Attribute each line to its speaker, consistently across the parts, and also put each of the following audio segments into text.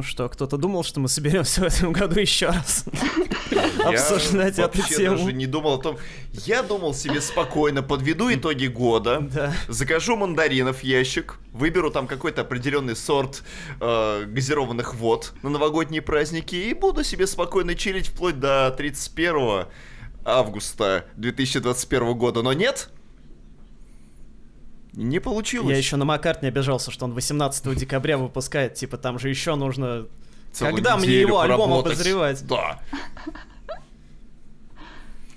Speaker 1: Ну что, кто-то думал, что мы соберемся в этом году еще раз обсуждать эту тему?
Speaker 2: Я даже не думал о том... Я думал себе спокойно, подведу итоги года,
Speaker 1: Да.
Speaker 2: закажу мандаринов ящик, выберу там какой-то определенный сорт э, газированных вод на новогодние праздники и буду себе спокойно чилить вплоть до 31 августа 2021 года. Но нет, не получилось.
Speaker 1: Я еще на Маккартни обижался, что он 18 декабря выпускает, типа там же еще нужно...
Speaker 2: Целую
Speaker 1: Когда мне его альбом обозревать?
Speaker 2: Да.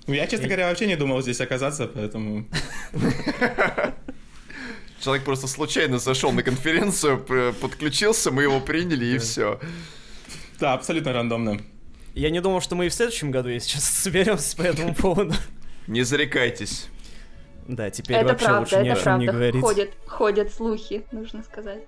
Speaker 3: Ну, я, честно говоря, вообще не думал здесь оказаться, поэтому...
Speaker 2: Человек просто случайно зашел на конференцию, подключился, мы его приняли и все.
Speaker 3: Да, абсолютно рандомно.
Speaker 1: Я не думал, что мы и в следующем году, если честно, соберемся по этому поводу.
Speaker 2: Не зарекайтесь.
Speaker 1: Да, теперь
Speaker 4: Это
Speaker 1: вообще
Speaker 4: правда,
Speaker 1: лучше ни о
Speaker 4: это
Speaker 1: чем не
Speaker 4: правда.
Speaker 1: говорить.
Speaker 4: Ходят, ходят слухи, нужно сказать.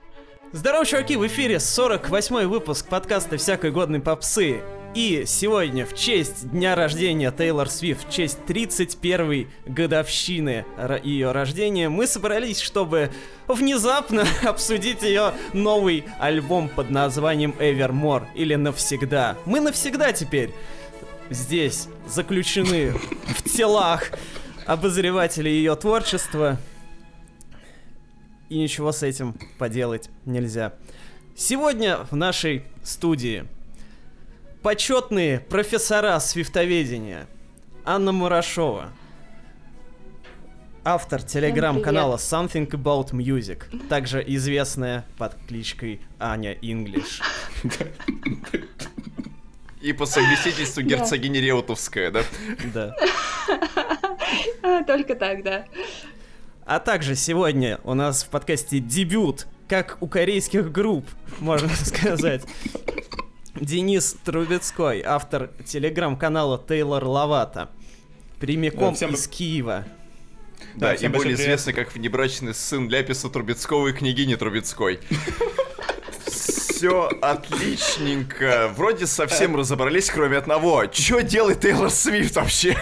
Speaker 1: Здорово, чуваки, в эфире 48-й выпуск подкаста «Всякой годной попсы». И сегодня в честь дня рождения Тейлор Свифт, в честь 31-й годовщины ее рождения, мы собрались, чтобы внезапно обсудить ее новый альбом под названием Evermore или «Навсегда». Мы навсегда теперь здесь заключены в телах обозревателей ее творчества. И ничего с этим поделать нельзя. Сегодня в нашей студии почетные профессора свифтоведения Анна Мурашова, автор телеграм-канала Something About Music, также известная под кличкой Аня English.
Speaker 2: И по совместительству герцогиня Реутовская, да?
Speaker 1: Да.
Speaker 4: А, Только так, да.
Speaker 1: А также сегодня у нас в подкасте дебют, как у корейских групп, можно сказать. Денис Трубецкой, автор телеграм-канала Тейлор Лавата. Прямиком
Speaker 3: Да, всем
Speaker 1: из Киева.
Speaker 2: Да,
Speaker 3: Да,
Speaker 2: и более известный как внебрачный сын Ляписа Трубецкого и княгини Трубецкой. Все отличненько. Вроде совсем разобрались, кроме одного. Чё делает Тейлор Свифт вообще?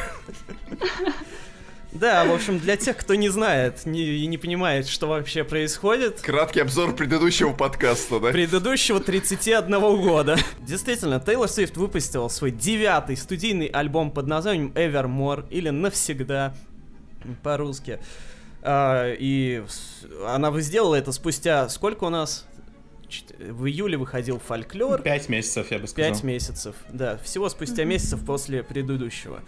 Speaker 1: Да, в общем, для тех, кто не знает не- и не понимает, что вообще происходит,
Speaker 2: Краткий обзор предыдущего подкаста, да?
Speaker 1: предыдущего 31 года. Действительно, Тейлор Свифт выпустила свой девятый студийный альбом под названием Evermore или Навсегда по-русски. А, и она сделала это спустя сколько у нас? В июле выходил фольклор.
Speaker 3: Пять месяцев, я бы сказал.
Speaker 1: Пять месяцев, да. Всего спустя месяцев после предыдущего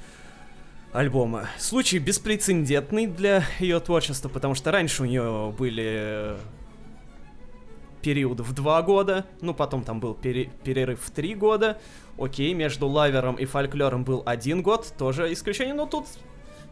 Speaker 1: альбома. Случай беспрецедентный для ее творчества, потому что раньше у нее были период в два года, ну потом там был пере- перерыв в три года. Окей, между лавером и фольклором был один год, тоже исключение, но тут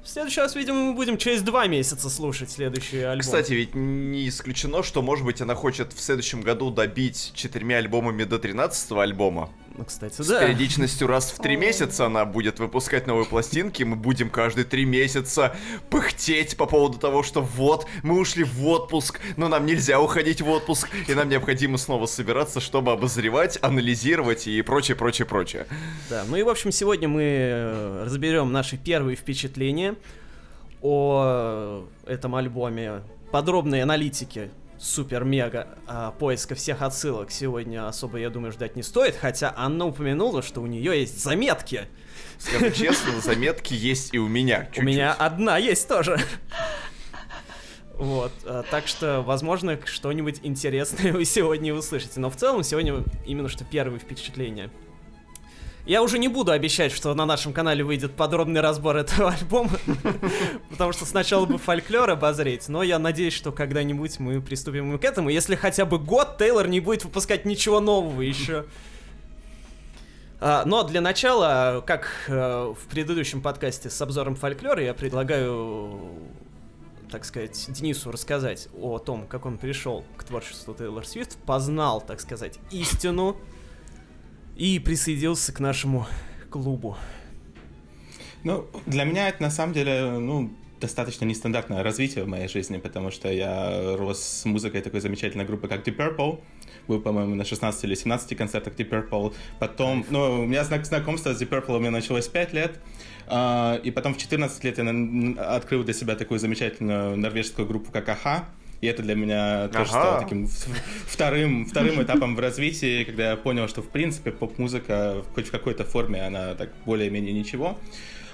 Speaker 1: в следующий раз, видимо, мы будем через два месяца слушать следующий альбом.
Speaker 2: Кстати, ведь не исключено, что, может быть, она хочет в следующем году добить четырьмя альбомами до 13 альбома.
Speaker 1: Ну, кстати,
Speaker 2: С
Speaker 1: да.
Speaker 2: периодичностью раз в три месяца она будет выпускать новые пластинки, мы будем каждые три месяца пыхтеть по поводу того, что вот, мы ушли в отпуск, но нам нельзя уходить в отпуск, и нам необходимо снова собираться, чтобы обозревать, анализировать и прочее, прочее, прочее.
Speaker 1: Да, ну и в общем сегодня мы э, разберем наши первые впечатления о этом альбоме, подробные аналитики супер-мега а, поиска всех отсылок сегодня особо, я думаю, ждать не стоит, хотя Анна упомянула, что у нее есть заметки.
Speaker 2: Скажу честно, заметки есть и у меня.
Speaker 1: У
Speaker 2: чуть-чуть.
Speaker 1: меня одна есть тоже. Вот, а, так что, возможно, что-нибудь интересное вы сегодня услышите. Но в целом, сегодня именно что первые впечатления. Я уже не буду обещать, что на нашем канале выйдет подробный разбор этого альбома, потому что сначала бы фольклор обозреть, но я надеюсь, что когда-нибудь мы приступим к этому, если хотя бы год Тейлор не будет выпускать ничего нового еще. А, но для начала, как э, в предыдущем подкасте с обзором фольклора, я предлагаю, так сказать, Денису рассказать о том, как он пришел к творчеству Тейлор Свифт, познал, так сказать, истину и присоединился к нашему клубу.
Speaker 3: Ну, для меня это на самом деле, ну, достаточно нестандартное развитие в моей жизни, потому что я рос с музыкой такой замечательной группы, как Deep Purple. Был, по-моему, на 16 или 17 концертах Deep Purple. Потом, ну, у меня знак знакомство с Deep Purple у меня началось 5 лет. А, и потом в 14 лет я открыл для себя такую замечательную норвежскую группу, как Аха. И это для меня тоже
Speaker 2: Ага.
Speaker 3: стало таким вторым, вторым этапом в развитии, когда я понял, что в принципе поп-музыка хоть в какой-то форме она так более-менее ничего.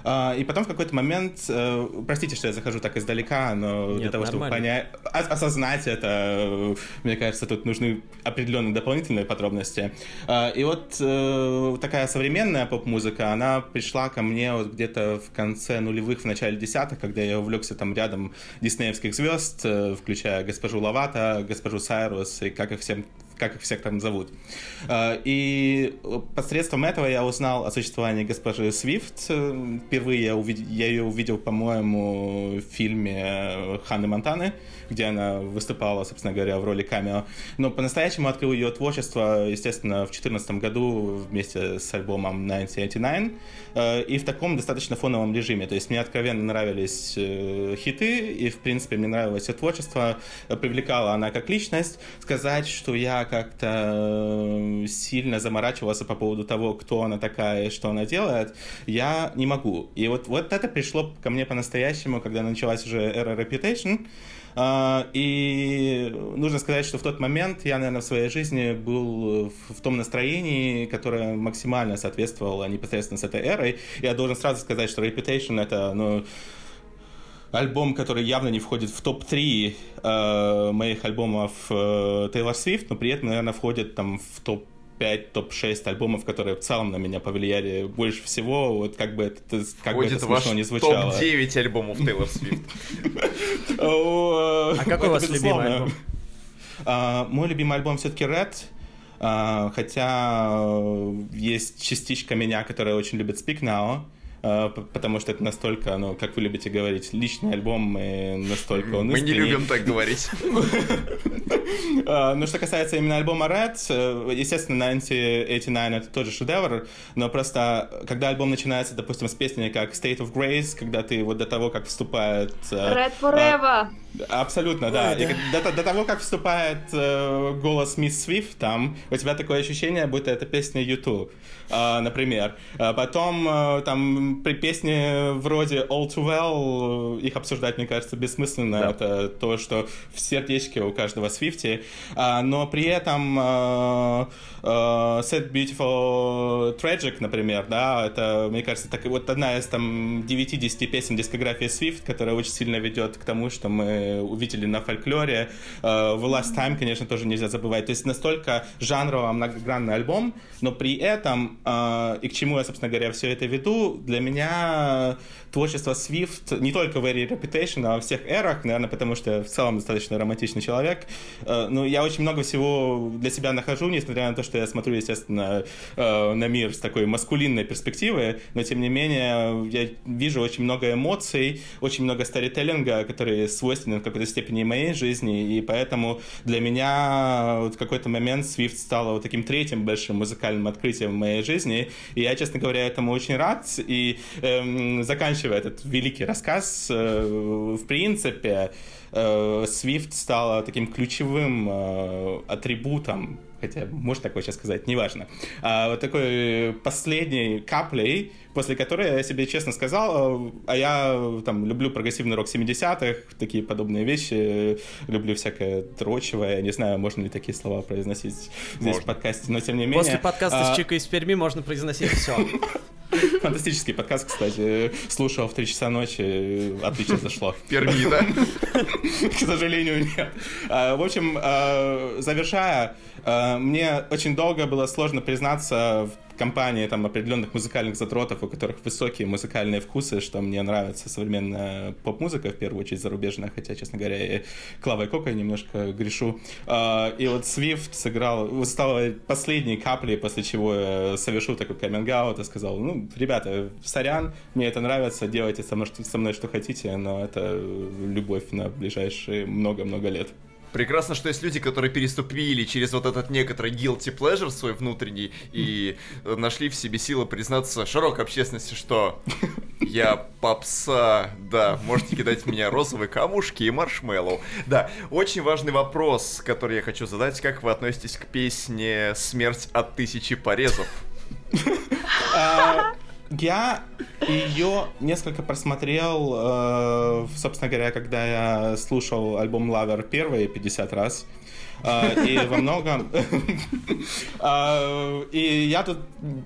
Speaker 3: А, И потом в какой-то момент, э, простите, что я захожу так издалека, но для
Speaker 1: Нет,
Speaker 3: того, чтобы
Speaker 1: нормально.
Speaker 3: понять, ос- осознать это, мне кажется, тут нужны определенные дополнительные подробности. А, И вот э, такая современная поп-музыка, она пришла ко мне вот где-то в конце нулевых, в начале десятых, когда я увлекся там рядом диснеевских звезд, э, включая госпожу Лавата, госпожу Сайрус и как их всем как их всех там зовут. А, И посредством этого я узнал о существовании госпожи Свифт. Э, Впервые я, увид- я ее увидел, по-моему, в фильме Ханны Монтаны, где она выступала, собственно говоря, в роли камео. Но по-настоящему открыл ее творчество, естественно, в 2014 году вместе с альбомом 1989 э, и в таком достаточно фоновом режиме. То есть мне откровенно нравились э, хиты, и, в принципе, мне нравилось ее творчество, э, привлекала она как личность. Сказать, что я как-то э, сильно заморачивался по поводу того, кто она такая и что она делает, я не могу. И вот, вот это пришло ко мне по-настоящему, когда началась уже эра Reputation, а, И нужно сказать, что в тот момент я, наверное, в своей жизни был в том настроении, которое максимально соответствовало непосредственно с этой эрой. Я должен сразу сказать, что Reputation — это, ну, альбом, который явно не входит в топ-3 э, моих альбомов э, Тейлор Свифт, но при этом, наверное, входит там в топ 5, топ-6 альбомов, которые в целом на меня повлияли больше всего. Вот как бы это, как бы это смешно не звучало.
Speaker 2: топ-9 альбомов Тейлор Свифт.
Speaker 3: А
Speaker 1: А какой у вас любимый альбом?
Speaker 3: А, Мой любимый альбом все-таки Red. А, Хотя э, есть частичка меня, которая очень любит Speak Now. А, Потому что это настолько, ну, как вы любите говорить, личный альбом и настолько он
Speaker 2: Мы не любим так говорить.
Speaker 3: А, Ну, что касается именно альбома Red, э, естественно, 1989 это тоже шедевр, но просто, когда альбом начинается, допустим, с песни как State of Grace, когда ты вот до того, как вступает... э,
Speaker 4: Red Forever.
Speaker 3: Абсолютно, да.
Speaker 1: Ой,
Speaker 3: до того, как вступает э, голос Мисс Свифт там, у тебя такое ощущение, будто это песня YouTube, например. А потом э, там при песне вроде All Too Well, э, их обсуждать, мне кажется, бессмысленно.
Speaker 2: Да.
Speaker 3: Это то, что в сердечке у каждого Свифти. А, но при этом Sad Beautiful Tragic, например, да, это, мне кажется, так, вот одна из там 9-10 песен дискографии Swift, которая очень сильно ведет к тому, что мы увидели на фольклоре. The Last Time, конечно, тоже нельзя забывать. То есть настолько жанрово многогранный альбом, но при этом, и к чему я, собственно говоря, все это веду, для меня творчество Swift не только в эре Reputation, а во всех эрах, наверное, потому что я в целом достаточно романтичный человек. Э, Ну, я очень много всего для себя нахожу, несмотря на то, что я смотрю, естественно, э, на мир с такой маскулинной перспективы, но, тем не менее, я вижу очень много эмоций, очень много старителлинга, которые свойственны в какой-то степени моей жизни, и поэтому для меня вот в какой-то момент Swift стала вот таким третьим большим музыкальным открытием в моей жизни, и я, честно говоря, этому очень рад, и эм, заканчивая этот великий рассказ, э, в принципе, э, Swift стала таким ключевым э, атрибутом, хотя можно такое сейчас сказать, неважно, а вот такой последней каплей, после которой я себе честно сказал, а я там люблю прогрессивный рок 70-х, такие подобные вещи, люблю всякое дрочевое, я не знаю, можно ли такие слова произносить здесь
Speaker 2: Можно.
Speaker 3: в подкасте, но тем не менее...
Speaker 1: После подкаста
Speaker 3: а,
Speaker 1: с Чикой из Перми можно произносить все.
Speaker 3: Фантастический подкаст, кстати, слушал в 3 часа ночи, отлично зашло.
Speaker 2: Перми, да?
Speaker 3: К сожалению, нет. А, В общем, а, завершая, а, мне очень долго было сложно признаться в компании там определенных музыкальных задротов, у которых высокие музыкальные вкусы, что мне нравится современная поп-музыка, в первую очередь зарубежная, хотя, честно говоря, и Клавой Кокой немножко грешу. А, И вот Swift сыграл, стала последней каплей, после чего я совершил такой каминг и сказал, ну, ребята, сорян, мне это нравится, делайте со мной, со мной что хотите, но это любовь на ближайшие много-много лет.
Speaker 2: Прекрасно, что есть люди, которые переступили через вот этот некоторый guilty pleasure свой внутренний и нашли в себе силы признаться широкой общественности, что я попса, да, можете кидать в меня розовые камушки и маршмеллоу. Да, очень важный вопрос, который я хочу задать, как вы относитесь к песне «Смерть от тысячи порезов»?
Speaker 3: Я ее несколько просмотрел, э, собственно говоря, когда я слушал альбом Lover первые 50 раз. А, и во многом... А, и я тут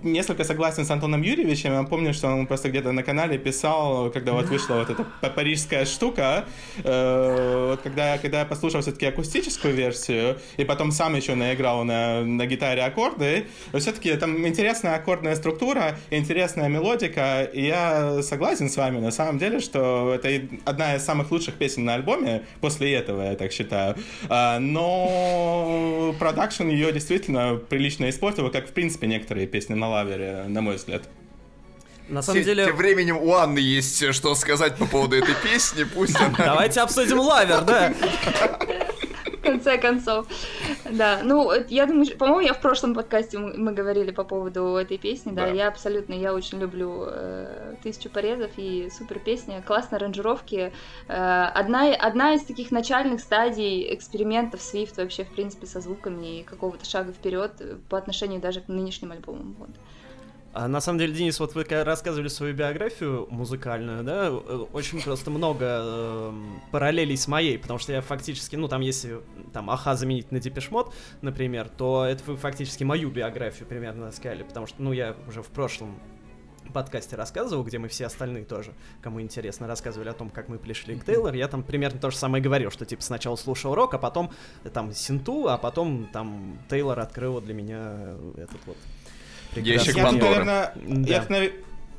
Speaker 3: несколько согласен с Антоном Юрьевичем. Я помню, что он просто где-то на канале писал, когда вот вышла вот эта парижская штука, э, вот когда, когда я послушал все-таки акустическую версию, и потом сам еще наиграл на, на гитаре аккорды, все-таки там интересная аккордная структура, интересная мелодика, и я согласен с вами на самом деле, что это одна из самых лучших песен на альбоме, после этого, я так считаю. А, но продакшн ее действительно прилично испортил, как, в принципе, некоторые песни на лавере, на мой взгляд.
Speaker 1: На самом
Speaker 2: Тем-
Speaker 1: деле...
Speaker 2: Тем временем у Анны есть что сказать по поводу этой песни, пусть она...
Speaker 1: Давайте обсудим лавер, да?
Speaker 4: Конце концов. Да, ну, я думаю, по-моему, я в прошлом подкасте мы, мы говорили по поводу этой песни, да,
Speaker 2: Да.
Speaker 4: я абсолютно, я очень люблю э, «Тысячу порезов» и супер песня, классные аранжировки. Э, одна, одна из таких начальных стадий экспериментов Swift вообще, в принципе, со звуками и какого-то шага вперед по отношению даже к нынешним альбомам. Вот.
Speaker 1: А на самом деле, Денис, вот вы рассказывали свою биографию музыкальную, да, э, очень просто много эм, параллелей с моей, потому что я фактически, ну, там, если там Аха заменить на Депешмот, например, то это вы фактически мою биографию примерно сказали, потому что, ну, я уже в прошлом подкасте рассказывал, где мы все остальные тоже, кому интересно, рассказывали о том, как мы пришли к Тейлор, я там примерно то же самое говорил, что типа сначала слушал рок, а потом э, там Синту, а потом там Тейлор открыла для меня э, этот вот
Speaker 2: Ящик
Speaker 3: Я тут, наверное, наве-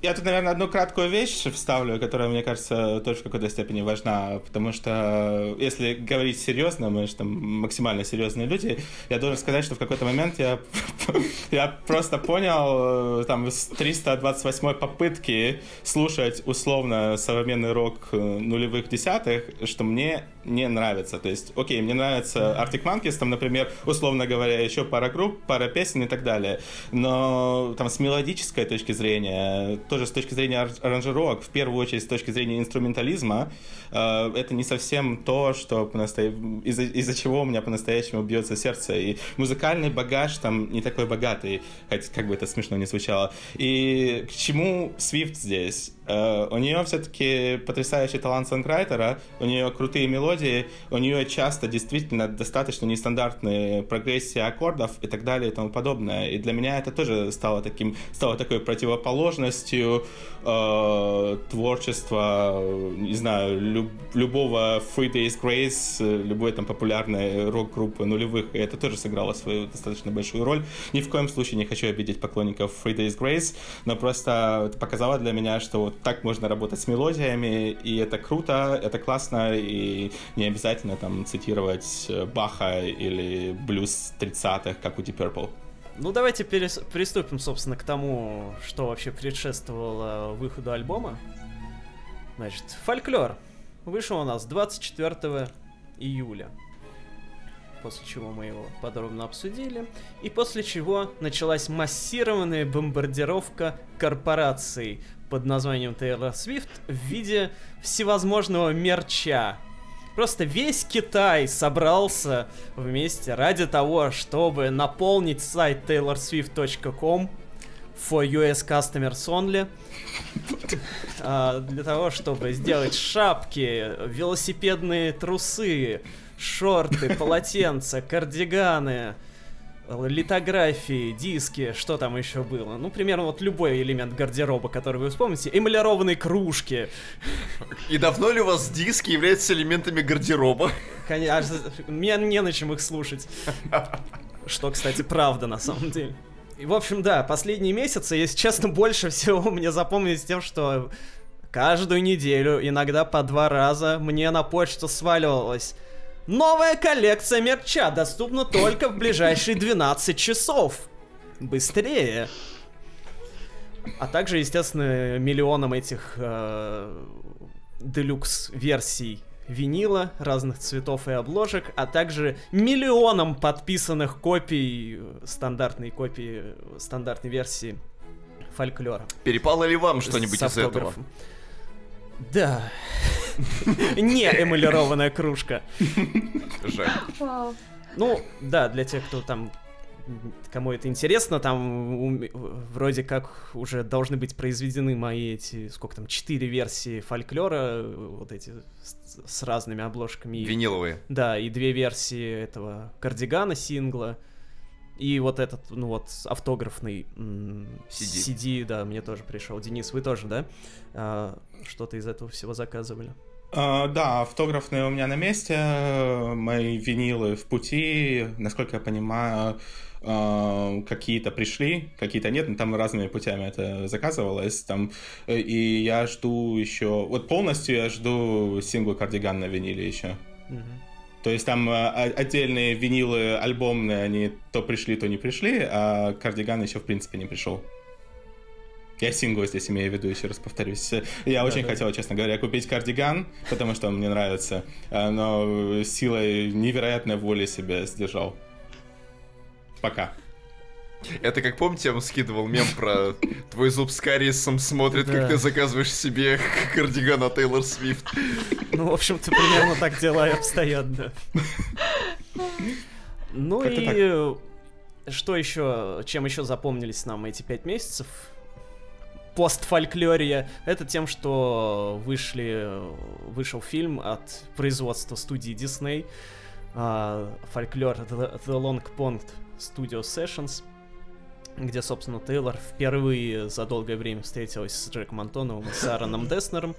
Speaker 3: я тут, наверное, одну краткую вещь вставлю, которая, мне кажется, тоже в какой-то степени важна, потому что, если говорить серьезно, мы же там максимально серьезные люди, я должен сказать, что в какой-то момент я, я просто понял, э, там, с 328 попытки слушать условно современный рок э, нулевых десятых, что мне не нравится. То есть, окей, мне нравится Arctic Monkeys, там, например, условно говоря, еще пара групп, пара песен и так далее. Но там с мелодической точки зрения, тоже с точки зрения ар- аранжировок, в первую очередь с точки зрения инструментализма, э, это не совсем то, что по-настоя- из-за, из-за чего у меня по-настоящему бьется сердце. И музыкальный багаж там не такой богатый, хоть как бы это смешно не звучало. И к чему Swift здесь? Э, у нее все-таки потрясающий талант сонграйтера, у нее крутые мелодии, у нее часто действительно достаточно нестандартные прогрессии аккордов и так далее и тому подобное. И для меня это тоже стало таким, стало такой противоположностью э, творчества, не знаю, люб- любого Free Days Grace, любой там популярной рок-группы нулевых, и это тоже сыграло свою достаточно большую роль. Ни в коем случае не хочу обидеть поклонников Free Days Grace, но просто это показало для меня, что вот так можно работать с мелодиями, и это круто, это классно, и не обязательно там цитировать э, Баха или блюз 30-х, как у Deep Purple.
Speaker 1: Ну, давайте перес- приступим, собственно, к тому, что вообще предшествовало выходу альбома. Значит, фольклор вышел у нас 24 июля. После чего мы его подробно обсудили. И после чего началась массированная бомбардировка корпораций под названием Taylor Swift в виде всевозможного мерча. Просто весь Китай собрался вместе ради того, чтобы наполнить сайт taylorswift.com for US customers only. А, Для того, чтобы сделать шапки, велосипедные трусы, шорты, полотенца, кардиганы, литографии, диски, что там еще было. Ну, примерно вот любой элемент гардероба, который вы вспомните. Эмалированные кружки.
Speaker 2: И давно ли у вас диски являются элементами гардероба?
Speaker 1: Конечно, мне не на чем их слушать. Что, кстати, правда на самом деле. И, в общем, да, последние месяцы, если честно, больше всего мне запомнились тем, что каждую неделю, иногда по два раза, мне на почту сваливалась новая коллекция мерча, доступна только в ближайшие 12 часов. Быстрее. А также, естественно, миллионом этих э, делюкс-версий винила разных цветов и обложек, а также миллионом подписанных копий, стандартной копии, стандартной версии фольклора.
Speaker 2: Перепало ли вам что-нибудь из этого?
Speaker 1: Да. Не эмалированная кружка.
Speaker 2: Жаль.
Speaker 1: Ну, да, для тех, кто там кому это интересно, там вроде как уже должны быть произведены мои эти, сколько там, четыре версии фольклора, вот эти с, с разными обложками.
Speaker 2: Виниловые.
Speaker 1: Да, и две версии этого кардигана сингла. И вот этот, ну вот, автографный CD. CD, да, мне тоже пришел. Денис, вы тоже, да? А, что-то из этого всего заказывали?
Speaker 3: Uh, да, автографные у меня на месте, мои винилы в пути, насколько я понимаю, uh, какие-то пришли, какие-то нет, но там разными путями это заказывалось, там, и я жду еще, вот полностью я жду сингл «Кардиган» на виниле еще. Uh-huh. То есть там э, отдельные винилы альбомные, они то пришли, то не пришли, а кардиган еще в принципе не пришел. Я сингл здесь имею в виду, еще раз повторюсь. Я да, очень да. хотел, честно говоря, купить кардиган, потому что он мне нравится, э, но силой невероятной воли себя сдержал. Пока.
Speaker 2: Это как помните, я вам скидывал мем про твой зуб с кариесом смотрит, как ты заказываешь себе кардиган от Тейлор Свифт.
Speaker 1: Ну, в общем-то, примерно так дела и обстоят, да. Ну и что еще, чем еще запомнились нам эти пять месяцев? Постфольклория, это тем, что вышли, вышел фильм от производства студии Disney, uh, фольклор The, The Long Pond Studio Sessions где, собственно, Тейлор впервые за долгое время встретилась с Джеком Антоновым и с Аароном Деснером,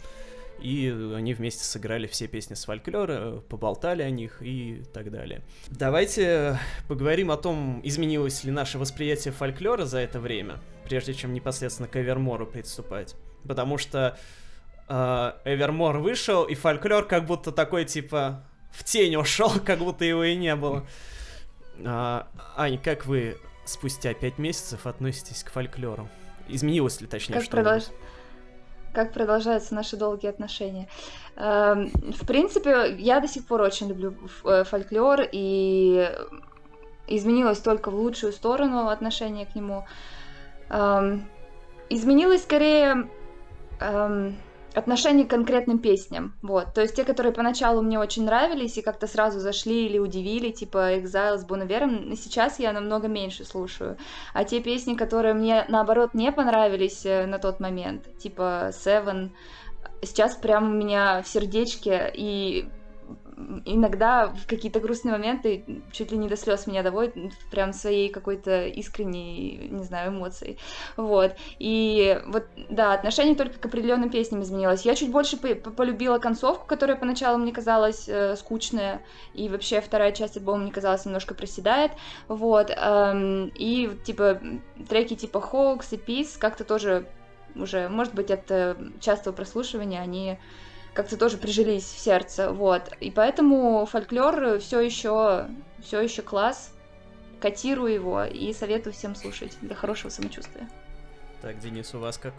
Speaker 1: и они вместе сыграли все песни с фольклора, поболтали о них и так далее. Давайте поговорим о том, изменилось ли наше восприятие фольклора за это время, прежде чем непосредственно к Эвермору приступать. Потому что э, Эвермор вышел, и фольклор как будто такой, типа, в тень ушел, как будто его и не было. А, Ань, как вы спустя пять месяцев относитесь к фольклору? Изменилось ли, точнее,
Speaker 4: как
Speaker 1: что продолж...
Speaker 4: Как продолжаются наши долгие отношения? Эм, в принципе, я до сих пор очень люблю э, фольклор, и изменилось только в лучшую сторону отношение к нему. Эм, изменилось скорее эм, отношение к конкретным песням, вот, то есть те, которые поначалу мне очень нравились и как-то сразу зашли или удивили, типа Exile с Бонавером, сейчас я намного меньше слушаю, а те песни, которые мне, наоборот, не понравились э, на тот момент, типа Seven, сейчас прям у меня в сердечке, и иногда в какие-то грустные моменты чуть ли не до слез меня доводит прям своей какой-то искренней, не знаю, эмоцией. Вот. И вот, да, отношение только к определенным песням изменилось. Я чуть больше по полюбила концовку, которая поначалу мне казалась э, скучная, и вообще вторая часть альбома мне казалась немножко проседает. Вот. Эм, и, типа, треки типа Hawks и Peace как-то тоже уже, может быть, от э, частого прослушивания они как-то тоже прижились в сердце, вот. И поэтому фольклор все еще, все еще класс, котирую его и советую всем слушать для хорошего самочувствия.
Speaker 1: Так, Денис, у вас как?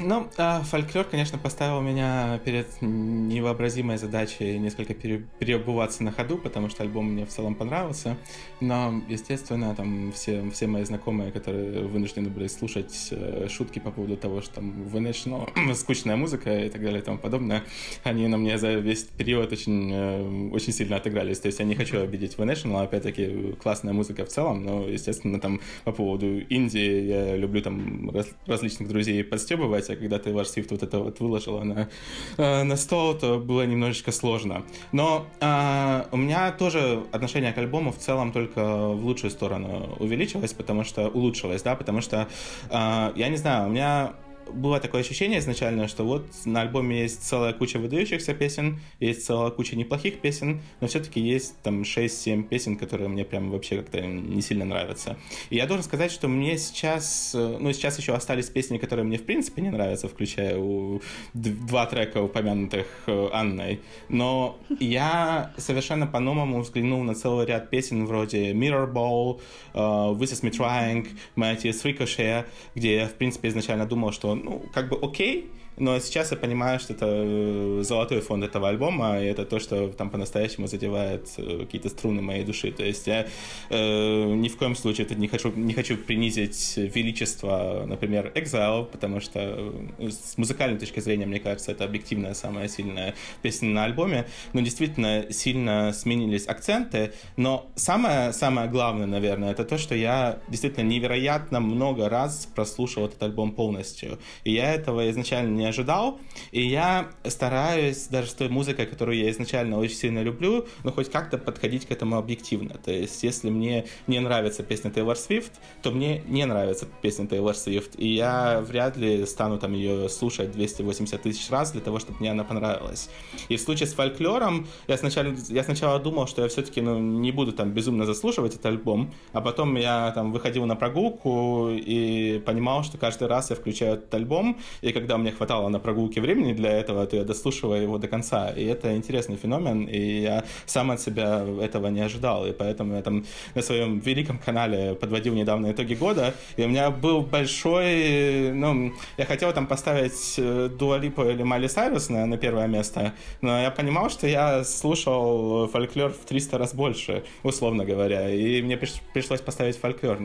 Speaker 3: Ну, а фольклор, конечно, поставил меня перед невообразимой задачей несколько пере переобуваться на ходу, потому что альбом мне в целом понравился. Но, естественно, там все, все мои знакомые, которые вынуждены были слушать э, шутки по поводу того, что там в National скучная музыка и так далее и тому подобное, они на мне за весь период очень, э, очень сильно отыгрались. То есть я не хочу обидеть в National, опять-таки классная музыка в целом, но, естественно, там по поводу Индии я люблю там раз различных друзей подстебывать, бывать, а когда ты ваш Swift вот это вот выложила на, э, на стол, то было немножечко сложно. Но а, у меня тоже отношение к альбому в целом только в лучшую сторону увеличилось, потому что улучшилось, да, потому что а, я не знаю, у меня было такое ощущение изначально, что вот на альбоме есть целая куча выдающихся песен, есть целая куча неплохих песен, но все-таки есть там 6-7 песен, которые мне прям вообще как-то не сильно нравятся. И я должен сказать, что мне сейчас, э, ну, сейчас еще остались песни, которые мне в принципе не нравятся, включая у два трека, упомянутых э, Анной. Но я совершенно по-новому взглянул на целый ряд песен вроде Mirror Ball, uh, This Is Me Trying, Mattias Ricochet, где я, в принципе, изначально думал, что ну, как бы окей, но сейчас я понимаю, что это э, золотой фонд этого альбома, и это то, что там по-настоящему задевает э, какие-то струны моей души. То есть я э, ни в коем случае это не хочу, не хочу принизить величество, например, Exile, потому что э, с музыкальной точки зрения, мне кажется, это объективная самая сильная песня на альбоме, но действительно сильно сменились акценты, но самое, самое главное, наверное, это то, что я действительно невероятно много раз прослушал этот альбом полностью, и я этого изначально не ожидал, и я стараюсь даже с той музыкой, которую я изначально очень сильно люблю, но хоть как-то подходить к этому объективно. То есть, если мне не нравится песня Тейлор Свифт, то мне не нравится песня Тейлор Свифт, и я вряд ли стану там ее слушать 280 тысяч раз для того, чтобы мне она понравилась. И в случае с фольклором я сначала, я сначала думал, что я все-таки ну, не буду там безумно заслушивать этот альбом, а потом я там выходил на прогулку и понимал, что каждый раз я включаю этот альбом, и когда мне хватало хватало на прогулке времени для этого, то я дослушиваю его до конца. И это интересный феномен, и я сам от себя этого не ожидал. И поэтому я там на своем великом канале подводил недавно итоги года, и у меня был большой... Ну, я хотел там поставить Дуалипу или Майли Сайрус на, на первое место, но я понимал, что я слушал фольклор в 300 раз больше, условно говоря, и мне пришлось поставить фольклор.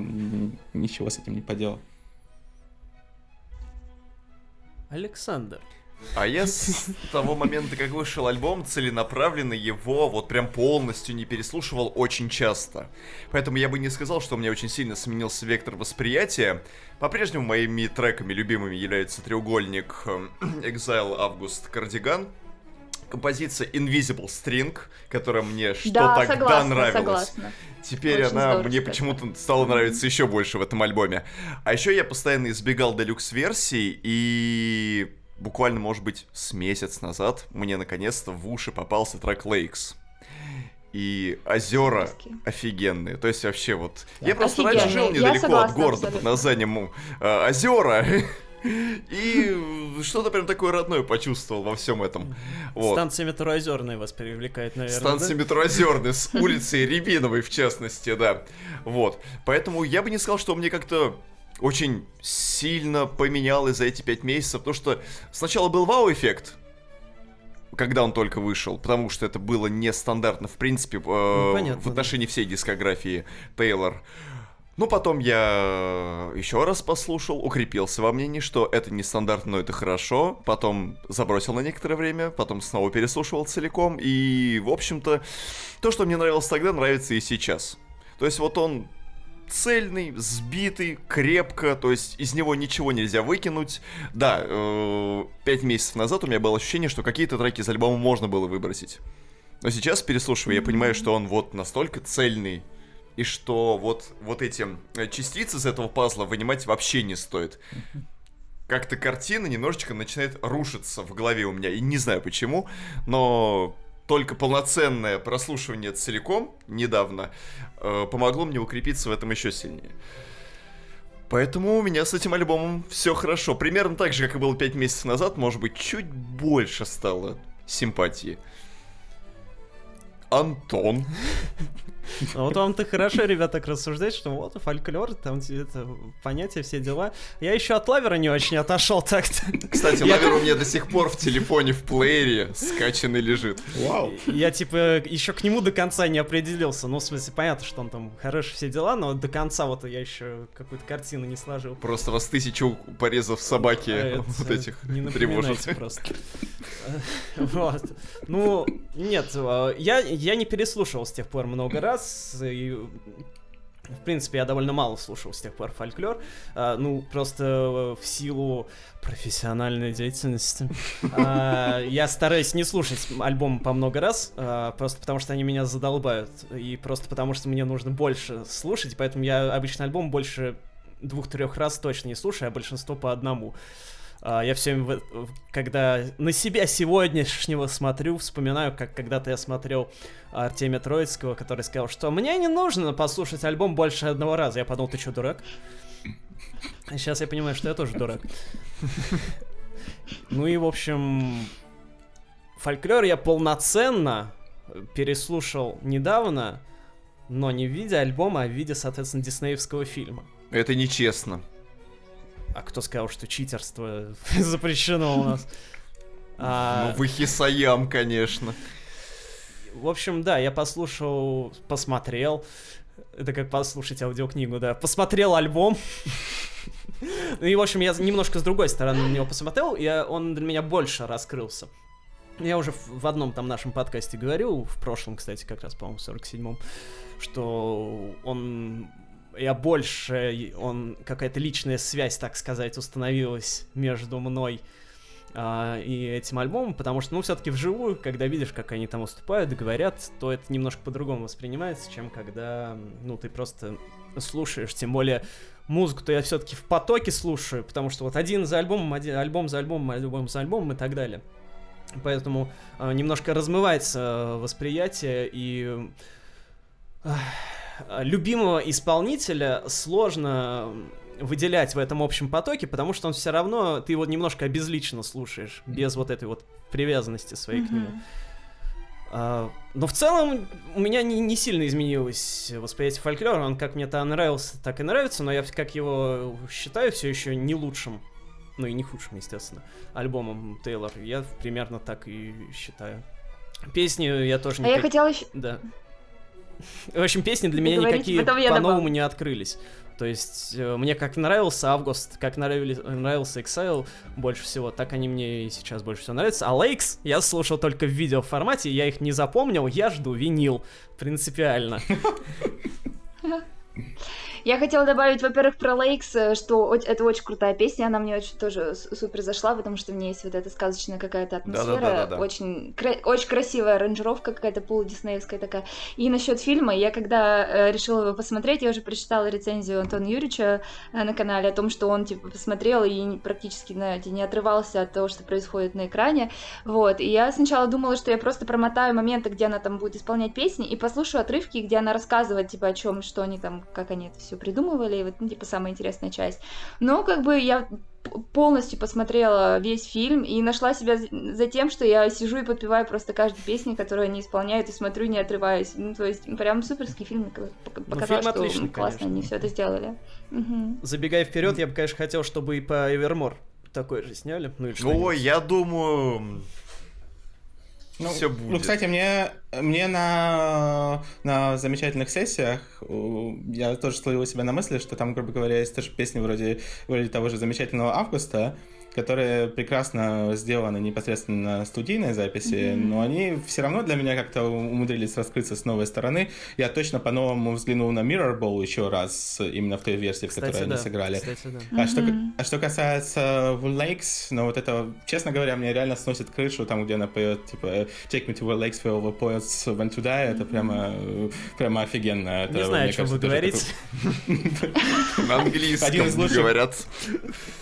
Speaker 3: Ничего с этим не поделал.
Speaker 1: Александр.
Speaker 2: А я с того момента, как вышел альбом, целенаправленно его вот прям полностью не переслушивал очень часто. Поэтому я бы не сказал, что у меня очень сильно сменился вектор восприятия. По-прежнему моими треками любимыми являются треугольник эм, Exile, Август, Кардиган. Композиция Invisible String, которая мне что
Speaker 4: да,
Speaker 2: тогда
Speaker 4: согласна,
Speaker 2: нравилась.
Speaker 4: Согласна.
Speaker 2: Теперь
Speaker 4: Очень
Speaker 2: она
Speaker 4: здорово,
Speaker 2: мне почему-то стала нравиться еще больше в этом альбоме. А еще я постоянно избегал делюкс-версий, и буквально, может быть, с месяц назад мне наконец-то в уши попался трек Lakes. И озера
Speaker 4: Классики.
Speaker 2: офигенные. То есть вообще вот... Я просто
Speaker 4: Офигенные.
Speaker 2: раньше жил недалеко от города под
Speaker 4: абсолютно.
Speaker 2: названием э, Озера. И что-то прям такое родное почувствовал во всем этом. Вот.
Speaker 1: Станция метро Озерная вас привлекает, наверное.
Speaker 2: Станция метро Озерная с улицы Рябиновой, в частности, да. Вот. Поэтому я бы не сказал, что мне как-то очень сильно поменялось за эти пять месяцев, потому что сначала был вау-эффект, когда он только вышел, потому что это было нестандартно, в принципе, э,
Speaker 1: понятно,
Speaker 2: в отношении всей дискографии Тейлор. Ну, потом я еще раз послушал, укрепился во мнении, что это нестандартно, но это хорошо. Потом забросил на некоторое время, потом снова переслушивал целиком. И, в общем-то, то, что мне нравилось тогда, нравится и сейчас. То есть вот он цельный, сбитый, крепко, то есть из него ничего нельзя выкинуть. Да, э, пять месяцев назад у меня было ощущение, что какие-то треки из альбома можно было выбросить. Но сейчас, переслушивая, я понимаю, что он вот настолько цельный, и что вот, вот эти э, частицы из этого пазла вынимать вообще не стоит. Как-то картина немножечко начинает рушиться в голове у меня, и не знаю почему, но только полноценное прослушивание целиком недавно э, помогло мне укрепиться в этом еще сильнее. Поэтому у меня с этим альбомом все хорошо. Примерно так же, как и было 5 месяцев назад, может быть, чуть больше стало симпатии. Антон.
Speaker 1: А вот вам-то хорошо, ребята, так рассуждать, что вот фольклор, там это понятия, все дела. Я еще от лавера не очень отошел так-то.
Speaker 2: Кстати, лавер у меня до сих пор в телефоне в плеере скачанный лежит.
Speaker 3: Вау.
Speaker 1: Я, типа, еще к нему до конца не определился. Ну, в смысле, понятно, что он там хороший все дела, но до конца вот я еще какую-то картину не сложил.
Speaker 2: Просто вас тысячу порезов собаки
Speaker 1: А
Speaker 2: вот этих
Speaker 1: не
Speaker 2: тревожит.
Speaker 1: напоминайте просто. Вот. Ну, нет, э, я, я не переслушивал с тех пор много раз, и в принципе, я довольно мало слушал с тех пор фольклор. А, ну, просто в силу профессиональной деятельности. а, я стараюсь не слушать альбомы по много раз, а, просто потому что они меня задолбают. И просто потому что мне нужно больше слушать, поэтому я обычно альбом больше двух-трех раз точно не слушаю, а большинство по одному. А, Я все время, в- в- когда на себя сегодняшнего смотрю, вспоминаю, как когда-то я смотрел Артемия Троицкого, который сказал, что мне не нужно послушать альбом больше одного раза. Я подумал, ты что, дурак? Сейчас я понимаю, что я тоже дурак. Ну и, в общем, фольклор я полноценно переслушал недавно, но не в виде альбома, а в виде, соответственно, диснеевского фильма.
Speaker 2: Это нечестно.
Speaker 1: А кто сказал, что читерство запрещено у нас? А,
Speaker 2: Ну, вы хисаям, конечно.
Speaker 1: В общем, да, я послушал, посмотрел. Это как послушать аудиокнигу, да. Посмотрел альбом. Ну и, в общем, я немножко с другой стороны на него посмотрел, и он для меня больше раскрылся. Я уже в в одном там нашем подкасте говорил, в прошлом, кстати, как раз, по-моему, в 47-м, что он... Я больше... Он... Какая-то личная связь, так сказать, установилась между мной а, и этим альбомом, потому что, ну, все-таки вживую, когда видишь, как они там выступают, говорят, то это немножко по-другому воспринимается, чем когда, ну, ты просто слушаешь, тем более музыку-то я все-таки в потоке слушаю, потому что вот один за альбомом, один, альбом за альбомом, альбом за альбомом и так далее. Поэтому а, немножко размывается а, восприятие и а, любимого исполнителя сложно выделять в этом общем потоке, потому что он все равно, ты его немножко обезлично слушаешь, без вот этой вот привязанности своей к нему. А, но в целом у меня не, не сильно изменилось восприятие фольклора. Он как мне то нравился, так и нравится, но я как его считаю все еще не лучшим, ну и не худшим, естественно, альбомом Тейлор. Я примерно так и считаю. Песни я тоже
Speaker 4: А я хотела еще...
Speaker 1: Да. В общем, песни для меня никакие по-новому не открылись. То есть э, мне как нравился Август, как нравились, нравился Exile больше всего, так они мне и сейчас больше всего нравятся. А Lakes я слушал только в видеоформате, я их не запомнил, я жду винил. Принципиально.
Speaker 4: Я хотела добавить, во-первых, про Лейкс, э, что это очень крутая песня, она мне очень тоже супер зашла, потому что в ней есть вот эта сказочная какая-то атмосфера, очень, кра- очень красивая аранжировка какая-то полудиснеевская такая. И насчет фильма, я когда э, решила его посмотреть, я уже прочитала рецензию Антона Юрьевича э, на канале о том, что он типа посмотрел и практически, знаете, не отрывался от того, что происходит на экране, вот. И я сначала думала, что я просто промотаю моменты, где она там будет исполнять песни, и послушаю отрывки, где она рассказывает, типа, о чем, что они там, как они это все придумывали, и вот, ну, типа, самая интересная часть. Но, как бы, я полностью посмотрела весь фильм и нашла себя за- тем, что я сижу и подпеваю просто каждую песню, которую они исполняют, и смотрю, не отрываясь. Ну, то есть, прям суперский фильм, пок- показал,
Speaker 1: фильм
Speaker 4: что
Speaker 1: отличный,
Speaker 4: классно
Speaker 1: конечно.
Speaker 4: они все это сделали. Мгм.
Speaker 1: Забегая вперед, я бы, конечно, хотел, чтобы и по Evermore такое же сняли. Ну или что
Speaker 2: Ой, я думаю...
Speaker 3: Ну,
Speaker 2: Всё
Speaker 3: Ну,
Speaker 2: будет.
Speaker 3: кстати, мне, мне на, на замечательных сессиях я тоже словил себя на мысли, что там, грубо говоря, есть тоже песни вроде, вроде того же замечательного августа, которые прекрасно сделаны непосредственно на студийной записи, но они все равно для меня как-то умудрились раскрыться с новой стороны. Я точно по-новому взглянул на Mirror Ball еще раз, именно в той версии, в
Speaker 1: Кстати,
Speaker 3: которой
Speaker 1: да.
Speaker 3: они сыграли.
Speaker 1: Кстати, да.
Speaker 3: А что,
Speaker 4: Мгм.
Speaker 3: а что касается Lakes, ну вот это, честно говоря, мне реально сносит крышу, там, где она поет, типа, Take me to Will Lakes where all the poets went to die, это прямо, э, прямо офигенно. Это,
Speaker 1: Не знаю, о чем вы
Speaker 3: кажется, тоже
Speaker 1: говорите.
Speaker 2: На английском говорят.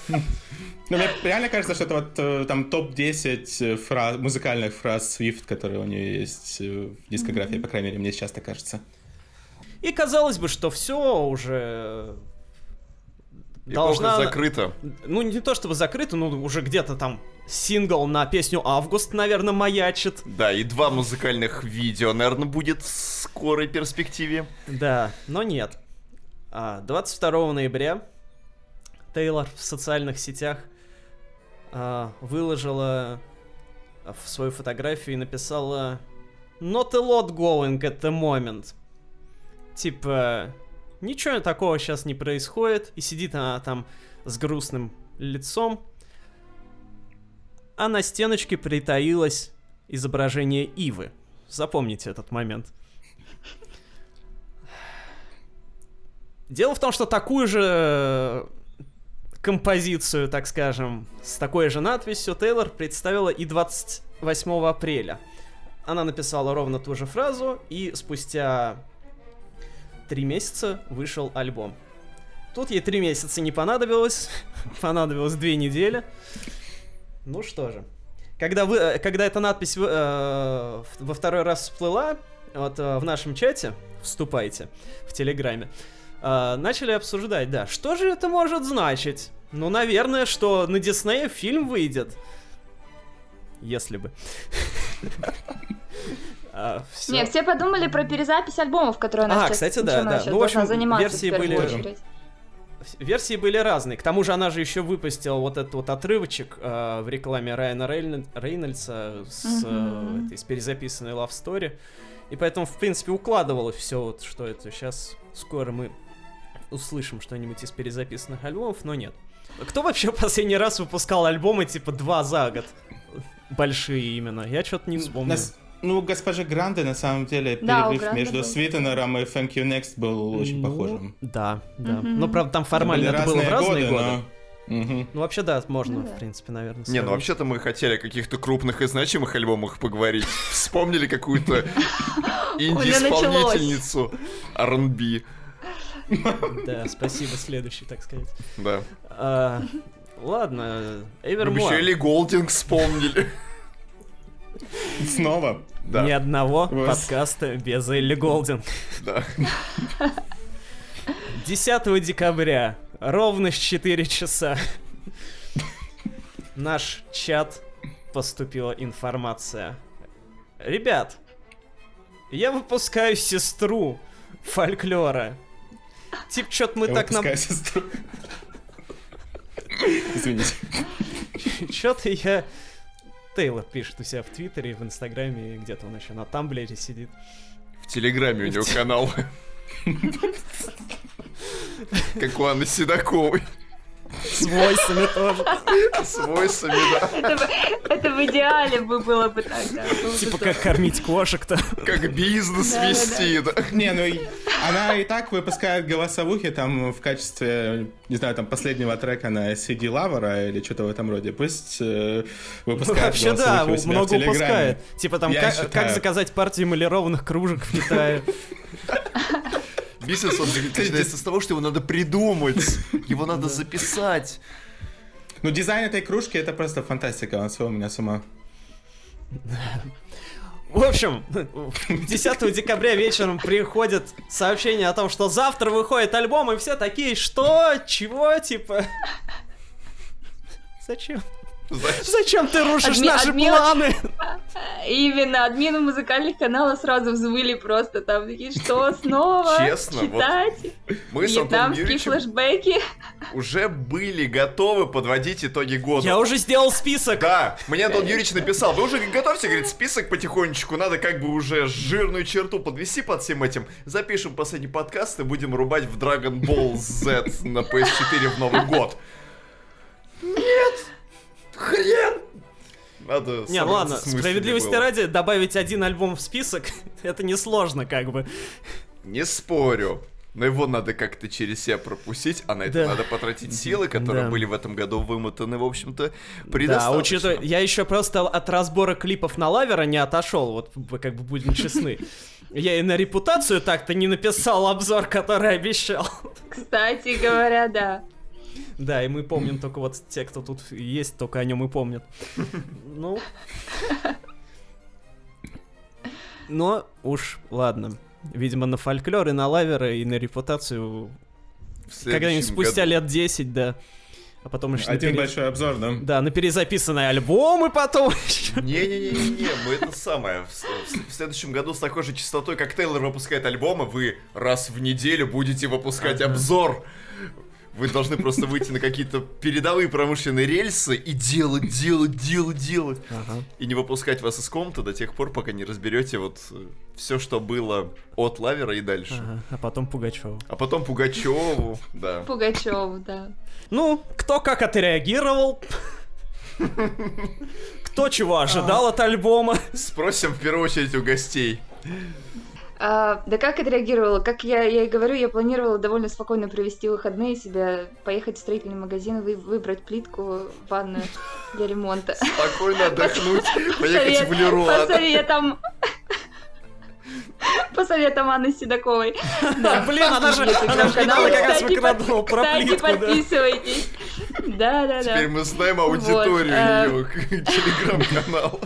Speaker 3: Ну, мне реально кажется, что это вот э, там топ-10 фраз, музыкальных фраз Swift, которые у нее есть э, в дискографии, по крайней мере, мне сейчас так кажется.
Speaker 1: И казалось бы, что все уже
Speaker 2: Эпоха закрыта.
Speaker 1: Ну, не то чтобы закрыто, но уже где-то там сингл на песню «Август», наверное, маячит.
Speaker 2: Да, и два музыкальных видео, наверное, будет в скорой перспективе.
Speaker 1: Да, но нет. А, 22 ноября Тейлор в социальных сетях а, выложила в свою фотографию и написала Not a lot going at the moment. Типа, ничего такого сейчас не происходит, и сидит она там с грустным лицом, а на стеночке притаилось изображение Ивы. Запомните этот момент. Дело в том, что такую же композицию, так скажем, с такой же надписью Тейлор представила и 28 апреля. Она написала ровно ту же фразу, и спустя три месяца вышел альбом. Тут ей три месяца не понадобилось, понадобилось две недели. Ну что же. Когда, вы, э, когда эта надпись э, во второй раз всплыла, вот э, в нашем чате, вступайте, в Телеграме, э, начали обсуждать, да, что же это может значить? Ну, наверное, что на Диснея фильм выйдет. Если бы. А, всё.
Speaker 4: Не, все подумали про перезапись альбомов, которые она
Speaker 1: А,
Speaker 4: сейчас,
Speaker 1: кстати, да, да. Ну, в общем, версии
Speaker 4: в
Speaker 1: были-
Speaker 4: очередь.
Speaker 1: версии были разные. К тому же она же еще выпустила вот этот вот отрывочек э, в рекламе Райана Рейн- Рейнольдса с, э, этой, с перезаписанной Love Story. И поэтому, в принципе, укладывалось все, вот, что это сейчас скоро мы услышим что-нибудь из перезаписанных альбомов, но нет. Кто вообще последний раз выпускал альбомы типа два за год? Большие именно. Я что-то не вспомню.
Speaker 3: Нас- Ну, у госпожи Гранды, на самом деле,
Speaker 4: Да,
Speaker 3: перерыв между
Speaker 4: был.
Speaker 3: Свитенером и Thank You Next был очень
Speaker 1: Ну,
Speaker 3: похожим.
Speaker 1: Да, да.
Speaker 4: Мгм.
Speaker 1: Ну, правда, там формально
Speaker 3: Были
Speaker 1: это было в разные годы.
Speaker 3: но- Мгм.
Speaker 1: Ну, вообще, да, можно,
Speaker 4: да.
Speaker 1: в принципе, наверное.
Speaker 2: Не, ну вообще-то мы хотели о каких-то крупных и значимых альбомах поговорить. Вспомнили какую-то инди-исполнительницу R&B.
Speaker 1: Да, спасибо, следующий, так сказать.
Speaker 2: Да.
Speaker 1: А, ладно,
Speaker 2: бы еще
Speaker 1: Эвермор.
Speaker 2: Элли Голдинг вспомнили.
Speaker 3: Снова.
Speaker 2: Да,
Speaker 1: Ни одного подкаста без Элли Голдинг.
Speaker 2: да.
Speaker 1: 10 декабря, ровно в 4 часа, наш чат поступила информация. Ребят, я выпускаю сестру фольклора. Тип, что-то мы
Speaker 3: Я
Speaker 1: так нам...
Speaker 3: сестру. Извините.
Speaker 1: Что-то я... Тейлор пишет у себя в Твиттере, в Инстаграме, и где-то он еще на Тамблере сидит.
Speaker 2: В Телеграме у него канал. Как у Анны Седоковой.
Speaker 1: С войсами тоже.
Speaker 2: С войсами, да.
Speaker 4: Это, в идеале бы было бы так, да.
Speaker 1: Типа как кормить кошек-то.
Speaker 2: Как бизнес вести, да.
Speaker 3: Не, ну и она и так выпускает голосовухи там в качестве, не знаю, там последнего трека на CD Лавера или что-то в этом роде. Пусть э, выпускает
Speaker 1: Вообще да, много упускает. Типа там, как, как заказать партию эмалированных кружек в Китае.
Speaker 2: Бизнес, он начинается с того, что его надо придумать. Его надо записать.
Speaker 3: Ну, дизайн этой кружки это просто фантастика, он свел меня с ума.
Speaker 1: В общем, 10 декабря вечером приходит сообщение о том, что завтра выходит альбом, и все такие, что? Чего? Типа... Зачем? Зачем ты рушишь
Speaker 4: Адми-
Speaker 1: наши
Speaker 4: админ-
Speaker 1: планы?
Speaker 4: Именно, админы музыкальных каналов сразу взвыли просто там такие, что снова?
Speaker 2: Честно, вот
Speaker 4: Читать?
Speaker 2: мы с Антоном
Speaker 4: Вьетнамские флешбеки?
Speaker 2: уже были готовы подводить итоги года.
Speaker 1: Я уже сделал список.
Speaker 2: Да, мне Антон Юрьевич написал, вы уже готовьте, говорит, список потихонечку, надо как бы уже жирную черту подвести под всем этим. Запишем последний подкаст и будем рубать в Dragon Ball Z на PS4 в Новый год. Нет! Хрен! Надо
Speaker 1: Не,
Speaker 2: собраться
Speaker 1: ладно, справедливости
Speaker 2: было.
Speaker 1: ради, добавить один альбом в список, это несложно как бы.
Speaker 2: Не спорю. Но его надо как-то через себя пропустить, а на это
Speaker 1: Да.
Speaker 2: надо потратить силы, которые
Speaker 1: Да.
Speaker 2: были в этом году вымотаны, в общем-то,
Speaker 1: Да,
Speaker 2: предостаточно.
Speaker 1: учитывая, я еще просто от разбора клипов на лавера не отошел, вот как бы будем честны. Я и на репутацию так-то не написал обзор, который обещал.
Speaker 4: Кстати говоря, да.
Speaker 1: Да, и мы помним только вот те, кто тут есть, только о нем и помнят. Ну. Но уж ладно. Видимо, на фольклор и на лавера, и на репутацию когда-нибудь спустя
Speaker 2: году.
Speaker 1: лет 10, да. А потом еще...
Speaker 3: Один
Speaker 1: пере-
Speaker 3: большой обзор, да?
Speaker 1: Да, на перезаписанные альбомы потом.
Speaker 2: Не-не-не-не, мы это самое. В, в- в следующем году с такой же частотой, как Тейлор выпускает альбомы, вы раз в неделю будете выпускать
Speaker 1: Ага.
Speaker 2: обзор. Вы должны просто выйти на какие-то передовые промышленные рельсы и делать, делать, делать, делать.
Speaker 1: Ага.
Speaker 2: И не выпускать вас из комнаты до тех пор, пока не разберете вот все, что было от Лавера и дальше.
Speaker 1: Ага, а потом Пугачева.
Speaker 2: А потом Пугачеву, да.
Speaker 4: Пугачеву, да.
Speaker 1: Ну, кто как отреагировал. Кто чего ожидал от альбома.
Speaker 2: Спросим в первую очередь у гостей.
Speaker 4: А, да как отреагировала? Как я, я и говорю, я планировала довольно спокойно провести выходные себе, поехать в строительный магазин, вы- выбрать плитку ванную для ремонта.
Speaker 2: Спокойно отдохнуть, поехать в Леруа.
Speaker 4: По советам... По советам Анны Седоковой. Да.
Speaker 1: Блин, она же, она же недавно как раз выкладывала
Speaker 4: под-
Speaker 1: про
Speaker 4: Кстати,
Speaker 1: плитку, да.
Speaker 4: подписывайтесь. Да-да-да.
Speaker 2: Теперь мы знаем аудиторию
Speaker 4: Вот, э.
Speaker 2: ее телеграм-канала.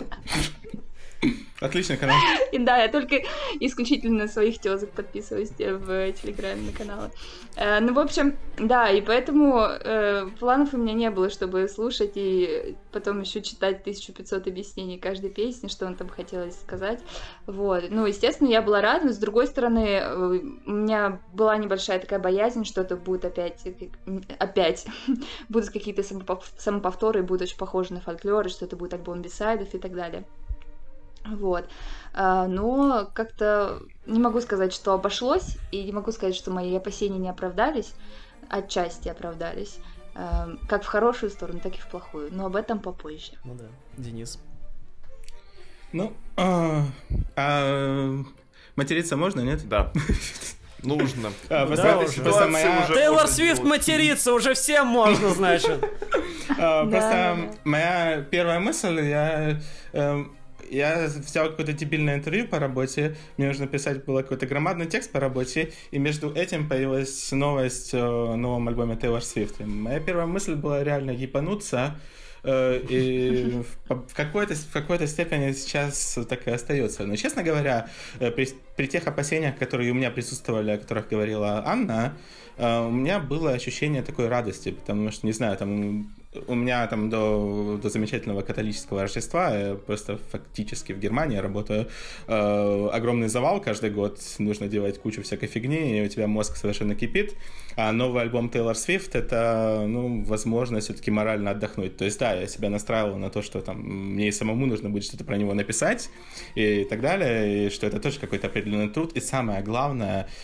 Speaker 3: Отличный канал.
Speaker 4: И да, я только исключительно своих тезок подписываюсь в Телеграме на каналы. Э, ну, в общем, да, и поэтому э, планов у меня не было, чтобы слушать и потом еще читать 1500 объяснений каждой песни, что он там хотел сказать. Вот. Ну, естественно, я была рада, но с другой стороны, э, у меня была небольшая такая боязнь, что это будет опять, опять, будут какие-то самоповторы, будут очень похожи на фольклор, что это будет альбом бисайдов и так далее. Вот. А, но как-то не могу сказать, что обошлось, и не могу сказать, что мои опасения не оправдались, отчасти оправдались. А, как в хорошую сторону, так и в плохую. Но об этом попозже.
Speaker 1: Ну да. Денис.
Speaker 3: Ну, а, а, материться можно, нет?
Speaker 2: Да. Нужно.
Speaker 3: А, да, уже. Просто
Speaker 1: моя... Тейлор Свифт материться уже всем можно, значит.
Speaker 3: Просто моя первая мысль, я эм, я взял какое-то дебильное интервью по работе, мне нужно писать было какой-то громадный текст по работе, и между этим появилась новость о новом альбоме Taylor Swift. Моя первая мысль была реально ебануться, э, и в какой-то, в какой-то степени сейчас так и остается. Но, честно говоря, э, при, при тех опасениях, которые у меня присутствовали, о которых говорила Анна, э, у меня было ощущение такой радости, потому что, не знаю, там у меня там до, до замечательного католического Рождества, я просто фактически в Германии работаю, э, огромный завал каждый год, нужно делать кучу всякой фигни, и у тебя мозг совершенно кипит. А новый альбом Taylor Swift — это, ну, возможность все-таки морально отдохнуть. То есть, да, я себя настраивал на то, что там мне и самому нужно будет что-то про него написать и так далее, и что это тоже какой-то определенный труд. И самое главное —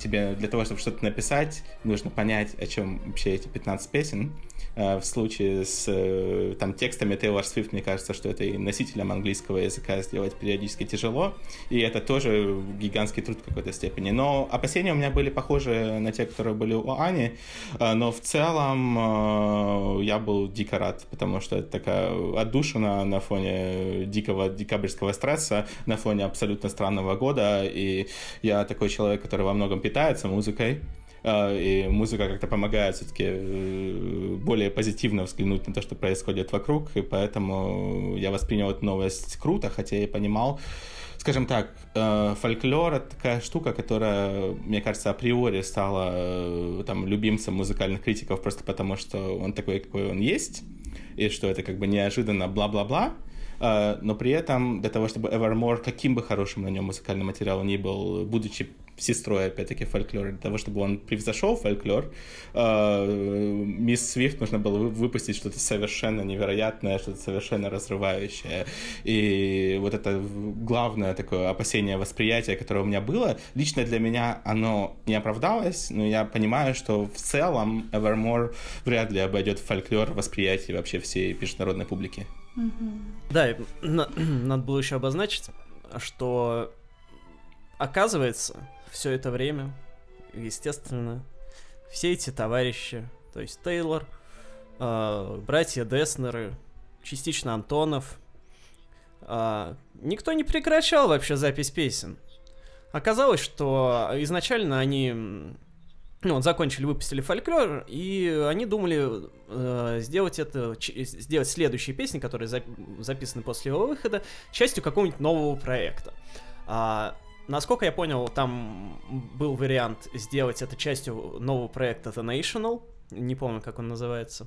Speaker 3: тебе для того, чтобы что-то написать, нужно понять, о чем вообще эти 15 песен. А, в случае с э, там, текстами Taylor Swift, мне кажется, что это и носителям английского языка сделать периодически тяжело, и это тоже гигантский труд в какой-то степени. Но опасения у меня были похожи на те, которые были у Ани, а, но в целом я был дико рад, потому что это такая отдушина на фоне дикого декабрьского стресса, на фоне абсолютно странного года, и я такой человек, который во многом питается музыкой, и музыка как-то помогает все-таки э, более позитивно взглянуть на то, что происходит вокруг, и поэтому я воспринял эту новость круто, хотя я понимал, скажем так, э, фольклор — это такая штука, которая, мне кажется, априори стала э, там любимцем музыкальных критиков просто потому, что он такой, какой он есть, и что это как бы неожиданно бла-бла-бла, но при этом для того, чтобы Evermore, каким бы хорошим на нем музыкальный материал ни был, будучи сестрой, опять-таки, фольклора, для того, чтобы он превзошел фольклор, э, мисс Свифт нужно было выпустить что-то совершенно невероятное, что-то совершенно разрывающее. И вот это главное такое опасение восприятия, которое у меня было, лично для меня оно не оправдалось, но я понимаю, что в целом Evermore вряд ли обойдет фольклор восприятия вообще всей международной публики.
Speaker 1: Да, надо было еще обозначить, что оказывается, все это время, естественно, все эти товарищи, то есть Тейлор, э, братья Деснеры, частично Антонов, э, никто не прекращал вообще запись песен. Оказалось, что изначально они ну, вот закончили, выпустили фольклор, и они думали э, сделать это, сделать следующие песни, которые за, записаны после его выхода, частью какого-нибудь нового проекта. А, Насколько я понял, там был вариант сделать это частью нового проекта The National. Не помню, как он называется.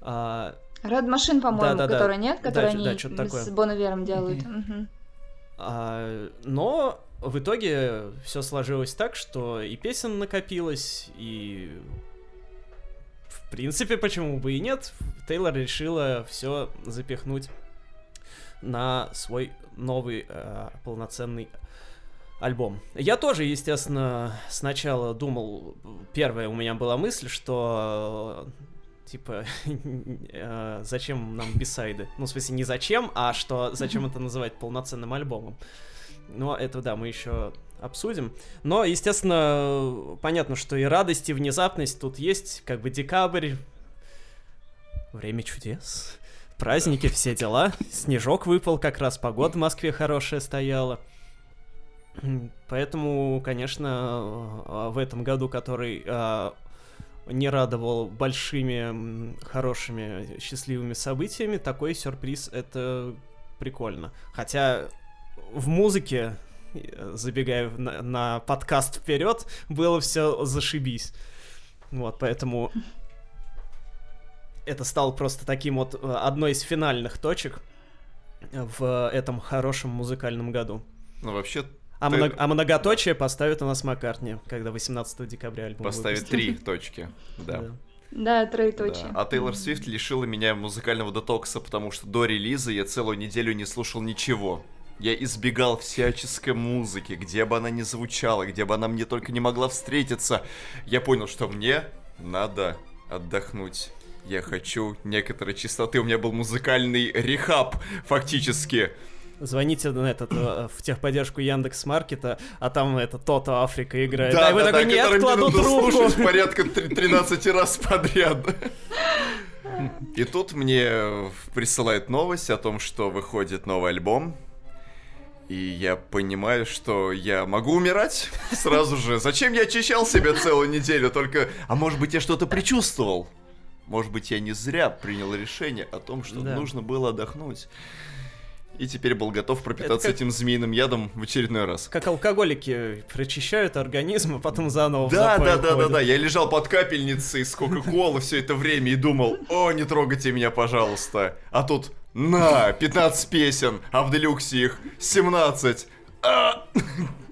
Speaker 4: А... Red Machine, по-моему, да, да, который да. нет, который да, они да, с Боновером делают.
Speaker 1: Mm-hmm. А, но в итоге все сложилось так, что и песен накопилось, и в принципе, почему бы и нет, Тейлор решила все запихнуть на свой новый э, полноценный альбом. Я тоже, естественно, сначала думал, первая у меня была мысль, что типа, э, зачем нам бисайды? Ну, в смысле, не зачем, а что зачем это называть полноценным альбомом. Но это, да, мы еще обсудим. Но, естественно, понятно, что и радость, и внезапность тут есть, как бы декабрь, время чудес, праздники, все дела. Снежок выпал, как раз погода в Москве хорошая стояла. Поэтому, конечно, а, в этом году, который а, не радовал большими, хорошими, счастливыми событиями, такой сюрприз это прикольно. Хотя в музыке, э, забегая на, на подкаст вперед, было все зашибись. Вот, поэтому это стало просто таким вот э, одной из финальных точек в этом хорошем музыкальном году.
Speaker 2: Ну, вообще,
Speaker 1: А,
Speaker 2: Ты-
Speaker 1: много- а многоточие поставит у нас Маккартни, когда 18 декабря альбом выпустит.
Speaker 2: три точки. Да.
Speaker 1: Да.
Speaker 4: Да,
Speaker 2: Да.
Speaker 4: троеточие.
Speaker 2: А Тейлор Свифт лишила меня музыкального детокса, потому что до релиза я целую неделю не слушал ничего. Я избегал всяческой музыки, где бы она ни звучала, где бы она мне только не могла встретиться. Я понял, что мне надо отдохнуть. Я хочу некоторой чистоты. У меня был музыкальный рехаб, фактически.
Speaker 1: Звоните на этот, э, в техподдержку Яндекс Маркета, а там это Тото Африка играет.
Speaker 2: Да,
Speaker 1: и вы
Speaker 2: да,
Speaker 1: такой,
Speaker 2: да,
Speaker 1: нет, кладу трубку.
Speaker 2: слушать порядка три- 13 раз подряд. И тут мне присылают новость о том, что выходит новый альбом. И я понимаю, что я могу умирать сразу же. Зачем я очищал себя целую неделю? Только... А может быть, я что-то предчувствовал? Может быть, я не зря принял решение о том, что
Speaker 1: Да.
Speaker 2: нужно было отдохнуть. И теперь был готов пропитаться
Speaker 1: как-
Speaker 2: этим змеиным ядом в очередной раз.
Speaker 1: Как алкоголики прочищают организм, а потом заново
Speaker 2: Да, да, да, да, да. Я лежал под капельницей с Кока-Колы все это время и думал, о, не трогайте меня, пожалуйста. А тут, на, 15 песен, а в делюксе их 17. А!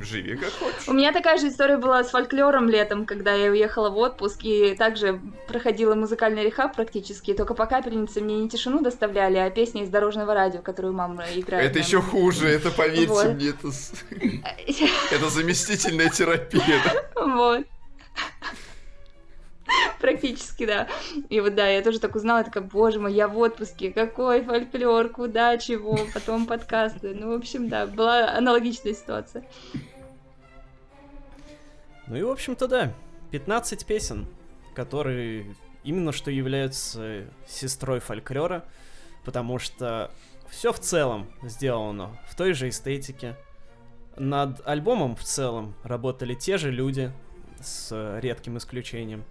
Speaker 2: Живи как хочешь.
Speaker 4: У меня такая же история была с фольклором летом, когда я уехала в отпуск и также проходила музыкальный рехаб практически, только по капельнице мне не тишину доставляли, а песни из дорожного радио, которую мама играет.
Speaker 2: Это еще хуже, это поверьте
Speaker 4: Вот.
Speaker 2: мне, это, это заместительная терапия.
Speaker 4: Вот. Практически, да. И вот да, я тоже так узнала, такая, боже мой, я в отпуске, какой фольклор, куда, чего, потом подкасты. Ну, в общем, да, была аналогичная ситуация.
Speaker 1: Ну и, в общем-то, да, 15 песен, которые именно что являются сестрой фольклора, потому что все в целом сделано в той же эстетике. Над альбомом в целом работали те же люди, с редким исключением.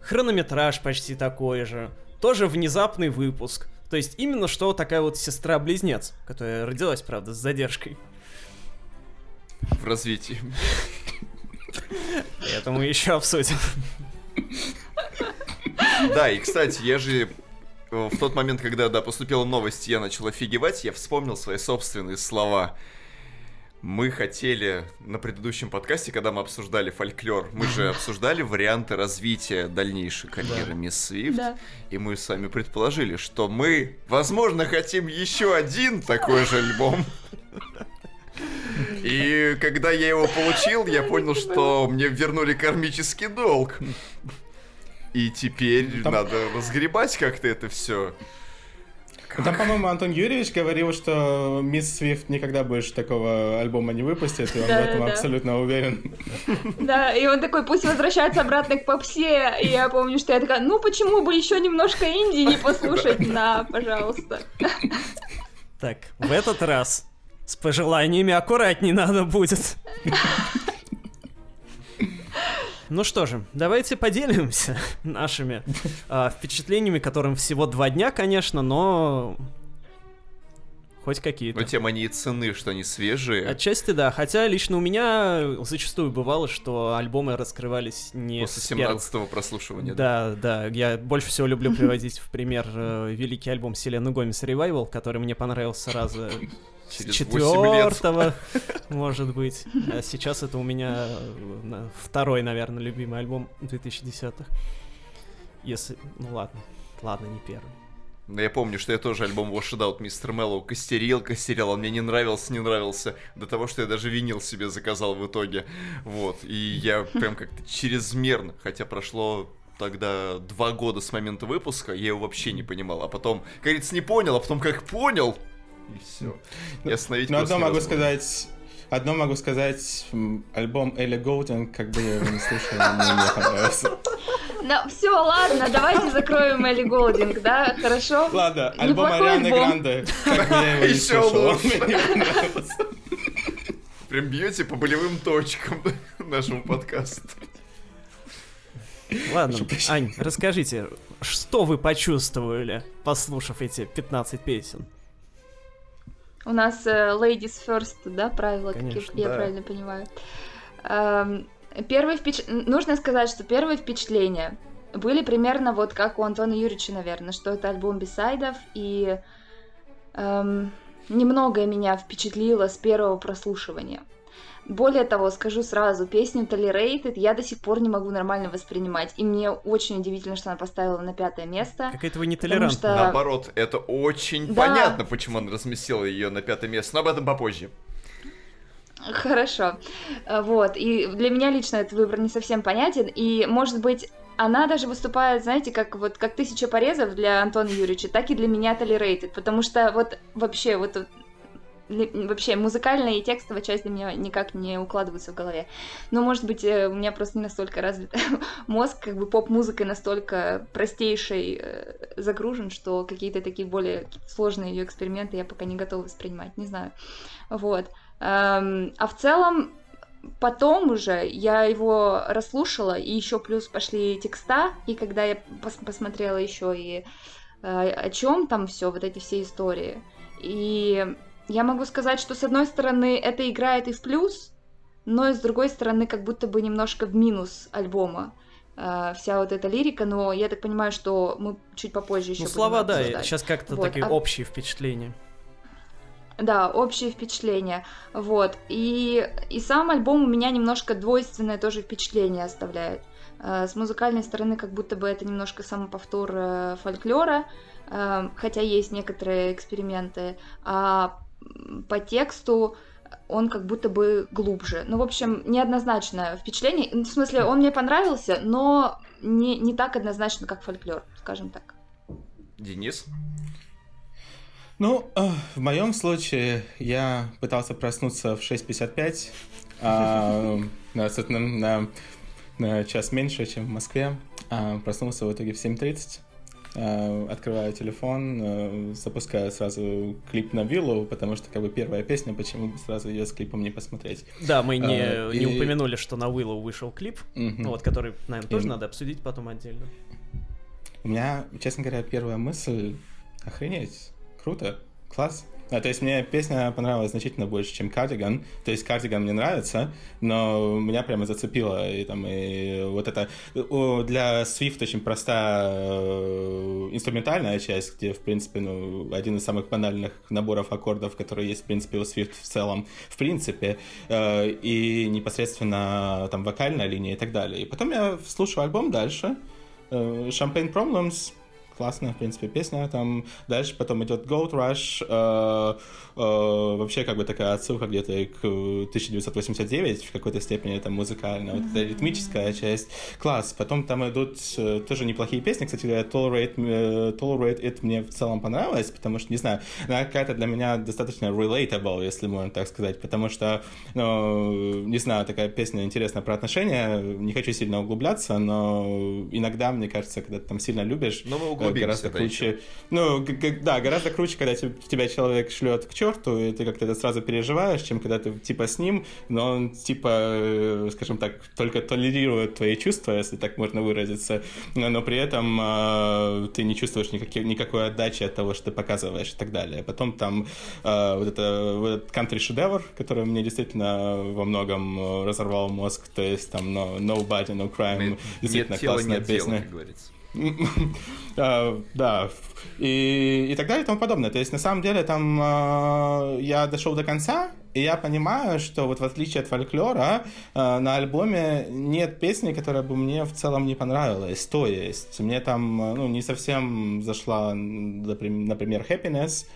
Speaker 1: Хронометраж почти такой же. Тоже внезапный выпуск. То есть именно что такая вот сестра-близнец, которая родилась, правда, с задержкой.
Speaker 2: В развитии.
Speaker 1: Это мы еще обсудим.
Speaker 2: Да, и, кстати, я же э, в тот момент, когда, да, поступила новость, я начал офигевать, я вспомнил свои собственные слова. Мы хотели на предыдущем подкасте, когда мы обсуждали фольклор, мы же обсуждали варианты развития дальнейшей карьеры
Speaker 1: Да.
Speaker 2: Мисс Свифт,
Speaker 4: Да.
Speaker 2: и мы с вами предположили, что мы, возможно, хотим еще один такой же альбом. И когда я его получил, я понял, что мне вернули кармический долг. И теперь
Speaker 3: Там-
Speaker 2: надо разгребать как-то это все.
Speaker 3: Ну, Там, по-моему, Антон Юрьевич говорил, что Мисс Свифт никогда больше такого альбома не выпустит, и он в
Speaker 4: Да,
Speaker 3: этом
Speaker 4: да.
Speaker 3: абсолютно уверен.
Speaker 4: Да, и он такой, пусть возвращается обратно к попсе. И я помню, что я такая, ну почему бы еще немножко инди не послушать? На, пожалуйста.
Speaker 1: Так, в этот раз с пожеланиями аккуратней надо будет. Ну что же, давайте поделимся нашими а, впечатлениями, которым всего два дня, конечно, но хоть какие-то.
Speaker 2: Но тем они и цены, что они свежие.
Speaker 1: Отчасти да, хотя лично у меня зачастую бывало, что альбомы раскрывались не
Speaker 2: После
Speaker 1: с первых
Speaker 2: 17-го прослушивания.
Speaker 1: Да, да, я больше всего люблю приводить в пример э, великий альбом Селены Гомес Revival, который мне понравился сразу
Speaker 2: Через 8 лет.
Speaker 1: четвертого, может быть. А сейчас это у меня э, второй, наверное, любимый альбом 2010-х. Если... Ну ладно, ладно, не первый.
Speaker 2: Но я помню, что я тоже альбом Wash It Out Mr. Mellow костерил, костерил, он мне не нравился, не нравился, до того, что я даже винил себе заказал в итоге. Вот, и я прям как-то чрезмерно, хотя прошло тогда два года с момента выпуска, я его вообще не понимал, а потом, как говорится, не понял, а потом как понял, и все. И остановить
Speaker 3: Но
Speaker 2: просто
Speaker 3: одно могу сказать... Одно могу сказать, альбом Элли Голден, как бы я его не слушал, мне не понравился.
Speaker 4: Ну, все, ладно, давайте закроем Элли Голдинг, да? Хорошо?
Speaker 3: Ладно, альбом Арианы. Гранде, я он
Speaker 2: лучше. Прям бьете по болевым точкам нашего подкаста.
Speaker 1: Ладно. Ань, расскажите, что вы почувствовали, послушав эти 15 песен?
Speaker 4: У нас э, ladies first, да, правила,
Speaker 1: Конечно,
Speaker 4: как я
Speaker 2: да.
Speaker 4: правильно понимаю. Первое впеч... Нужно сказать, что первые впечатления были примерно вот как у Антона Юрьевича, наверное, что это альбом бисайдов, и эм, немногое меня впечатлило с первого прослушивания. Более того, скажу сразу, песню Tolerated я до сих пор не могу нормально воспринимать, и мне очень удивительно, что она поставила на пятое место.
Speaker 1: Какая-то вы
Speaker 4: Потому
Speaker 1: нетолерантная.
Speaker 4: что-
Speaker 2: Наоборот, это очень
Speaker 4: Да.
Speaker 2: понятно, почему он разместил ее на пятое место, но об этом попозже.
Speaker 4: Хорошо. Э, Вот. И для меня лично этот выбор не совсем понятен. И, может быть, она даже выступает, знаете, как вот как тысяча порезов для Антона Юрьевича, так и для меня Tolerated. Потому что вот вообще вот вообще музыкальная и текстовая часть для меня никак не укладываются в голове. Но, может быть, э, у меня просто не настолько развит мозг, как бы поп-музыкой настолько простейшей э, загружен, что какие-то такие более сложные ее эксперименты я пока не готова воспринимать, не знаю. Вот. Эм, а в целом, потом уже я его расслушала, и еще плюс пошли текста, и когда я пос- посмотрела еще и э, о чем там все, вот эти все истории. И я могу сказать, что с одной стороны это играет и в плюс, но и с другой стороны как будто бы немножко в минус альбома. э, вся вот эта лирика, но я так понимаю, что мы чуть попозже еще
Speaker 1: Ну, слова, да,
Speaker 4: обсуждать.
Speaker 1: сейчас как-то
Speaker 4: Вот,
Speaker 1: такие
Speaker 4: а-
Speaker 1: общие впечатления.
Speaker 4: Да, общее впечатление. Вот. И, и сам альбом у меня немножко двойственное тоже впечатление оставляет. Э, С музыкальной стороны, как будто бы это немножко самоповтор э, фольклора, э, хотя есть некоторые эксперименты. А по тексту он как будто бы глубже. Ну, в общем, неоднозначное впечатление. Ну, В смысле, он мне понравился, но не, не так однозначно, как фольклор, скажем так.
Speaker 2: Денис?
Speaker 3: Ну, э, в моем случае я пытался проснуться в 6.55, а, на, на, на час меньше, чем в Москве. А проснулся в итоге в 7.30. А, Открываю телефон, э, запускаю сразу клип на виллу, потому что как бы первая песня, почему бы сразу ее с клипом не посмотреть.
Speaker 1: Да, мы не,
Speaker 3: А,
Speaker 1: не
Speaker 3: и-
Speaker 1: упомянули, что на Willow вышел клип, ну вот, который, наверное, тоже
Speaker 3: И-
Speaker 1: надо обсудить потом отдельно.
Speaker 3: У меня, честно говоря, первая мысль охренеть, круто, класс. А, то есть мне песня понравилась значительно больше, чем Кардиган. То есть Кардиган мне нравится, но меня прямо зацепило. И там и вот это для Swift очень простая э, инструментальная часть, где, в принципе, ну, один из самых банальных наборов аккордов, которые есть, в принципе, у Swift в целом, в принципе, э, и непосредственно там вокальная линия и так далее. И потом я слушаю альбом дальше, Э, Champagne Problems классная, в принципе, песня. Там дальше потом идет Gold Rush. э, э, вообще, как бы такая отсылка где-то к 1989 в какой-то степени, это музыкальная, вот эта ритмическая часть. Класс. Потом там идут э, тоже неплохие песни. Кстати говоря, Tolerate, э, Tolerate It мне в целом понравилось, потому что, не знаю, она какая-то для меня достаточно relatable, если можно так сказать, потому что, ну, не знаю, такая песня интересная про отношения, не хочу сильно углубляться, но иногда, мне кажется, когда ты там сильно любишь,
Speaker 2: Но мы
Speaker 3: э, гораздо круче. Ну, да, гораздо круче, когда те- тебя человек шлет к черту, и ты как-то это сразу переживаешь, чем когда ты типа с ним, но он типа, э, скажем так, только толерирует твои чувства, если так можно выразиться, но, при этом э, ты не чувствуешь никаких, никакой отдачи от того, что ты показываешь и так далее. Потом там э, вот, это, вот этот country-шедевр, который мне действительно во многом э, разорвал мозг, то есть там no, Nobody, No Crime,
Speaker 2: Нет
Speaker 3: действительно
Speaker 2: тела,
Speaker 3: классная
Speaker 2: нет
Speaker 3: песня.
Speaker 2: как говорится.
Speaker 3: А, Да, и, и так далее и тому подобное. То есть, на самом деле, там а, я дошел до конца, и я понимаю, что вот в отличие от фольклора, а, на альбоме нет песни, которая бы мне в целом не понравилась. То есть, мне там ну, не совсем зашла, наприм- например, Happiness,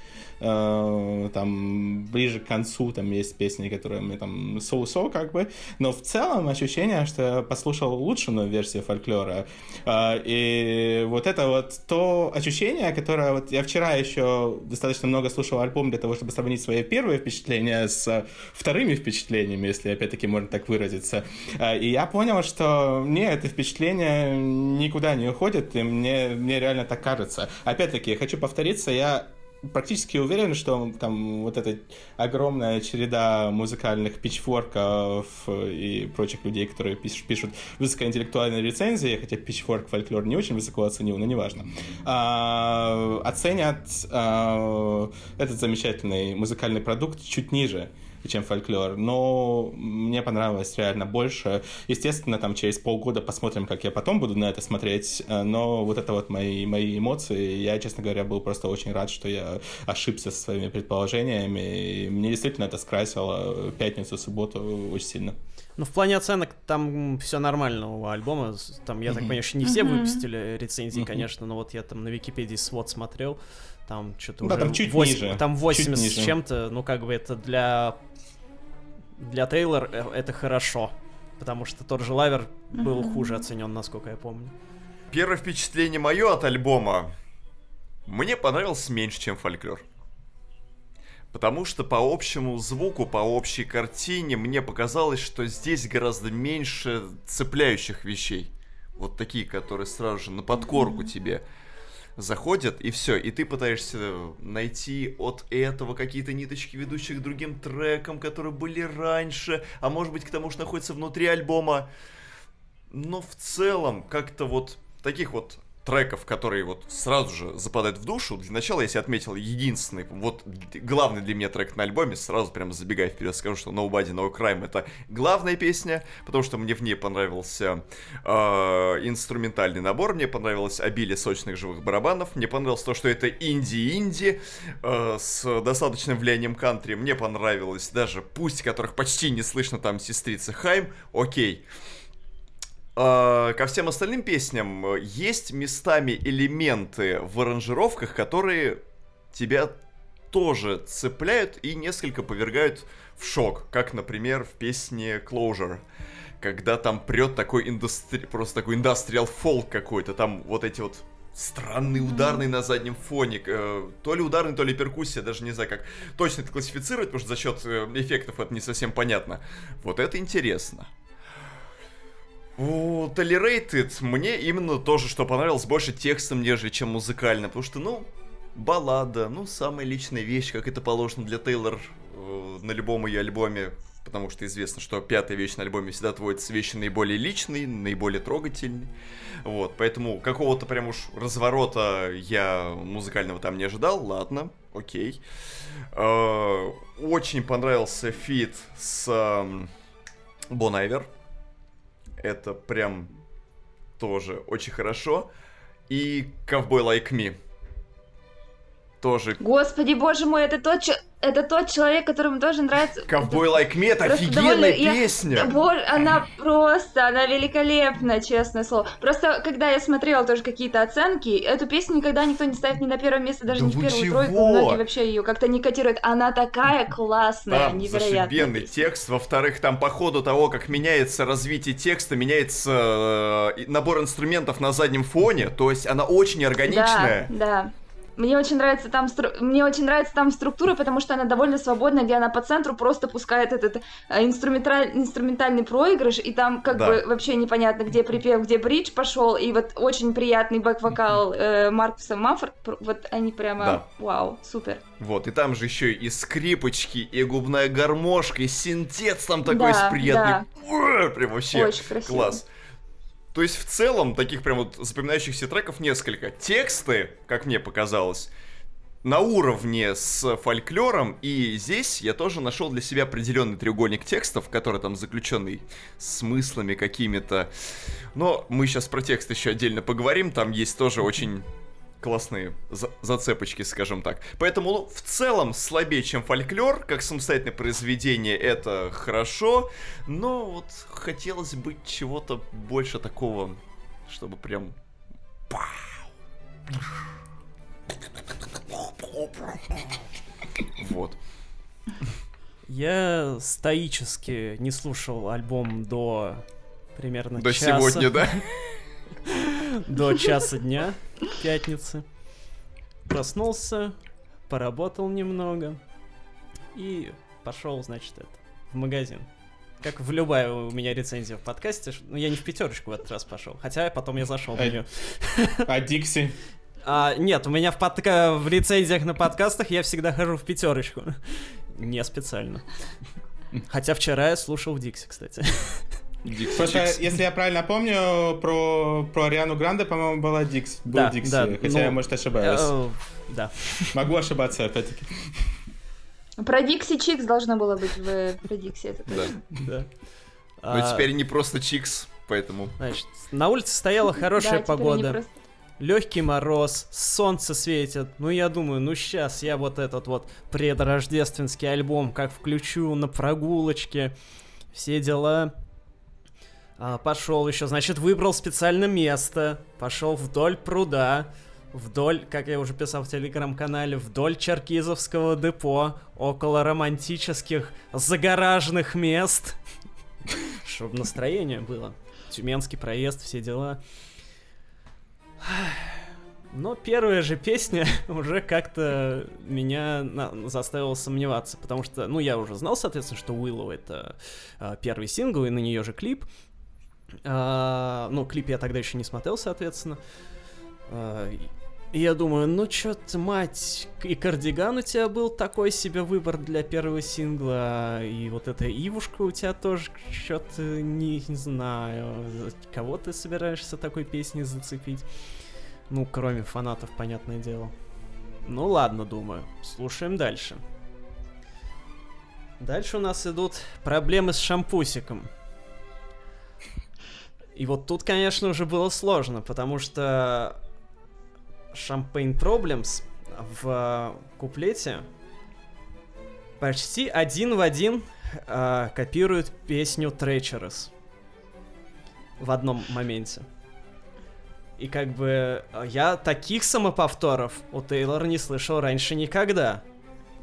Speaker 3: там ближе к концу там есть песни, которые мне там соу-соу как бы, но в целом ощущение, что я послушал улучшенную версию фольклора, Э, и вот это вот то ощущение, которое вот я вчера еще достаточно много слушал альбом для того, чтобы сравнить свои первые впечатления с вторыми впечатлениями, если опять-таки можно так выразиться, Э, и я понял, что не, это впечатление никуда не уходит, и мне, мне реально так кажется. Опять-таки, я хочу повториться, я практически уверен, что там вот эта огромная череда музыкальных пичфорков и прочих людей, которые пишут, пишут высокоинтеллектуальные рецензии, хотя пичфорк фольклор не очень высоко оценил, но неважно, а, оценят а, этот замечательный музыкальный продукт чуть ниже чем фольклор. Но мне понравилось реально больше. Естественно, там через полгода посмотрим, как я потом буду на это смотреть. Э, но вот это вот мои, мои эмоции. Я, честно говоря, был просто очень рад, что я ошибся со своими предположениями. И мне действительно это скрасило пятницу, субботу очень сильно.
Speaker 1: Ну, в плане оценок там все нормально у альбома. Там, я так понимаю, еще не все выпустили рецензии, конечно, но вот я там на Википедии свод смотрел. Там что-то
Speaker 3: да,
Speaker 1: уже
Speaker 3: там чуть
Speaker 1: 8,
Speaker 3: ниже.
Speaker 1: Там 80
Speaker 3: чуть
Speaker 1: с чем-то. Ну, как бы это для для Тейлор э, это хорошо. Потому что тот же Лавер был хуже оценен, насколько я помню.
Speaker 2: Первое впечатление мое от альбома мне понравился меньше, чем фольклор. Потому что по общему звуку, по общей картине мне показалось, что здесь гораздо меньше цепляющих вещей. Вот такие, которые сразу же на подкорку тебе заходят, и все, и ты пытаешься найти от этого какие-то ниточки, ведущие к другим трекам, которые были раньше, а может быть к тому, что находится внутри альбома. Но в целом, как-то вот таких вот треков, которые вот сразу же западают в душу. Для начала себе отметил единственный, вот главный для меня трек на альбоме, сразу прямо забегая вперед, скажу, что Nobody No Crime это главная песня, потому что мне в ней понравился э, инструментальный набор, мне понравилось обилие сочных живых барабанов, мне понравилось то, что это инди-инди э, с достаточным влиянием кантри, мне понравилось даже пусть, которых почти не слышно там сестрицы Хайм, окей. А, ко всем остальным песням э, есть местами элементы в аранжировках, которые тебя тоже цепляют и несколько повергают в шок, как, например, в песне Closure, когда там прет такой индустри... просто такой индастриал фолк какой-то, там вот эти вот странный ударный на заднем фоне. Э, то ли ударный, то ли перкуссия, даже не знаю, как точно это классифицировать, потому что за счет э, эффектов это не совсем понятно. Вот это интересно. Tolerated мне именно тоже, что понравилось, больше текстом, нежели чем музыкально, потому что, ну, баллада, ну, самая личная вещь, как это положено для Тейлор э, на любом ее альбоме, потому что известно, что пятая вещь на альбоме всегда отводится вещи наиболее личные, наиболее трогательные. Вот, поэтому какого-то прям уж разворота я музыкального там не ожидал, ладно, окей. Э, очень понравился feat с Bon э, Iver, это прям тоже очень хорошо. И Ковбой Like Me. Тоже.
Speaker 4: Господи, боже мой, это тот, это тот человек, которому тоже нравится...
Speaker 2: Ковбой Like Me, это офигенная песня! Я...
Speaker 4: Боже, она просто, она великолепна, честное слово. Просто, когда я смотрела тоже какие-то оценки, эту песню никогда никто не ставит ни на первое место, даже
Speaker 2: да
Speaker 4: не в первую
Speaker 2: чего?
Speaker 4: тройку. Многие вообще ее как-то не котируют. Она такая классная,
Speaker 2: там
Speaker 4: невероятная.
Speaker 2: зашибенный текст. Во-вторых, там по ходу того, как меняется развитие текста, меняется э, набор инструментов на заднем фоне. То есть она очень органичная.
Speaker 4: Да, да. Мне очень нравится там мне очень нравится там структура, потому что она довольно свободная, где она по центру просто пускает этот э, инструменталь... инструментальный проигрыш, и там как да. бы вообще непонятно, где припев, где бридж пошел, и вот очень приятный бэк-вокал э, Маркуса Маффорд, вот они прямо, да. вау, супер.
Speaker 2: Вот, и там же еще и скрипочки, и губная гармошка, и синтез там такой да, приятный. Да. Прям вообще Очень красиво. класс. То есть в целом таких прям вот запоминающихся треков несколько. Тексты, как мне показалось, на уровне с фольклором, и здесь я тоже нашел для себя определенный треугольник текстов, который там заключенный смыслами какими-то. Но мы сейчас про текст еще отдельно поговорим, там есть тоже очень классные за зацепочки, скажем так. Поэтому, ну, в целом, слабее, чем фольклор, как самостоятельное произведение, это хорошо, но вот хотелось бы чего-то больше такого, чтобы прям... Вот.
Speaker 1: Я стоически не слушал альбом до примерно
Speaker 2: до
Speaker 1: часа.
Speaker 2: До сегодня, да?
Speaker 1: До часа дня пятницы. Проснулся, поработал немного и пошел, значит, это, в магазин. Как в любая у меня рецензия в подкасте. Ну, я не в пятерочку в этот раз пошел. Хотя потом я зашел в
Speaker 3: нее. А Дикси?
Speaker 1: А, нет, у меня в, подка... в рецензиях на подкастах я всегда хожу в пятерочку. Не специально. Хотя вчера я слушал Дикси, кстати.
Speaker 3: Дикс. Просто, если я правильно помню, про, про Ариану Гранде, по-моему, была Дикс, был да, Дикси, да, хотя ну, я, может, ошибаюсь. Э,
Speaker 1: да.
Speaker 3: Могу ошибаться, опять-таки.
Speaker 4: Про Дикси Чикс должно было быть в про Дикси, это
Speaker 2: точно. Да. да. Но а... теперь не просто Чикс, поэтому...
Speaker 1: Значит, на улице стояла хорошая погода. Легкий мороз, солнце светит. Ну, я думаю, ну сейчас я вот этот вот предрождественский альбом как включу на прогулочке. Все дела. А, пошел еще, значит, выбрал специальное место. Пошел вдоль пруда вдоль, как я уже писал в телеграм-канале, вдоль Черкизовского депо, около романтических загораженных мест, чтобы настроение было. Тюменский проезд, все дела. Но первая же песня уже как-то меня заставила сомневаться, потому что, ну, я уже знал, соответственно, что Willow это а, первый сингл, и на нее же клип. А, ну, клип я тогда еще не смотрел, соответственно. А, и я думаю, ну чё ты, мать, и кардиган у тебя был такой себе выбор для первого сингла, и вот эта Ивушка у тебя тоже что-то не, не знаю, кого ты собираешься такой песней зацепить? Ну, кроме фанатов, понятное дело. Ну ладно, думаю, слушаем дальше. Дальше у нас идут проблемы с шампусиком. И вот тут, конечно, уже было сложно, потому что Champagne Problems в куплете почти один в один э, копирует песню Treacherous в одном моменте. И как бы я таких самоповторов у Тейлора не слышал раньше никогда.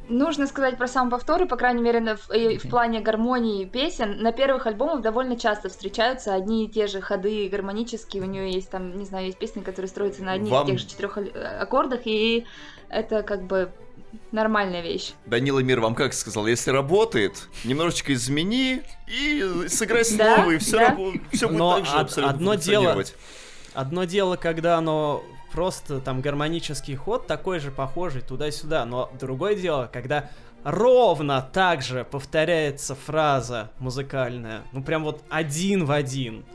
Speaker 4: Нужно сказать про сам повторы, по крайней мере, в, в плане гармонии песен. На первых альбомах довольно часто встречаются одни и те же ходы гармонические. У нее есть там, не знаю, есть песни, которые строятся на одних Вам... и тех же четырех э, аккордах, и это как бы нормальная вещь.
Speaker 2: Данила Мир вам как сказал, если работает, немножечко измени и сыграй снова, и все, будет так же абсолютно
Speaker 1: одно дело, одно дело, когда оно просто там гармонический ход такой же похожий туда-сюда. Но другое дело, когда ровно так же повторяется фраза музыкальная, ну прям вот один в один.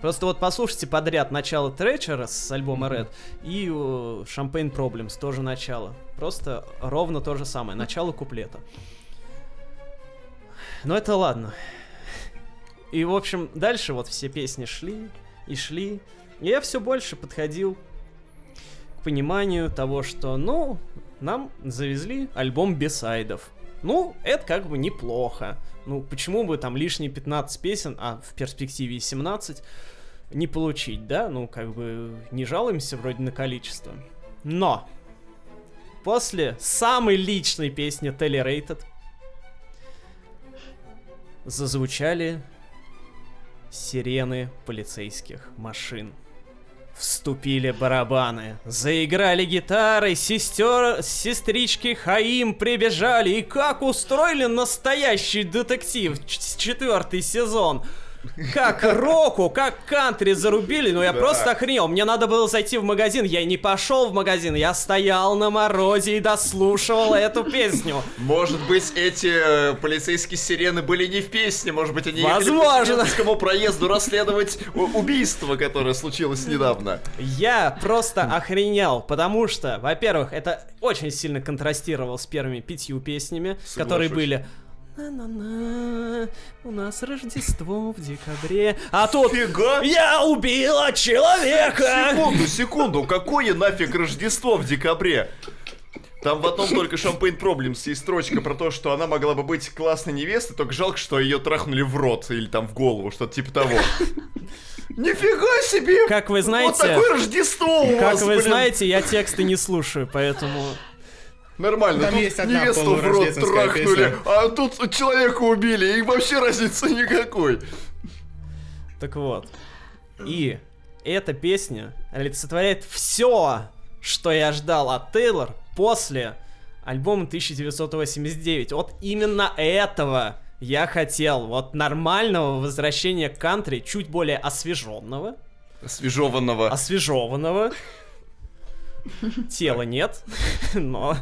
Speaker 1: Просто вот послушайте подряд начало Тречера с альбома Red и Champagne Problems тоже начало. Просто ровно то же самое, начало куплета. Но это ладно. И, в общем, дальше вот все песни шли и шли. И я все больше подходил пониманию того, что, ну, нам завезли альбом бесайдов. Ну, это как бы неплохо. Ну, почему бы там лишние 15 песен, а в перспективе 17, не получить, да? Ну, как бы не жалуемся вроде на количество. Но! После самой личной песни Tolerated зазвучали сирены полицейских машин. Вступили барабаны, заиграли гитары, сестер, сестрички Хаим прибежали, и как устроили настоящий детектив, четвертый сезон. Как року, как кантри зарубили, ну я да. просто охренел. Мне надо было зайти в магазин, я не пошел в магазин, я стоял на морозе и дослушивал эту песню.
Speaker 2: Может быть, эти э, полицейские сирены были не в песне, может быть, они
Speaker 1: Возможно.
Speaker 2: ехали по проезду расследовать убийство, которое случилось недавно.
Speaker 1: Я просто охренел, потому что, во-первых, это очень сильно контрастировало с первыми пятью песнями, Соглашусь. которые были на-на-на, у нас Рождество в декабре. А тут
Speaker 2: Фига?
Speaker 1: я убила человека!
Speaker 2: Секунду, секунду, какое нафиг Рождество в декабре? Там в одном только Champagne Problems есть строчка про то, что она могла бы быть классной невестой, только жалко, что ее трахнули в рот или там в голову, что-то типа того. Нифига себе!
Speaker 1: Как вы знаете... Вот
Speaker 2: такое Рождество у
Speaker 1: Как вас, вы блин. знаете, я тексты не слушаю, поэтому...
Speaker 2: Нормально, Там тут есть одна невесту в рот трахнули, песня. а тут человека убили, и вообще разницы никакой.
Speaker 1: Так вот. И эта песня олицетворяет все, что я ждал от Тейлор после альбома 1989. Вот именно этого я хотел. Вот нормального возвращения к кантри, чуть более освеженного.
Speaker 2: Освежеванного.
Speaker 1: Освежеванного Тела нет, но...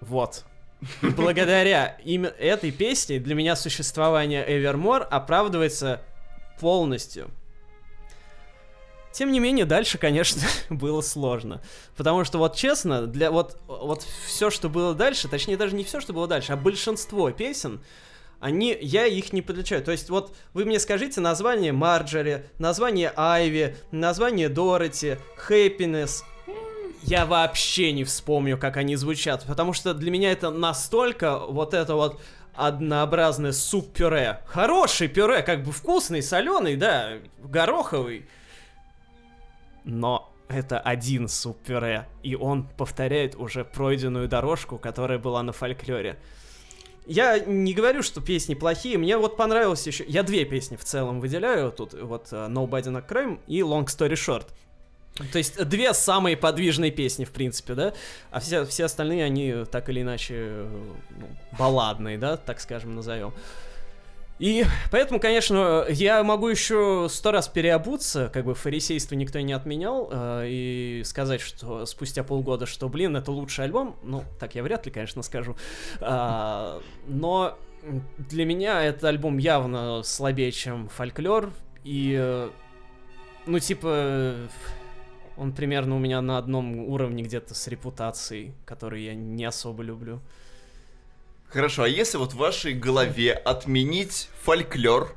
Speaker 1: Вот. Благодаря именно этой песне для меня существование Evermore оправдывается полностью. Тем не менее, дальше, конечно, было сложно. Потому что, вот честно, для вот, вот все, что было дальше, точнее, даже не все, что было дальше, а большинство песен, они, я их не подлечаю. То есть, вот вы мне скажите название Марджори, название Айви, название Дороти, Happiness. Я вообще не вспомню, как они звучат, потому что для меня это настолько вот это вот однообразное суп-пюре. Хороший пюре, как бы вкусный, соленый, да, гороховый. Но это один суп-пюре, и он повторяет уже пройденную дорожку, которая была на фольклоре. Я не говорю, что песни плохие, мне вот понравилось еще... Я две песни в целом выделяю, тут вот э, Nobody Not Crime и Long Story Short. То есть две самые подвижные песни, в принципе, да? А все, все остальные, они так или иначе э, ну, балладные, да, так скажем, назовем. И поэтому, конечно, я могу еще сто раз переобуться, как бы фарисейство никто не отменял, э, и сказать, что спустя полгода, что, блин, это лучший альбом, ну, так я вряд ли, конечно, скажу, а, но для меня этот альбом явно слабее, чем фольклор, и, э, ну, типа, он примерно у меня на одном уровне где-то с репутацией, который я не особо люблю.
Speaker 2: Хорошо, а если вот в вашей голове отменить фольклор,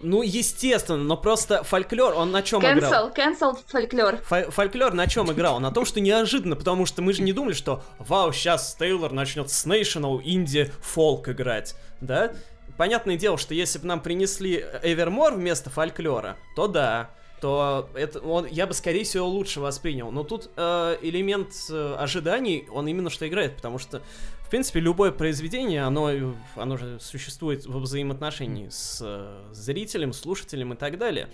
Speaker 1: Ну, естественно, но просто фольклор, он на чем
Speaker 4: Cancel,
Speaker 1: играл?
Speaker 4: cancel фольклор.
Speaker 1: Фо- фольклор на чем играл? На том, что неожиданно, потому что мы же не думали, что вау, сейчас Тейлор начнет с National Indie фолк играть, да? Понятное дело, что если бы нам принесли Evermore вместо фольклора, то да, то это он, я бы, скорее всего, лучше воспринял. Но тут э, элемент э, ожиданий, он именно что играет, потому что, в принципе, любое произведение, оно, оно же существует в взаимоотношении с э, зрителем, слушателем и так далее.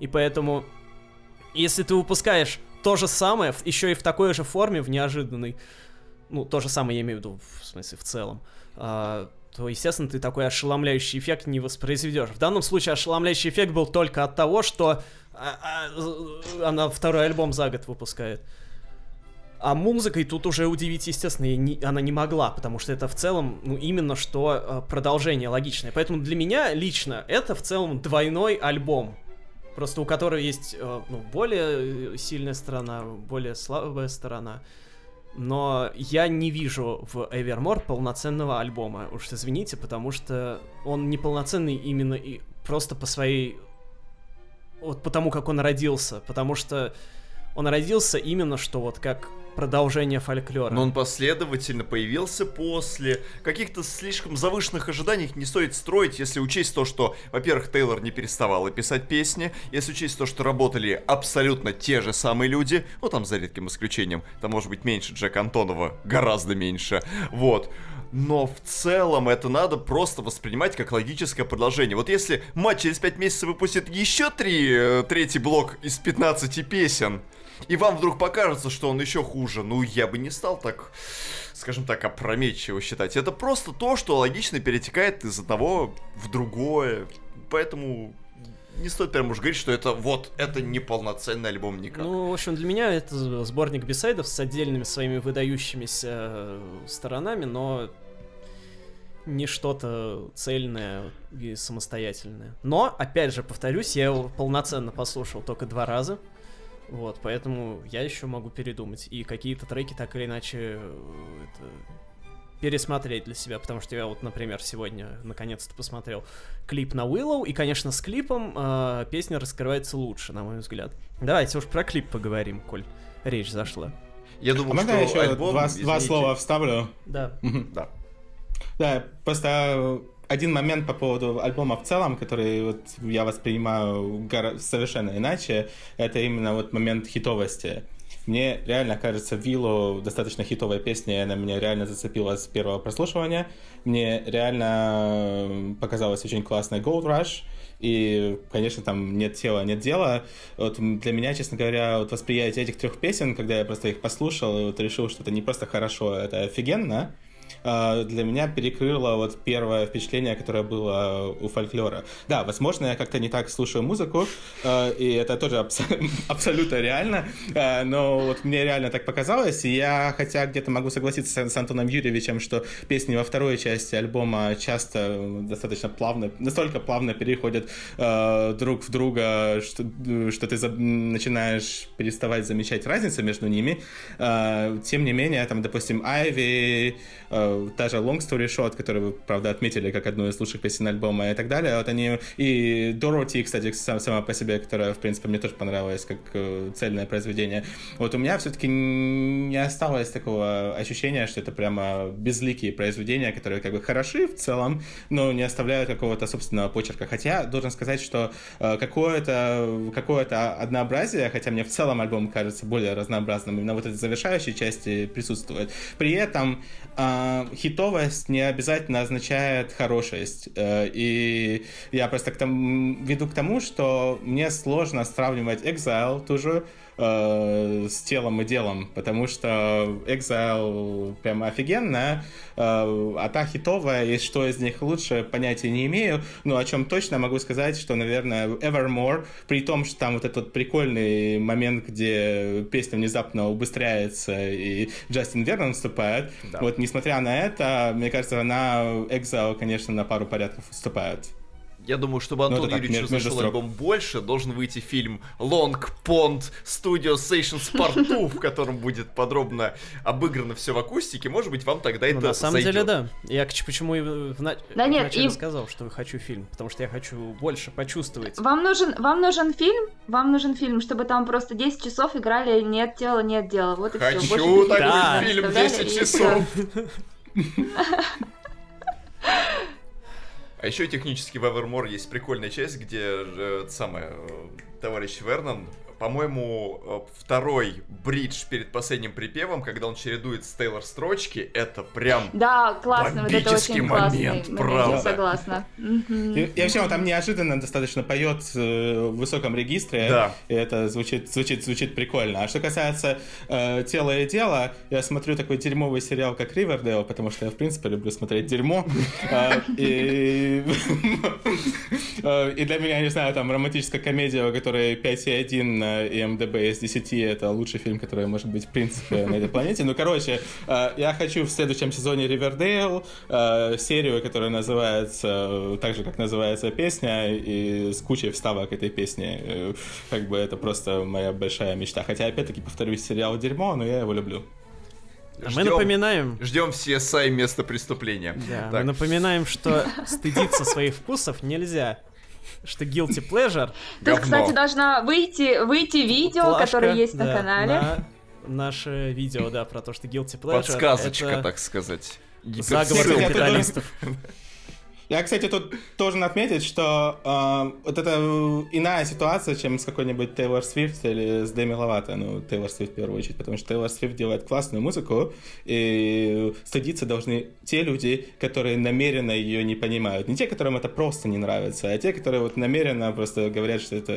Speaker 1: И поэтому, если ты выпускаешь то же самое, еще и в такой же форме, в неожиданной, ну, то же самое я имею в виду, в смысле, в целом, а, то, естественно, ты такой ошеломляющий эффект не воспроизведешь. В данном случае ошеломляющий эффект был только от того, что а, а, она второй альбом за год выпускает. А музыкой тут уже удивить, естественно, не- она не могла, потому что это в целом, ну, именно что э, продолжение логичное. Поэтому для меня лично это в целом двойной альбом. Просто у которого есть э, ну, более э, сильная сторона, более слабая сторона. Но я не вижу в Evermore полноценного альбома. Уж извините, потому что он неполноценный именно и просто по своей... Вот потому, как он родился. Потому что он родился именно что вот как продолжение фольклора.
Speaker 2: но он последовательно появился после каких-то слишком завышенных ожиданий не стоит строить, если учесть то, что, во-первых, Тейлор не переставала писать песни, если учесть то, что работали абсолютно те же самые люди, ну там за редким исключением, там может быть меньше Джека Антонова, гораздо меньше, вот. Но в целом это надо просто воспринимать как логическое продолжение. Вот если мать через 5 месяцев выпустит еще три, э, третий блок из 15 песен, и вам вдруг покажется, что он еще хуже, ну я бы не стал так, скажем так, опрометчиво считать. Это просто то, что логично перетекает из одного в другое. Поэтому не стоит прям уж говорить, что это вот, это не полноценный альбом никак.
Speaker 1: Ну, в общем, для меня это сборник бисайдов с отдельными своими выдающимися э, сторонами, но не что-то цельное и самостоятельное. Но, опять же, повторюсь, я его полноценно послушал только два раза. Вот, поэтому я еще могу передумать. И какие-то треки так или иначе э, это, пересмотреть для себя, потому что я вот, например, сегодня наконец-то посмотрел клип на Willow, и, конечно, с клипом э, песня раскрывается лучше, на мой взгляд. Давайте уж про клип поговорим, коль речь зашла.
Speaker 2: Я
Speaker 3: А
Speaker 2: думаю,
Speaker 3: можно
Speaker 2: что
Speaker 3: я еще
Speaker 2: альбом,
Speaker 3: два, два слова вставлю?
Speaker 1: Да.
Speaker 2: Да.
Speaker 3: Да, просто один момент по поводу альбома в целом, который вот я воспринимаю совершенно иначе, это именно вот момент хитовости. Мне реально кажется, Виллу достаточно хитовая песня, она меня реально зацепила с первого прослушивания. Мне реально показалось очень классной Gold Rush, и, конечно, там нет тела, нет дела. Вот для меня, честно говоря, вот восприятие этих трех песен, когда я просто их послушал, и вот решил, что это не просто хорошо, это офигенно, для меня перекрыло вот первое впечатление, которое было у фольклора. Да, возможно, я как-то не так слушаю музыку, э, и это тоже абс- абсолютно реально, э, но вот мне реально так показалось, и я, хотя где-то могу согласиться с, Антоном Юрьевичем, что песни во второй части альбома часто достаточно плавно, настолько плавно переходят э, друг в друга, что, что ты начинаешь переставать замечать разницу между ними. Э, тем не менее, там, допустим, Айви, та же Long Story Short, которую вы, правда, отметили как одну из лучших песен альбома и так далее, вот они... И Дороти, кстати, сам, сама по себе, которая, в принципе, мне тоже понравилась как э, цельное произведение. Вот у меня все-таки не осталось такого ощущения, что это прямо безликие произведения, которые как бы хороши в целом, но не оставляют какого-то собственного почерка. Хотя, должен сказать, что э, какое-то какое однообразие, хотя мне в целом альбом кажется более разнообразным, именно вот этой завершающей части присутствует. При этом хитовость не обязательно означает хорошесть. Э, и я просто к тому, веду к тому, что мне сложно сравнивать Exile тоже э, с телом и делом, потому что Exile прямо офигенная, э, а та хитовая, и что из них лучше, понятия не имею, но о чем точно могу сказать, что, наверное, Evermore, при том, что там вот этот прикольный момент, где песня внезапно убыстряется и Джастин Вернон вступает, да. вот несмотря на это, мне кажется, она Exile, конечно, на пару порядков уступает.
Speaker 2: Я думаю, чтобы ну, Антон Юрьевич услышал альбом больше, должен выйти фильм Long Pond Studio Sessions Part 2, в котором будет подробно обыграно все в акустике. Может быть, вам тогда ну, это
Speaker 1: На самом
Speaker 2: зайдет.
Speaker 1: деле, да. Я почему и в, на... да в нет, начале и... сказал, что хочу фильм, потому что я хочу больше почувствовать.
Speaker 4: Вам нужен, вам нужен фильм? Вам нужен фильм, чтобы там просто 10 часов играли «Нет тела, нет дела». Вот и
Speaker 2: хочу
Speaker 4: все.
Speaker 2: Хочу такой да. фильм 10 часов. А еще технически в Evermore есть прикольная часть, где э, самое, э, товарищ Вернон по-моему, э, второй бридж перед последним припевом, когда он чередует с Тейлор строчки, это прям
Speaker 4: да, классно, вот это очень
Speaker 2: момент,
Speaker 4: классный
Speaker 2: правда.
Speaker 4: Я согласна.
Speaker 3: И, и вообще он там неожиданно достаточно поет э, в высоком регистре, да. и это звучит, звучит, звучит прикольно. А что касается э, тела и дела, я смотрю такой дерьмовый сериал, как Ривердейл, потому что я, в принципе, люблю смотреть дерьмо. А, и э, и для меня, не знаю, там романтическая комедия, у которой 5,1 и МДБ из 10 это лучший фильм, который может быть в принципе на этой планете. Ну, короче, э, я хочу в следующем сезоне Ривердейл, э, серию, которая называется э, так же, как называется песня, и с кучей вставок этой песни. Как бы это просто моя большая мечта. Хотя, опять-таки, повторюсь, сериал дерьмо, но я его люблю.
Speaker 1: А мы напоминаем...
Speaker 2: Ждем CSI место преступления.
Speaker 1: Да, так. мы напоминаем, что стыдиться своих вкусов нельзя что guilty pleasure.
Speaker 4: Тут, кстати, должна выйти, выйти видео, Плашка, которое есть да, на канале. На
Speaker 1: наше видео, да, про то, что guilty pleasure.
Speaker 2: Подсказочка, это... так сказать.
Speaker 1: Заговор капиталистов.
Speaker 3: Я, кстати, тут должен отметить, что э, вот это иная ситуация, чем с какой-нибудь Тейлор Свифт или с Дэми Ловато. Ну, Тейлор Свифт в первую очередь, потому что Тейлор Свифт делает классную музыку, и стыдиться должны те люди, которые намеренно ее не понимают. Не те, которым это просто не нравится, а те, которые вот намеренно просто говорят, что это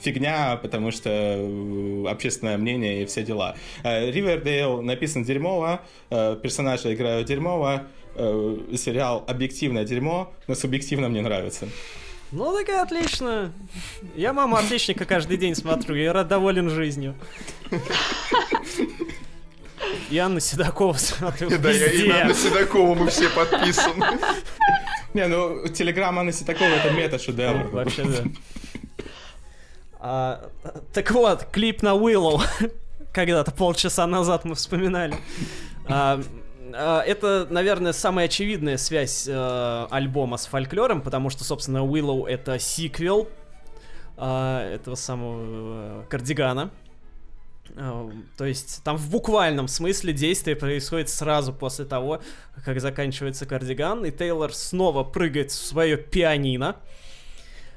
Speaker 3: фигня, потому что общественное мнение и все дела. Ривердейл написан дерьмово, э, персонажи играют дерьмово, э, сериал объективное дерьмо, но субъективно мне нравится.
Speaker 1: Ну так и отлично. Я маму отличника каждый день смотрю, я рад доволен жизнью. И Анну Седокову смотрю Да, я и
Speaker 2: на Седокову мы все подписаны.
Speaker 3: Не, ну, телеграмма Анны Седоковой это мета-шедевр.
Speaker 1: Вообще, да. А, так вот, клип на Willow. Когда-то полчаса назад мы вспоминали. А, это, наверное, самая очевидная связь э, альбома с фольклором, потому что, собственно, Willow это сиквел э, этого самого э, кардигана. Э, то есть там в буквальном смысле действие происходит сразу после того, как заканчивается кардиган, и Тейлор снова прыгает в свое пианино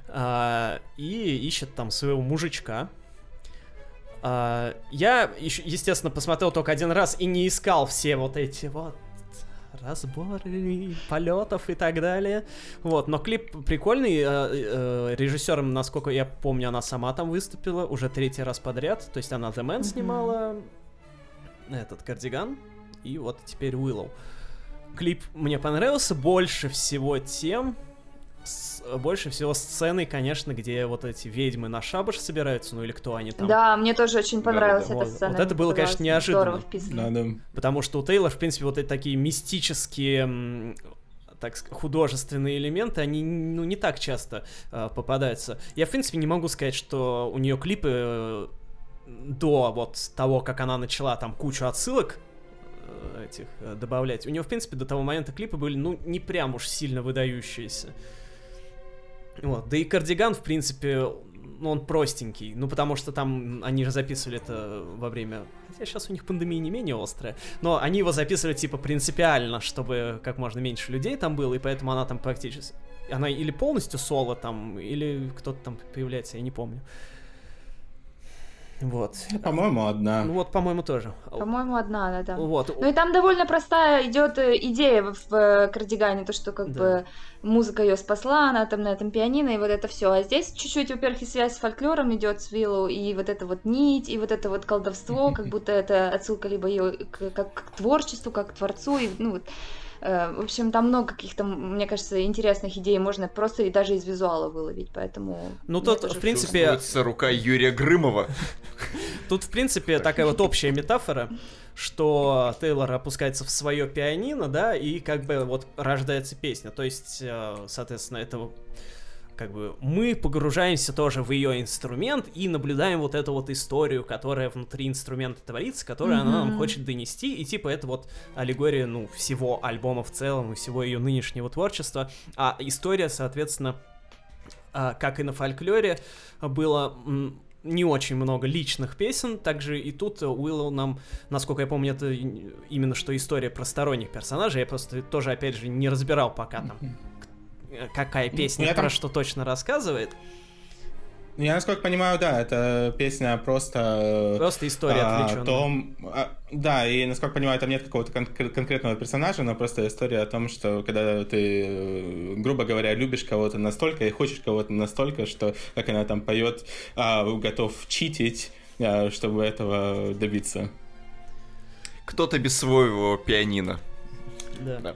Speaker 1: э, и ищет там своего мужичка, Uh, я, естественно, посмотрел только один раз и не искал все вот эти вот разборы полетов и так далее. Вот, но клип прикольный. Э, э, режиссером, насколько я помню, она сама там выступила уже третий раз подряд. То есть она The Man mm-hmm. снимала этот кардиган и вот теперь Willow. клип мне понравился больше всего тем, больше всего сцены, конечно, где вот эти ведьмы на шабаш собираются, ну или кто они там.
Speaker 4: Да, мне тоже очень понравилась да, да, эта
Speaker 1: вот,
Speaker 4: сцена.
Speaker 1: Вот это было, конечно, неожиданно.
Speaker 3: Да, да.
Speaker 1: Потому что у Тейлора, в принципе, вот эти такие мистические так сказать, художественные элементы, они ну, не так часто э, попадаются. Я, в принципе, не могу сказать, что у нее клипы э, до вот того, как она начала там кучу отсылок э, этих э, добавлять. У нее, в принципе, до того момента клипы были, ну, не прям уж сильно выдающиеся. Вот. Да и кардиган, в принципе, ну, он простенький. Ну, потому что там они же записывали это во время... Хотя сейчас у них пандемия не менее острая. Но они его записывали, типа, принципиально, чтобы как можно меньше людей там было, и поэтому она там практически... Она или полностью соло там, или кто-то там появляется, я не помню. Вот.
Speaker 3: По-моему, одна.
Speaker 1: Ну вот, по-моему, тоже.
Speaker 4: По-моему, одна она там.
Speaker 1: Вот.
Speaker 4: Ну и там довольно простая идет э, идея в, в э, кардигане, то, что как да. бы музыка ее спасла, она там на этом пианино, и вот это все. А здесь чуть-чуть, во-первых, и связь с фольклором идет с Виллу, и вот это вот нить, и вот это вот колдовство, как будто это отсылка либо ее к, как к творчеству, как к творцу, и ну вот в общем, там много каких-то, мне кажется, интересных идей можно просто и даже из визуала выловить, поэтому...
Speaker 1: Ну, тут, в принципе...
Speaker 2: Чувствуется рука Юрия Грымова.
Speaker 1: Тут, в принципе, такая вот общая метафора, что Тейлор опускается в свое пианино, да, и как бы вот рождается песня. То есть, э, соответственно, это как бы мы погружаемся тоже в ее инструмент и наблюдаем вот эту вот историю, которая внутри инструмента творится, которую mm-hmm. она нам хочет донести, и типа это вот аллегория, ну, всего альбома в целом и всего ее нынешнего творчества, а история, соответственно, а, как и на фольклоре, было не очень много личных песен, также и тут Уиллоу нам, насколько я помню, это именно что история про сторонних персонажей, я просто тоже, опять же, не разбирал пока там, какая ну, песня я про там... что точно рассказывает.
Speaker 3: Ну, я, насколько понимаю, да, это песня просто...
Speaker 1: Просто история а, отвлеченная.
Speaker 3: О том, а, да, и, насколько понимаю, там нет какого-то кон- конкретного персонажа, но просто история о том, что когда ты, грубо говоря, любишь кого-то настолько и хочешь кого-то настолько, что, как она там поет, а, готов читить, а, чтобы этого добиться.
Speaker 2: Кто-то без своего пианино.
Speaker 1: Да. да.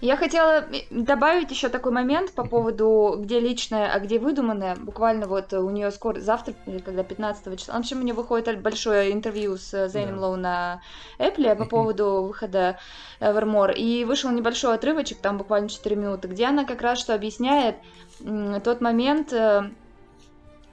Speaker 4: Я хотела добавить еще такой момент по поводу, где личное, а где выдуманное. Буквально вот у нее скоро, завтра, когда 15 числа, в общем, у нее выходит большое интервью с Зейном да. Лоу на Apple по поводу выхода Evermore. И вышел небольшой отрывочек, там буквально 4 минуты, где она как раз что объясняет тот момент, э,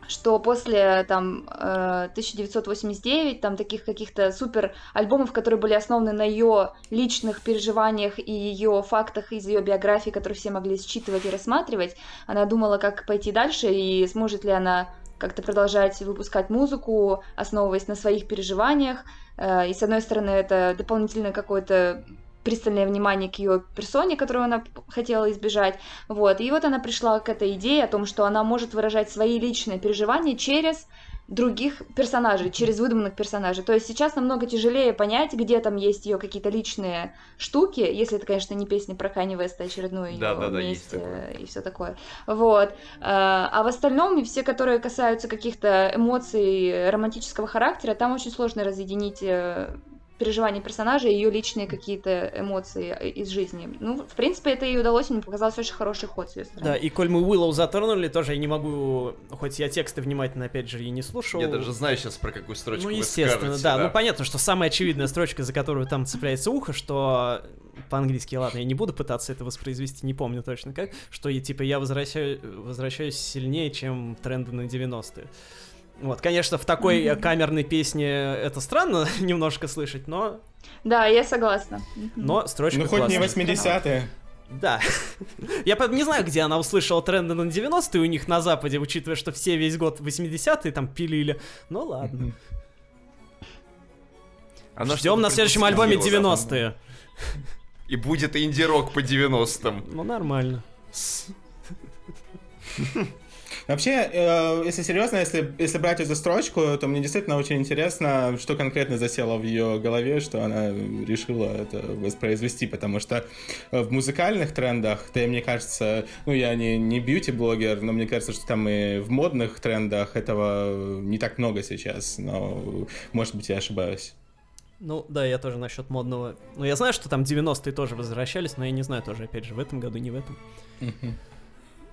Speaker 4: что после там 1989, э, там таких каких-то супер альбомов, которые были основаны на ее личных переживаниях и ее фактах из ее биографии, которые все могли считывать и рассматривать, она думала, как пойти дальше и сможет ли она как-то продолжать выпускать музыку, основываясь на своих переживаниях. Э, и с одной стороны, это дополнительно какой-то пристальное внимание к ее персоне, которую она хотела избежать. Вот. И вот она пришла к этой идее о том, что она может выражать свои личные переживания через других персонажей, через выдуманных персонажей. То есть сейчас намного тяжелее понять, где там есть ее какие-то личные штуки, если это, конечно, не песня про Кани Веста очередную
Speaker 2: да, да, да,
Speaker 4: вместе и все такое. Вот. А, а в остальном все, которые касаются каких-то эмоций романтического характера, там очень сложно разъединить э, переживания персонажа и ее личные какие-то эмоции из жизни. Ну, в принципе, это ей удалось, мне показалось очень хороший ход с ее стороны.
Speaker 1: Да, и коль мы Уиллоу затронули, тоже я не могу, хоть я тексты внимательно, опять же, и не слушал.
Speaker 2: Я даже знаю сейчас, про какую строчку
Speaker 1: Ну,
Speaker 2: вы
Speaker 1: естественно,
Speaker 2: скажете,
Speaker 1: да.
Speaker 2: да.
Speaker 1: Ну, понятно, что самая очевидная строчка, за которую там цепляется ухо, что по-английски, ладно, я не буду пытаться это воспроизвести, не помню точно как, что, типа, я возвращаю, возвращаюсь сильнее, чем тренды на 90-е. Вот, конечно, в такой mm-hmm. камерной песне это странно немножко слышать, но...
Speaker 4: Да, я согласна.
Speaker 1: Но строчка
Speaker 3: Ну, хоть не 80-е.
Speaker 1: Да. Я не знаю, где она услышала тренды на 90-е у них на Западе, учитывая, что все весь год 80-е там пилили. Ну ладно. Она Ждем на следующем альбоме 90-е.
Speaker 2: И будет инди-рок по 90-м.
Speaker 1: Ну нормально.
Speaker 3: Вообще, э, если серьезно, если, если брать эту строчку, то мне действительно очень интересно, что конкретно засело в ее голове, что она решила это воспроизвести, потому что в музыкальных трендах, да и мне кажется, ну я не, не бьюти-блогер, но мне кажется, что там и в модных трендах этого не так много сейчас, но может быть я ошибаюсь.
Speaker 1: Ну, да, я тоже насчет модного. Ну, я знаю, что там 90-е тоже возвращались, но я не знаю тоже, опять же, в этом году, не в этом.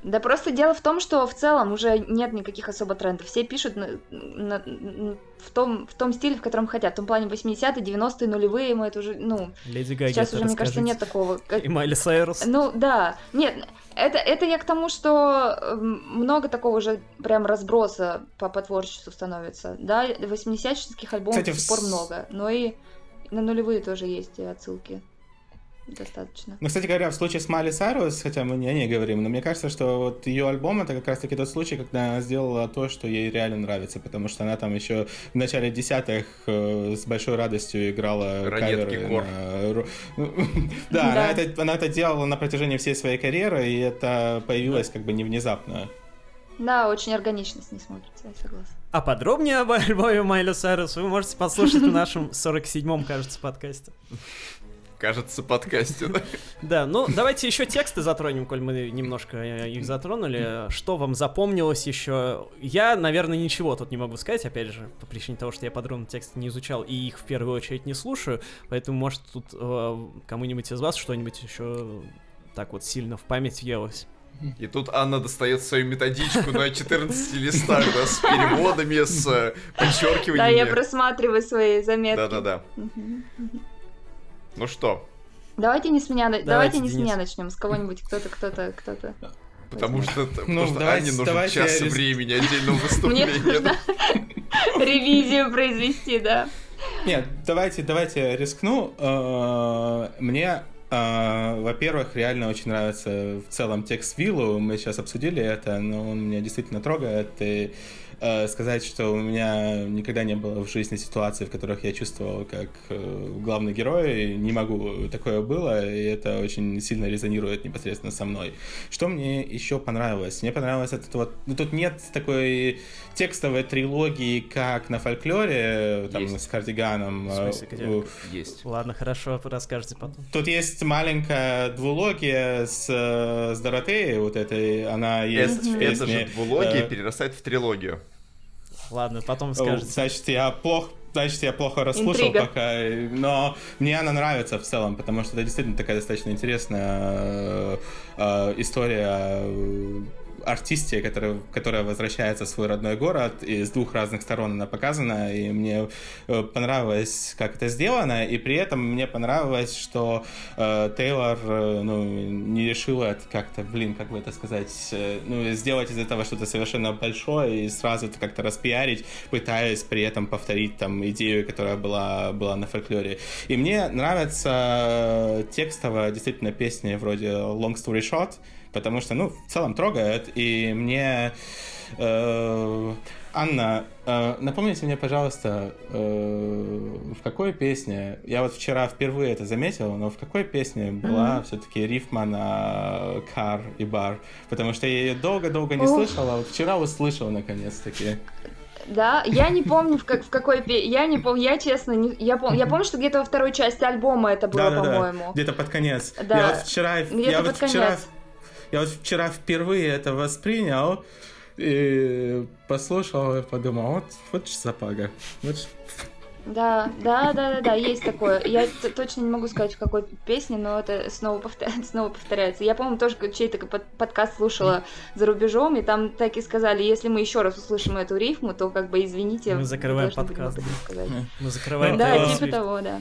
Speaker 4: Да просто дело в том, что в целом уже нет никаких особо трендов. Все пишут на, на, в, том, в том стиле, в котором хотят. В том плане 80-е, 90-е, нулевые, мы это уже, ну...
Speaker 1: Леди Гаги,
Speaker 4: Сейчас уже, мне кажется, нет такого.
Speaker 1: И Майли Сайрус.
Speaker 4: Ну, да. Нет, это, это я к тому, что эм, много такого уже прям разброса по, по творчеству становится. Да, 80-х альбомов Кстати, до сих пор много, но и на нулевые тоже есть отсылки достаточно.
Speaker 3: Ну, кстати говоря, в случае с Майли Сайрус, хотя мы не о ней говорим, но мне кажется, что вот ее альбом это как раз-таки тот случай, когда она сделала то, что ей реально нравится, потому что она там еще в начале десятых э, с большой радостью играла
Speaker 2: Ранетки
Speaker 3: каверы. На... Да, она это делала на протяжении всей своей карьеры, и это появилось как бы не внезапно.
Speaker 4: Да, очень органично с ней смотрится, я согласна.
Speaker 1: А подробнее об альбоме Майли Сайрус вы можете послушать в нашем 47-м, кажется, подкасте
Speaker 2: кажется, подкасте. Да?
Speaker 1: да, ну давайте еще тексты затронем, коль мы немножко э, их затронули. Что вам запомнилось еще? Я, наверное, ничего тут не могу сказать, опять же, по причине того, что я подробно тексты не изучал и их в первую очередь не слушаю, поэтому, может, тут э, кому-нибудь из вас что-нибудь еще так вот сильно в память въелось.
Speaker 2: И тут Анна достает свою методичку на 14 листах, да, с переводами, с э, подчеркиваниями. Да,
Speaker 4: я просматриваю свои заметки.
Speaker 2: Да-да-да. Ну что?
Speaker 4: Давайте не с меня, давайте, давайте не с меня начнем, с кого-нибудь, кто-то, кто-то, кто-то.
Speaker 2: Потому что, ну, потому что давайте, Анне нужен давайте час рис... времени отдельного выступления. Мне нужно
Speaker 4: ревизию произвести, да.
Speaker 3: Нет, давайте, давайте рискну. Э, мне Uh, во-первых, реально очень нравится в целом текст Виллу. Мы сейчас обсудили это, но он меня действительно трогает. И Э, сказать, что у меня никогда не было в жизни ситуаций, в которых я чувствовал как э, главный герой. Не могу, такое было, и это очень сильно резонирует непосредственно со мной. Что мне еще понравилось? Мне понравилось этот вот... Ну, тут нет такой текстовой трилогии, как на фольклоре, там, есть. с кардиганом. В
Speaker 1: смысле, где? Есть. Ладно, хорошо, расскажете потом.
Speaker 3: Тут есть маленькая двулогия с, с Доротеей, вот этой, она есть
Speaker 2: это, в песне. Это же двулогия э... перерастает в трилогию.
Speaker 1: Ладно, потом скажете.
Speaker 3: Значит, я плохо значит, я плохо расслышал Интрига. пока, но мне она нравится в целом, потому что это действительно такая достаточно интересная э, э, история артисте, которая, которая возвращается в свой родной город, и с двух разных сторон она показана, и мне э, понравилось, как это сделано, и при этом мне понравилось, что э, Тейлор э, ну, не решила как-то, блин, как бы это сказать, э, ну, сделать из этого что-то совершенно большое и сразу это как-то распиарить, пытаясь при этом повторить там идею, которая была, была на фольклоре. И мне нравится текстовая действительно песня вроде Long Story Short, потому что, ну, в целом трогает, и мне... Э, Анна, э, напомните мне, пожалуйста, э, в какой песне, я вот вчера впервые это заметил, но в какой песне была mm-hmm. все-таки рифма на кар и бар? Потому что я ее долго-долго не слышала, а вот вчера услышал наконец-таки.
Speaker 4: Да, я не помню, в, как, в какой пе... Я не помню, я честно, не... я, пом... я помню, что где-то во второй части альбома это было, да, по-моему. Да,
Speaker 3: где-то под конец. Да. Я вот вчера, я вот вчера, я вот вчера впервые это воспринял и послушал и подумал, вот, вот запага. Вот
Speaker 4: да, да, да, да, да, есть такое. Я точно не могу сказать, в какой песне, но это снова, повтор... снова повторяется. Я, по-моему, тоже чей-то под подкаст слушала за рубежом, и там так и сказали, если мы еще раз услышим эту рифму, то как бы извините.
Speaker 1: Мы закрываем подкаст. Мы закрываем
Speaker 4: Да, типа того, да.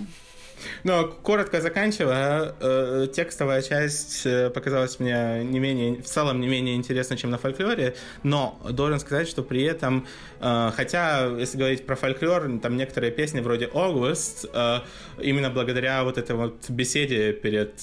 Speaker 3: Но коротко заканчивая, э, текстовая часть э, показалась мне не менее, в целом не менее интересной, чем на фольклоре, но должен сказать, что при этом, э, хотя, если говорить про фольклор, там некоторые песни вроде «August», именно благодаря вот этой вот беседе перед,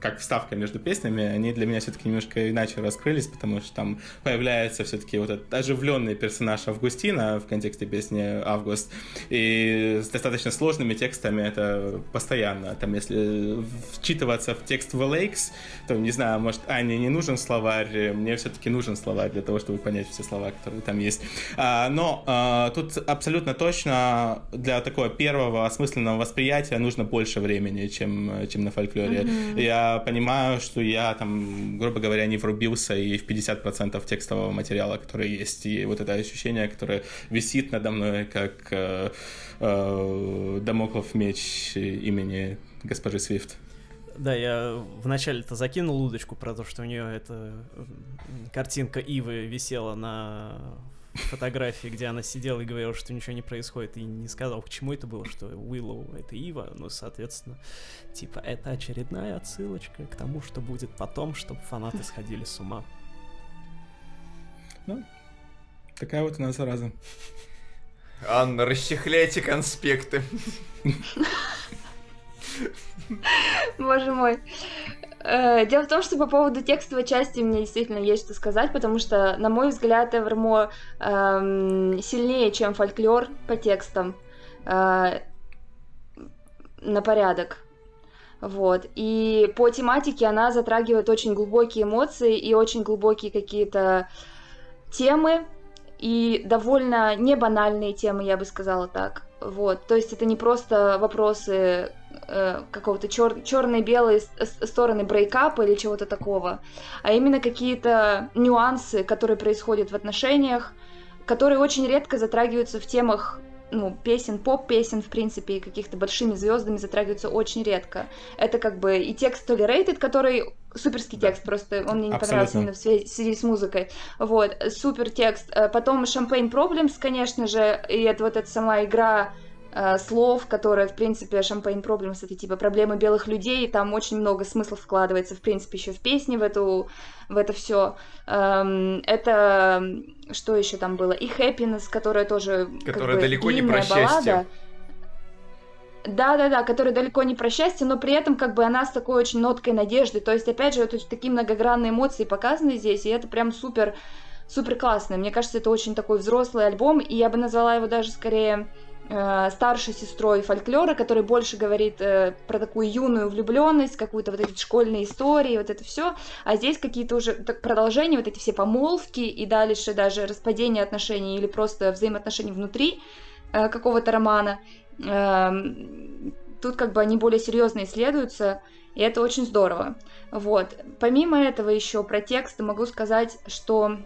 Speaker 3: как вставка между песнями, они для меня все-таки немножко иначе раскрылись, потому что там появляется все-таки вот этот оживленный персонаж Августина в контексте песни «Август», и с достаточно сложными текстами, это постоянно. Там, если вчитываться в текст в LX, то, не знаю, может, Ане не нужен словарь, мне все-таки нужен словарь для того, чтобы понять все слова, которые там есть. А, но а, тут абсолютно точно для такого первого осмысленного восприятия нужно больше времени, чем, чем на фольклоре. Mm-hmm. Я понимаю, что я там, грубо говоря, не врубился и в 50% текстового материала, который есть, и вот это ощущение, которое висит надо мной, как э, Дамоклов меч имени госпожи Свифт.
Speaker 1: Да, я вначале-то закинул удочку про то, что у нее эта картинка Ивы висела на фотографии, где она сидела и говорила, что ничего не происходит, и не сказал, к чему это было, что Уиллоу — это Ива, ну, соответственно, типа, это очередная отсылочка к тому, что будет потом, чтобы фанаты сходили с ума.
Speaker 3: Ну, такая вот у нас зараза.
Speaker 2: Анна, расчехляйте конспекты.
Speaker 4: Боже мой. Э, дело в том, что по поводу текстовой части мне действительно есть что сказать, потому что, на мой взгляд, Эвермо эм, сильнее, чем фольклор по текстам э, на порядок. Вот. И по тематике она затрагивает очень глубокие эмоции и очень глубокие какие-то темы, и довольно не банальные темы, я бы сказала так. Вот, то есть это не просто вопросы э, какого-то чер- черно-белой стороны брейкапа или чего-то такого, а именно какие-то нюансы, которые происходят в отношениях, которые очень редко затрагиваются в темах ну, песен, поп-песен, в принципе, и каких-то большими звездами затрагиваются очень редко. Это как бы и текст Tolerated, который суперский текст, просто он мне не Абсолютно. понравился именно в связи с музыкой. Вот, супер текст. Э, потом Champagne Problems, конечно же, и это вот эта сама игра слов, которые, в принципе, Champagne Problems, это типа проблемы белых людей, там очень много смыслов вкладывается, в принципе, еще в песни, в эту, в это все. Эм, это, что еще там было? И Happiness, которая тоже
Speaker 2: которая как бы, далеко не про баллада.
Speaker 4: Да, да, да, которая далеко не про счастье, но при этом как бы она с такой очень ноткой надежды. То есть, опять же, вот такие многогранные эмоции показаны здесь, и это прям супер, супер классно. Мне кажется, это очень такой взрослый альбом, и я бы назвала его даже скорее э, старшей сестрой фольклора, который больше говорит э, про такую юную влюбленность, какую-то вот эти школьные истории, вот это все. А здесь какие-то уже так, продолжения, вот эти все помолвки и дальше даже распадение отношений или просто взаимоотношений внутри э, какого-то романа. Э, тут как бы они более серьезно исследуются, и это очень здорово. Вот. Помимо этого еще про тексты могу сказать, что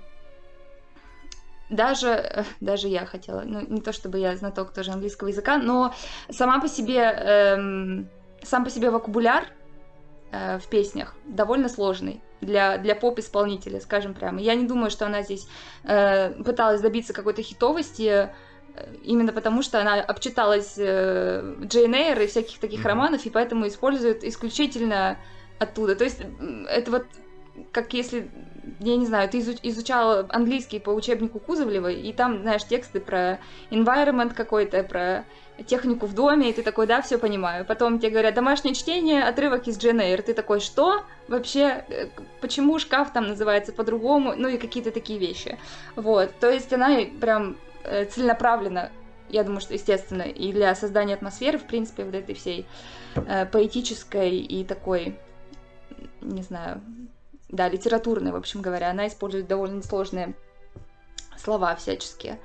Speaker 4: даже, э, даже я хотела, ну, не то чтобы я знаток тоже английского языка, но сама по себе, эм, сам по себе вокабуляр э, в песнях довольно сложный для, для поп-исполнителя, скажем прямо. Я не думаю, что она здесь э, пыталась добиться какой-то хитовости, э, именно потому что она обчиталась э, Джейн Эйр и всяких таких mm-hmm. романов, и поэтому использует исключительно оттуда. То есть это вот как если, я не знаю, ты изуч, изучал английский по учебнику Кузовлева, и там, знаешь, тексты про environment какой-то, про технику в доме, и ты такой, да, все понимаю. Потом тебе говорят, домашнее чтение, отрывок из Джен Эйр. Ты такой, что? Вообще, э, почему шкаф там называется по-другому? Ну и какие-то такие вещи. Вот, то есть она прям э, целенаправленно я думаю, что естественно, и для создания атмосферы, в принципе, вот этой всей э, поэтической и такой, не знаю, да, литературная, в общем говоря, она использует довольно сложные слова всяческие.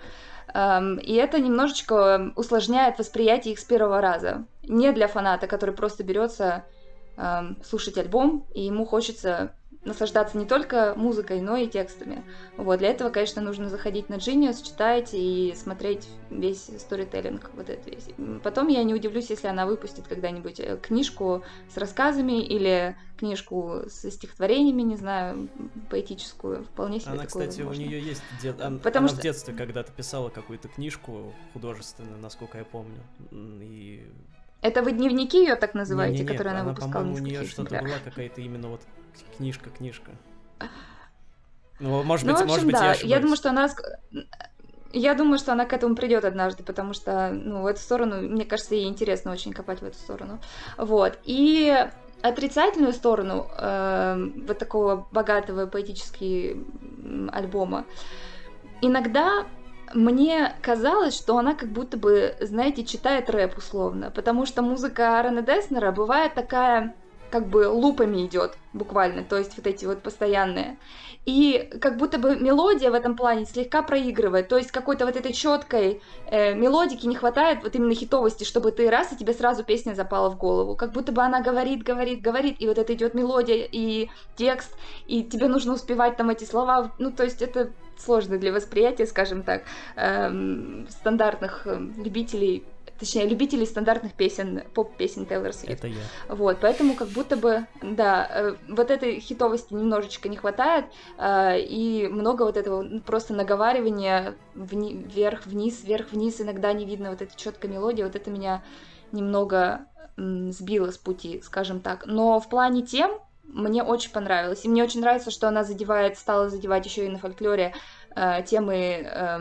Speaker 4: Эм, и это немножечко усложняет восприятие их с первого раза. Не для фаната, который просто берется эм, слушать альбом, и ему хочется наслаждаться не только музыкой, но и текстами. Вот, для этого, конечно, нужно заходить на Genius, читать и смотреть весь сторителлинг, вот это весь. Потом я не удивлюсь, если она выпустит когда-нибудь э, книжку с рассказами или книжку со стихотворениями, не знаю, поэтическую, вполне себе
Speaker 1: Она, кстати,
Speaker 4: возможно.
Speaker 1: у нее есть, дет... Потому она что... в детстве когда-то писала какую-то книжку художественную, насколько я помню, и
Speaker 4: это вы дневники ее так называете,
Speaker 1: не, не,
Speaker 4: которые она,
Speaker 1: она
Speaker 4: выпускала?
Speaker 1: По-моему, у нее что-то была какая-то именно вот книжка-книжка. Ну, может
Speaker 4: ну,
Speaker 1: быть,
Speaker 4: в общем,
Speaker 1: может быть,
Speaker 4: да.
Speaker 1: я
Speaker 4: ошибаюсь. Я думаю, что она... Я думаю, что она к этому придет однажды, потому что, ну, в эту сторону, мне кажется, ей интересно очень копать в эту сторону. Вот. И отрицательную сторону э, вот такого богатого поэтического альбома иногда мне казалось, что она как будто бы, знаете, читает рэп условно, потому что музыка Аарона Деснера бывает такая как бы лупами идет буквально, то есть вот эти вот постоянные. И как будто бы мелодия в этом плане слегка проигрывает, то есть какой-то вот этой четкой э, мелодики не хватает, вот именно хитовости, чтобы ты раз, и тебе сразу песня запала в голову. Как будто бы она говорит, говорит, говорит, и вот это идет мелодия и текст, и тебе нужно успевать там эти слова, ну то есть это сложно для восприятия, скажем так, эм, стандартных э, любителей точнее, любителей стандартных песен, поп-песен Тейлор Свифт.
Speaker 1: Это я.
Speaker 4: Вот, поэтому как будто бы, да, э, вот этой хитовости немножечко не хватает, э, и много вот этого просто наговаривания вверх-вниз, вверх-вниз, иногда не видно вот этой четкой мелодии, вот это меня немного сбило с пути, скажем так. Но в плане тем мне очень понравилось. И мне очень нравится, что она задевает, стала задевать еще и на фольклоре Э, темы э,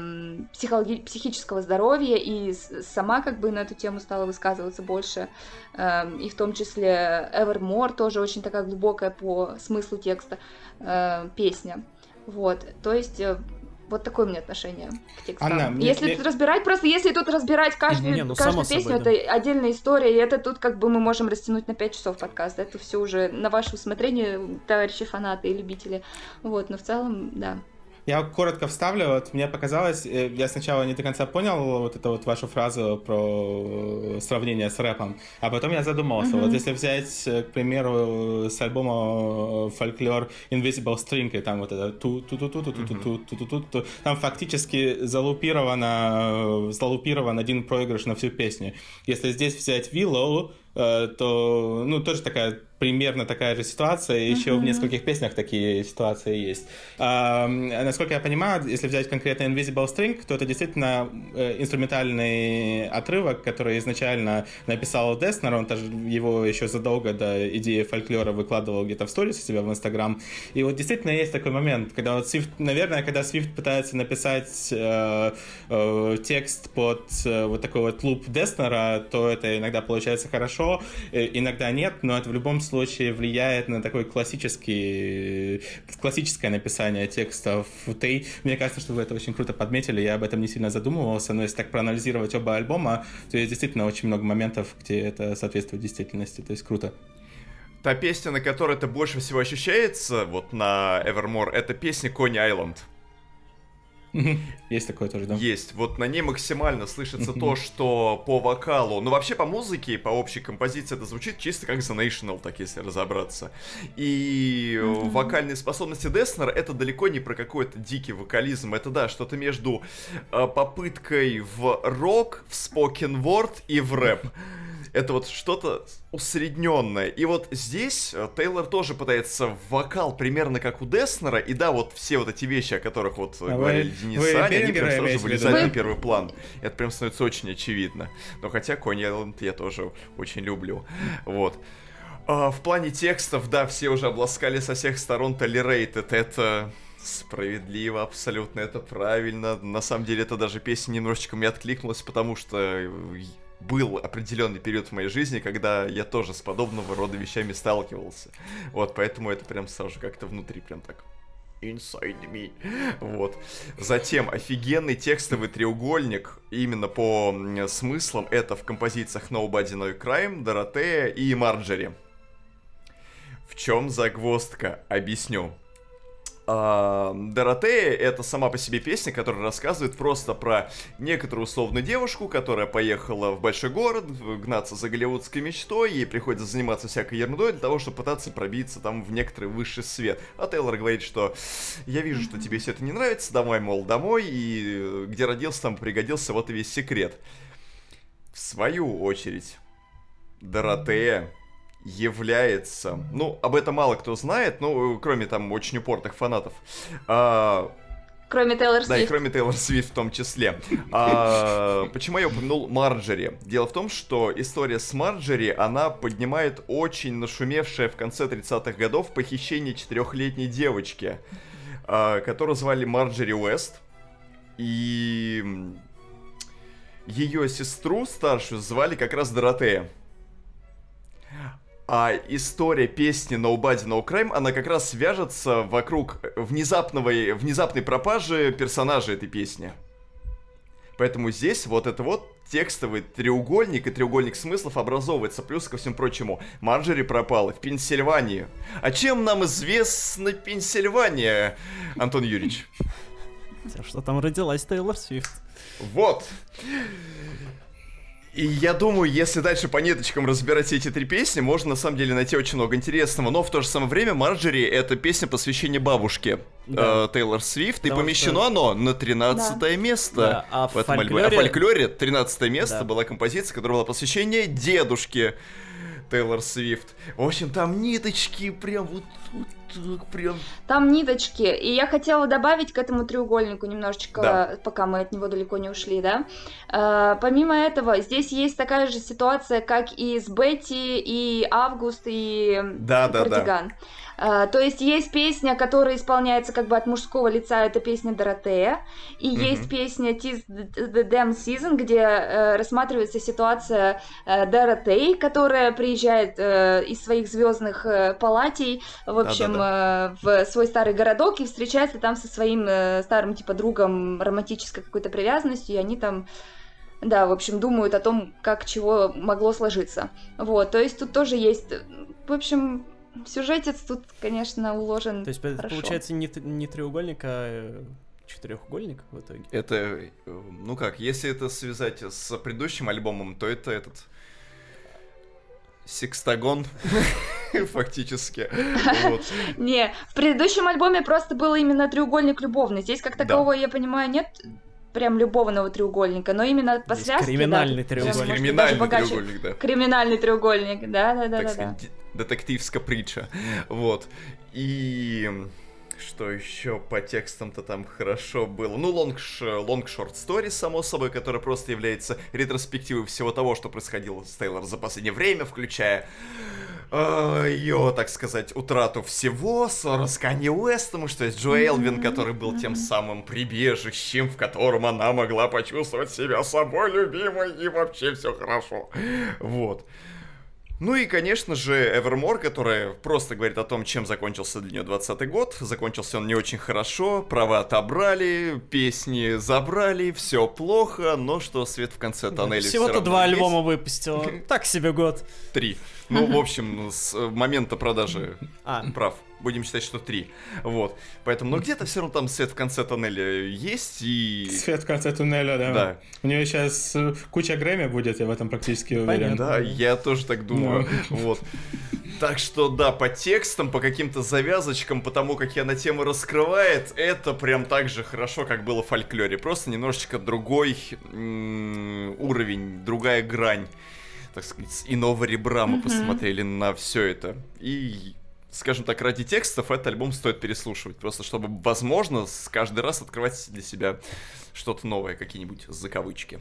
Speaker 4: психологи- психического здоровья, и сама как бы на эту тему стала высказываться больше, э, и в том числе Evermore тоже очень такая глубокая по смыслу текста э, песня. Вот, то есть э, вот такое у меня отношение к текстам. Анна, мне, если мне... тут разбирать, просто если тут разбирать каждую, не, ну, каждую песню, собой, да. это отдельная история, и это тут как бы мы можем растянуть на 5 часов подкаст. Это все уже на ваше усмотрение, товарищи фанаты и любители. Вот, но в целом, да.
Speaker 3: Я коротко вставлю. Вот мне показалось, э, я сначала не до конца понял вот эту вот вашу фразу про сравнение с рэпом, а потом я задумался. Mm-hmm. Вот если взять, э, к примеру, с альбома фольклор Invisible String, и там вот это ту ту ту ту ту ту ту ту ту ту ту там фактически залупировано, залупирован один проигрыш на всю песню. Если здесь взять Willow, то, ну, тоже такая примерно такая же ситуация, uh-huh. еще в нескольких песнях такие ситуации есть. А, насколько я понимаю, если взять конкретно Invisible String, то это действительно э, инструментальный отрывок, который изначально написал Деснер, он тоже его еще задолго до идеи фольклора выкладывал где-то в сторис у себя в Инстаграм. И вот действительно есть такой момент, когда вот Swift, наверное, когда Swift пытается написать э, э, текст под э, вот такой вот луп Деснера, то это иногда получается хорошо, э, иногда нет, но это в любом случае влияет на такой классический, классическое написание текстов. Тей, мне кажется, что вы это очень круто подметили, я об этом не сильно задумывался, но если так проанализировать оба альбома, то есть действительно очень много моментов, где это соответствует действительности, то есть круто.
Speaker 2: Та песня, на которой это больше всего ощущается, вот на Evermore, это песня Кони Айленд.
Speaker 3: Есть такое тоже, да?
Speaker 2: Есть. Вот на ней максимально слышится то, что по вокалу, ну вообще по музыке, по общей композиции это звучит чисто как The National, так если разобраться. И вокальные способности Деснера это далеко не про какой-то дикий вокализм, это да, что-то между э, попыткой в рок, в spoken word и в рэп это вот что-то усредненное. И вот здесь э, Тейлор тоже пытается в вокал примерно как у Деснера, и да, вот все вот эти вещи, о которых вот а говорили вы, Денис и Аня, они прям сразу вылезают на первый план. Это прям становится очень очевидно. Но хотя Кони Айленд я тоже очень люблю. Вот. А, в плане текстов, да, все уже обласкали со всех сторон Tolerated. Это справедливо, абсолютно это правильно. На самом деле, это даже песня немножечко мне откликнулась, потому что был определенный период в моей жизни, когда я тоже с подобного рода вещами сталкивался. Вот, поэтому это прям сразу как-то внутри прям так Inside me. Вот. Затем офигенный текстовый треугольник именно по смыслам. Это в композициях Nobody No Crime, Доротея и Марджери. В чем загвоздка? Объясню. Доротея — это сама по себе песня, которая рассказывает просто про некоторую условную девушку, которая поехала в большой город гнаться за голливудской мечтой, ей приходится заниматься всякой ерундой для того, чтобы пытаться пробиться там в некоторый высший свет. А Тейлор говорит, что я вижу, что тебе все это не нравится, домой, мол, домой, и где родился, там пригодился, вот и весь секрет. В свою очередь, Доротея является, ну, об этом мало кто знает, ну, кроме там очень упорных фанатов. А,
Speaker 4: Кроме Тейлор Свифт.
Speaker 2: Да, и кроме Тейлор Свифт в том числе. А, почему я упомянул Марджери? Дело в том, что история с Марджери, она поднимает очень нашумевшее в конце 30-х годов похищение четырехлетней девочки, а, которую звали Марджери Уэст. И ее сестру старшую звали как раз Доротея. А история песни Nobody No Crime, она как раз свяжется вокруг внезапного, внезапной пропажи персонажа этой песни. Поэтому здесь вот это вот текстовый треугольник и треугольник смыслов образовывается. Плюс ко всему прочему, Марджери пропала в Пенсильвании. А чем нам известна Пенсильвания, Антон Юрьевич?
Speaker 1: Тем, что там родилась Тейлор Свифт.
Speaker 2: Вот. И я думаю, если дальше по ниточкам разбирать эти три песни, можно на самом деле найти очень много интересного. Но в то же самое время Марджери — это песня посвящения бабушке
Speaker 1: Да.
Speaker 2: э, Тейлор Свифт, и
Speaker 1: Потому
Speaker 2: помещено
Speaker 1: что-
Speaker 2: оно на 13 место
Speaker 1: Да, а
Speaker 2: в этом
Speaker 1: в
Speaker 2: альбоме. А в
Speaker 1: фольклоре-
Speaker 2: фольклоре 13 место
Speaker 1: Да.
Speaker 2: была композиция, которая была посвящение дедушке Тейлор Свифт. В общем, там ниточки прям вот, вот так прям...
Speaker 4: Там ниточки. И я хотела добавить к этому треугольнику немножечко,
Speaker 2: Да.
Speaker 4: пока мы от него далеко не ушли, да. А, помимо этого, здесь есть такая же ситуация, как и с Бетти, и Август, и
Speaker 2: Да, да, да.
Speaker 4: Кардиган. А, то есть есть песня, которая исполняется как бы от мужского лица, это песня Доротея, и
Speaker 2: Мгм.
Speaker 4: есть песня Tis the Damn Season, где э, рассматривается ситуация э, Доротеи, которая приезжает э, из своих звездных э, палатей, в общем, э, в свой старый городок и встречается там со своим э, старым типа другом романтической какой-то привязанностью, и они там да, в общем, думают о том, как чего могло сложиться. Вот, то есть тут тоже есть, э, в общем, сюжетец тут, конечно, уложен
Speaker 1: То есть, это
Speaker 4: хорошо.
Speaker 1: получается не, не треугольник, а э, четырехугольник в итоге.
Speaker 2: Это, э, ну как, если это связать с предыдущим альбомом, то это этот секстагон фактически.
Speaker 4: Не, в предыдущем альбоме просто был именно треугольник любовный. Здесь как
Speaker 2: Да.
Speaker 4: такового, я понимаю, нет прям любовного треугольника, но именно по
Speaker 1: Здесь
Speaker 4: связке, да,
Speaker 1: криминальный
Speaker 4: прям,
Speaker 1: треугольник.
Speaker 2: Криминальный
Speaker 4: богаче.
Speaker 2: треугольник, да.
Speaker 4: Криминальный треугольник, да, да, да,
Speaker 2: так
Speaker 4: да, да.
Speaker 2: сказать, де- детективская притча. Вот. И что еще по текстам-то там хорошо было? Ну, long, long short story, само собой, который просто является ретроспективой всего того, что происходило с Тейлор за последнее время, включая э, ее, так сказать, утрату всего, ссору с Канье Уэстом, что есть Джо Элвин, который был тем самым прибежищем, в котором она могла почувствовать себя собой любимой, и вообще все хорошо. Вот. Ну и, конечно же, Evermore, которая просто говорит о том, чем закончился для нее 20 год. Закончился он не очень хорошо, права отобрали, песни забрали, все плохо, но что свет в конце тоннеля
Speaker 1: Всего-то два
Speaker 2: есть.
Speaker 1: альбома выпустила. Так себе год.
Speaker 2: Три. Ну, в общем, с момента продажи
Speaker 1: А,
Speaker 2: прав. Будем считать, что три. Вот. Поэтому, но где-то все равно там свет в конце тоннеля есть, и...
Speaker 3: Свет в конце туннеля, да.
Speaker 2: Да.
Speaker 3: У нее сейчас куча Грэмми будет, я в этом практически уверен.
Speaker 1: Понятно.
Speaker 2: Да, я тоже так думаю. Вот. Так что да, по текстам, по каким-то завязочкам, по тому, как она тему раскрывает, это прям так же хорошо, как было в фольклоре. Просто немножечко другой м, уровень, другая грань, так сказать, с иного ребра мы посмотрели на все это. И скажем так, ради текстов этот альбом стоит переслушивать, просто чтобы, возможно, каждый раз открывать для себя что-то новое, какие-нибудь закавычки.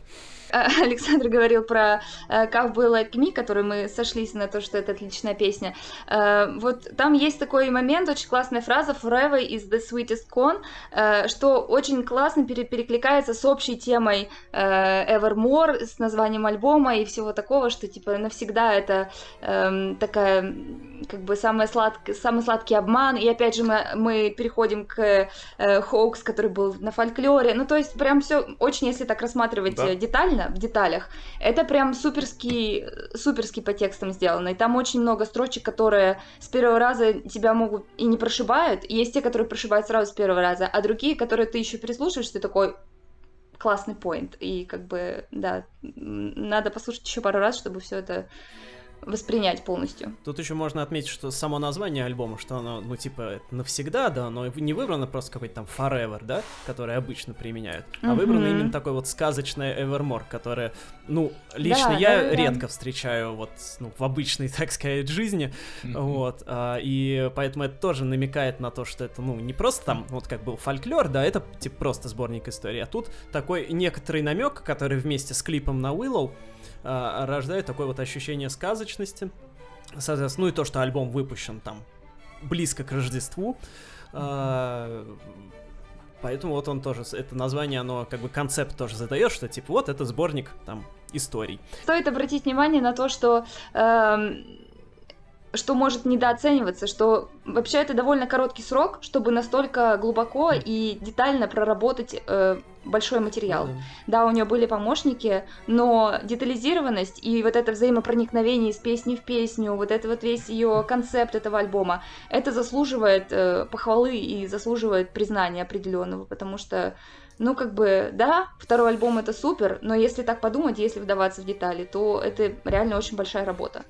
Speaker 4: А, Александр говорил про э, Как было Like Me, который мы сошлись на то, что это отличная песня. Э, вот там есть такой момент, очень классная фраза Forever is the sweetest con, э, что очень классно пере- перекликается с общей темой э, Evermore, с названием альбома и всего такого, что типа навсегда это эм, такая как бы самый, сладк- самый сладкий обман. И опять же мы, мы переходим к э, Хоукс, который был на фольклоре. Ну то есть прям все очень, если так рассматривать
Speaker 2: Да.
Speaker 4: э, детально, в деталях, это прям суперский, суперский по текстам сделано. И там очень много строчек, которые с первого раза тебя могут и не прошибают. И есть те, которые прошибают сразу с первого раза, а другие, которые ты еще переслушаешь, ты такой классный поинт. И как бы, да, надо послушать еще пару раз, чтобы все это воспринять полностью.
Speaker 1: Тут еще можно отметить, что само название альбома, что оно, ну, типа, это навсегда, да, но не выбрано просто какой-то там Forever, да, который обычно применяют, а
Speaker 4: Мгм.
Speaker 1: выбрано именно такой вот сказочное Evermore, которое, ну, лично
Speaker 4: Да,
Speaker 1: я
Speaker 4: да, да, да.
Speaker 1: редко встречаю вот, ну, в обычной, так сказать, жизни, вот, а, и поэтому это тоже намекает на то, что это, ну, не просто там, вот как был фольклор, да, это, типа, просто сборник историй, а тут такой некоторый намек, который вместе с клипом на Willow рождает такое вот ощущение сказочности, Соответственно, ну и то, что альбом выпущен там близко к Рождеству. а, Поэтому вот он тоже, это название, оно как бы концепт тоже задает, что типа вот это сборник там историй.
Speaker 4: Стоит обратить внимание на то, что эм, что может недооцениваться, что вообще это довольно короткий срок, чтобы настолько глубоко и детально проработать э, большой материал. Mm-hmm. Да, у нее были помощники, но детализированность и вот это взаимопроникновение из песни в песню, вот это вот весь ее концепт этого альбома, это заслуживает э, похвалы и заслуживает признания определенного, потому что ну, как бы, да, второй альбом это супер, но если так подумать, если вдаваться в детали, то это реально очень большая работа.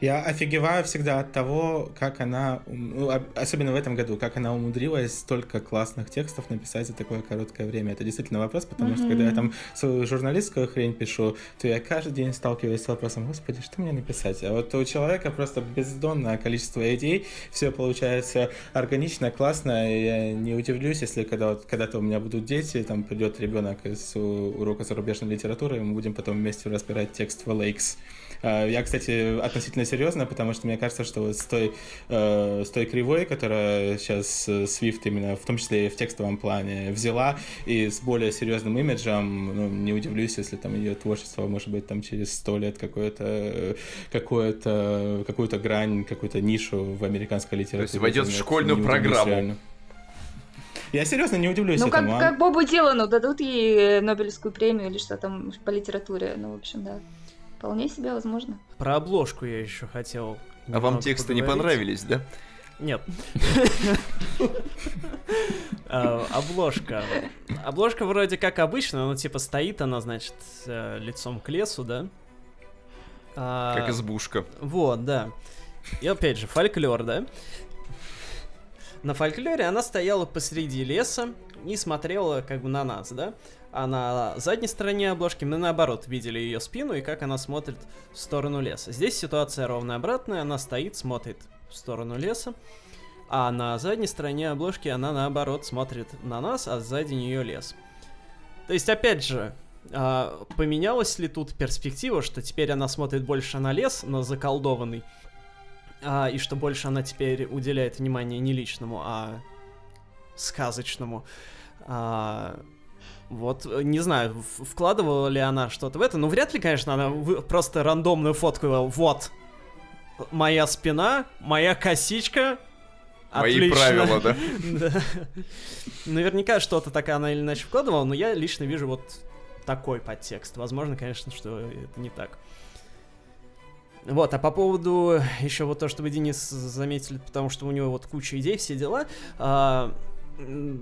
Speaker 3: Я офигеваю всегда от того, как она, ну, особенно в этом году, как она умудрилась столько классных текстов написать за такое короткое время. Это действительно вопрос, потому mm-hmm. что когда я там свою журналистскую хрень пишу, то я каждый день сталкиваюсь с вопросом, господи, что мне написать? А вот у человека просто бездонное количество идей, все получается органично, классно, и я не удивлюсь, если когда, когда-то у меня будут дети, там придет ребенок из урока зарубежной литературы, и мы будем потом вместе разбирать текст в Lakes. А, я, кстати, относительно серьезно, потому что мне кажется, что вот с той, э, с той кривой, которая сейчас Swift именно, в том числе и в текстовом плане, взяла, и с более серьезным имиджем, ну, не удивлюсь, если там ее творчество, может быть, там через сто лет какое-то, какое-то, какую-то грань, какую-то нишу в американской литературе. То есть
Speaker 2: войдет в школьную программу.
Speaker 3: Я серьезно не удивлюсь
Speaker 4: ну,
Speaker 3: этому.
Speaker 4: Ну, как, а? как Бобу Дилану дадут ей Нобелевскую премию или что там по литературе. Ну, в общем, да. Вполне себе возможно.
Speaker 1: Про обложку я еще хотел.
Speaker 2: А вам тексты не понравились, да?
Speaker 1: Нет. А, обложка. Обложка вроде как обычно, но типа стоит она, значит, э, лицом к лесу, да?
Speaker 2: А, как избушка.
Speaker 1: Вот, да. И опять же, фольклор, да? На фольклоре она стояла посреди леса и смотрела как бы на нас, да? А на задней стороне обложки мы наоборот видели ее спину и как она смотрит в сторону леса. Здесь ситуация ровно обратная, она стоит, смотрит в сторону леса, а на задней стороне обложки она наоборот смотрит на нас, а сзади нее лес. То есть, опять же, а, поменялась ли тут перспектива, что теперь она смотрит больше на лес, но заколдованный, а, и что больше она теперь уделяет внимание не личному, а сказочному. Вот, э, не знаю, вкладывала ли она что-то в это, но вряд ли, конечно, она просто рандомную фотку, вот, моя спина, моя косичка,
Speaker 2: Мои Отлично. правила, да?
Speaker 1: да. Наверняка что-то так она или иначе вкладывала, но я лично вижу вот такой подтекст. Возможно, конечно, что это не так. Вот, а по поводу еще вот то, что вы, Денис, заметили, потому что у него вот куча идей, все дела. А, Э,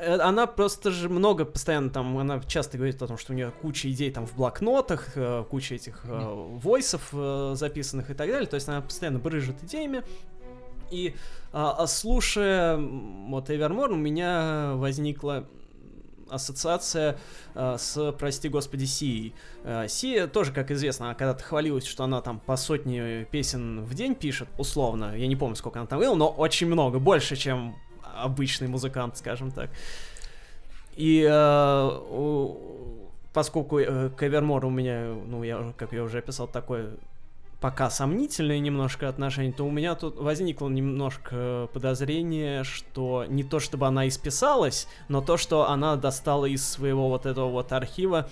Speaker 1: она просто же много постоянно там, она часто говорит о том, что у нее куча идей там в блокнотах, э, куча этих э, войсов записанных и так далее, то есть она постоянно брыжет идеями, и а, слушая вот Эвермор, у меня возникла ассоциация э, с, прости господи, Сией. Э, Сия тоже, как известно, она когда-то хвалилась, что она там по сотне песен в день пишет, условно. Я не помню, сколько она там было, но очень много, больше, чем обычный музыкант, скажем так. И э, поскольку э, к Эвермору у меня, ну, я, как я уже описал, такое пока сомнительное немножко отношение, то у меня тут возникло немножко подозрение, что не то чтобы она исписалась, но то, что она достала из своего вот этого вот архива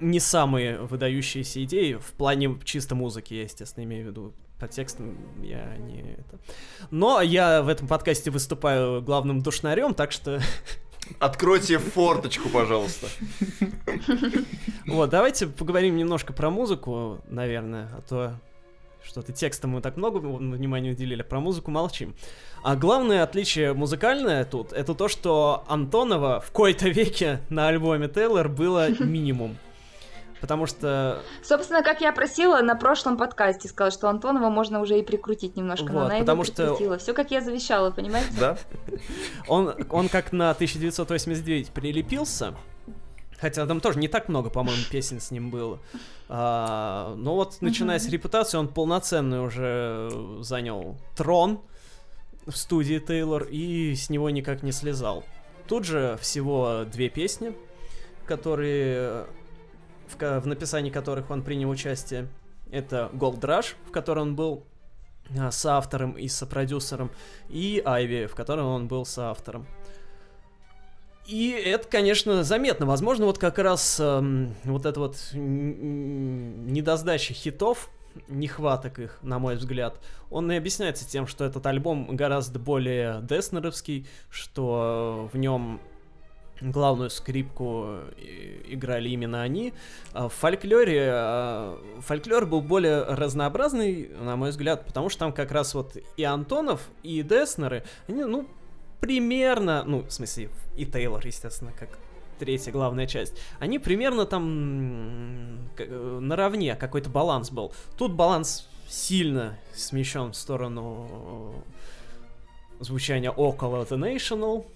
Speaker 1: не самые выдающиеся идеи в плане чисто музыки, я, естественно, имею в виду по текстам я не это. Но я в этом подкасте выступаю главным душнарем, так что...
Speaker 2: Откройте форточку, пожалуйста.
Speaker 1: Вот, давайте поговорим немножко про музыку, наверное, а то что-то текстом мы так много внимания уделили, про музыку молчим. А главное отличие музыкальное тут, это то, что Антонова в кои-то веке на альбоме Тейлор было минимум. Потому что...
Speaker 4: Собственно, как я просила на прошлом подкасте, сказала, что Антонова можно уже и прикрутить немножко, вот, но она потому его прикрутила. Что... Все как я завещала, понимаете?
Speaker 2: Да.
Speaker 1: Он, он как на 1989 прилепился, Хотя там тоже не так много, по-моему, песен с ним было. А, но вот, начиная с репутации, он полноценный уже занял трон в студии Тейлор и с него никак не слезал. Тут же всего две песни, которые в, в написании которых он принял участие. Это Gold Rush, в котором он был а, соавтором и сопродюсером, и Айви, в котором он был соавтором. И это, конечно, заметно. Возможно, вот как раз эм, вот эта вот недосдача хитов нехваток их, на мой взгляд. Он и объясняется тем, что этот альбом гораздо более деснеровский, что в нем главную скрипку играли именно они. А в фольклоре а, фольклор был более разнообразный, на мой взгляд, потому что там как раз вот и Антонов, и Деснеры, они, ну, примерно, ну, в смысле, и Тейлор, естественно, как третья главная часть, они примерно там наравне, какой-то баланс был. Тут баланс сильно смещен в сторону звучания около The National,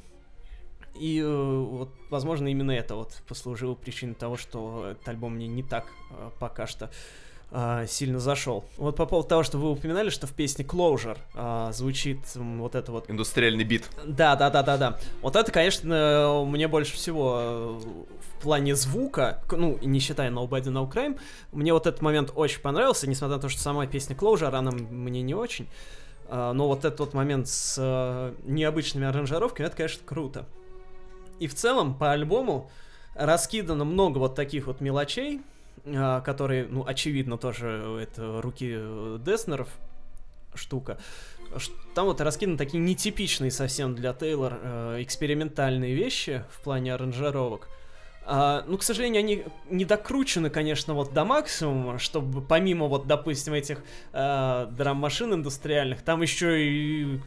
Speaker 1: и э, вот, возможно, именно это вот послужило причиной того, что этот альбом мне не так э, пока что э, сильно зашел. Вот по поводу того, что вы упоминали, что в песне Closure э, звучит вот это вот...
Speaker 2: Индустриальный бит.
Speaker 1: Да, да, да, да, да. Вот это, конечно, мне больше всего в плане звука, ну, не считая Nobody No Crime, мне вот этот момент очень понравился, несмотря на то, что сама песня Closure, она мне не очень. Но вот этот вот момент с необычными аранжировками, это, конечно, круто. И в целом по альбому раскидано много вот таких вот мелочей, а, которые, ну, очевидно, тоже это руки Деснеров штука. Там вот раскиданы такие нетипичные совсем для Тейлор э, экспериментальные вещи в плане аранжировок. А, ну, к сожалению, они не докручены, конечно, вот до максимума, чтобы помимо вот, допустим, этих э, драм-машин индустриальных, там еще и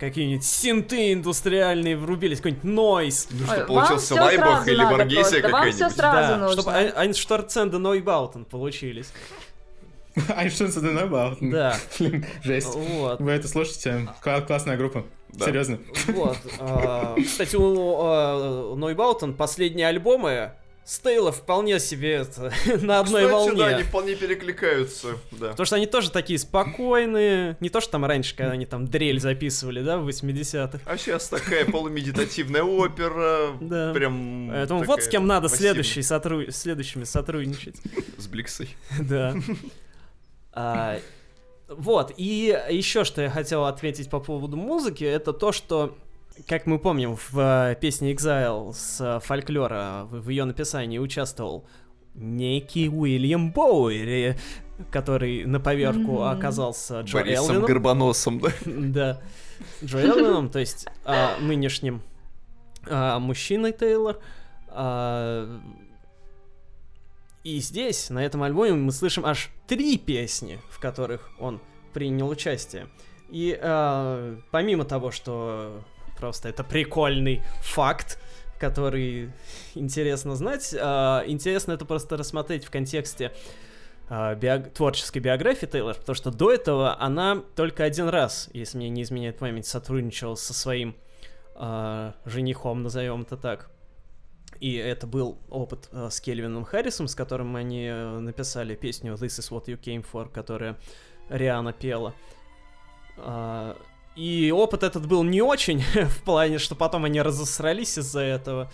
Speaker 1: какие-нибудь синты индустриальные врубились, какой-нибудь noise.
Speaker 2: Ну что, получился Laibach или Borghesia какая-нибудь?
Speaker 4: все сразу
Speaker 1: да,
Speaker 4: нужно.
Speaker 1: чтобы Einstürzende Neubauten получились.
Speaker 3: Einstürzende Neubauten.
Speaker 1: Да.
Speaker 3: Жесть.
Speaker 1: Вот.
Speaker 3: Вы это слушаете? Классная группа.
Speaker 2: Да.
Speaker 3: Серьезно.
Speaker 1: Вот. А, Кстати, у Neubauten последние альбомы Стейла вполне себе это, на одной
Speaker 2: Кстати,
Speaker 1: волне.
Speaker 2: да, они вполне перекликаются, да.
Speaker 1: Потому что они тоже такие спокойные. Не то, что там раньше, когда они там дрель записывали, да, в 80-х.
Speaker 2: А сейчас такая полумедитативная опера,
Speaker 1: Да.
Speaker 2: прям
Speaker 1: Поэтому вот с кем надо следующий сотру- следующими сотрудничать.
Speaker 2: С Бликсой.
Speaker 1: Да. А, Вот, и еще что я хотел отметить по поводу музыки, это то, что, как мы помним, в э, песне Exile с э, фольклора, в ее написании участвовал некий Уильям Боуэри, который на поверку оказался Джо
Speaker 2: Борисом
Speaker 1: Элвином.
Speaker 2: Горбоносом, да.
Speaker 1: Да. Джо Элвином, то есть а, нынешним а, мужчиной Тейлор. А, и здесь, на этом альбоме, мы слышим аж три песни, в которых он принял участие. И а, помимо того, что просто это прикольный факт, который интересно знать, а, интересно это просто рассмотреть в контексте а, биог- творческой биографии Тейлор, потому что до этого она только один раз, если мне не изменяет память, сотрудничала со своим а, женихом, назовем это так. И это был опыт с Кельвином Харрисом, с которым они написали песню This is what you came for, которая Риана пела. И опыт этот был не очень, в плане, что потом они разосрались из-за этого.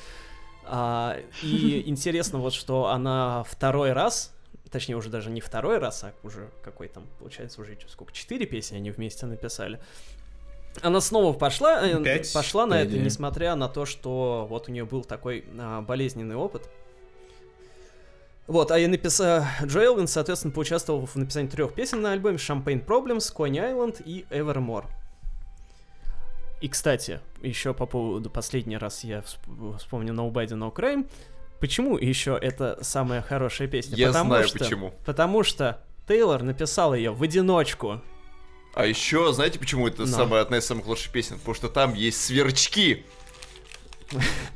Speaker 1: А, и интересно вот, что она второй раз, точнее уже даже не второй раз, а уже какой там, получается, уже сколько, четыре песни они вместе написали. Она снова пошла, э,
Speaker 3: Пять,
Speaker 1: пошла на это, несмотря на то, что вот у нее был такой а, болезненный опыт. Вот, а я написал... Джо Элвин, соответственно, поучаствовал в написании трех песен на альбоме Champagne Problems, Coney Island и Evermore. И, кстати, еще по поводу последний раз я всп- вспомню Nobody No Crime. Почему еще это самая хорошая песня?
Speaker 2: Я
Speaker 1: потому
Speaker 2: знаю
Speaker 1: что,
Speaker 2: почему.
Speaker 1: Потому что Тейлор написал ее в одиночку.
Speaker 2: А еще, знаете, почему это
Speaker 1: Но.
Speaker 2: самая одна из самых лучших песен? Потому что там есть сверчки.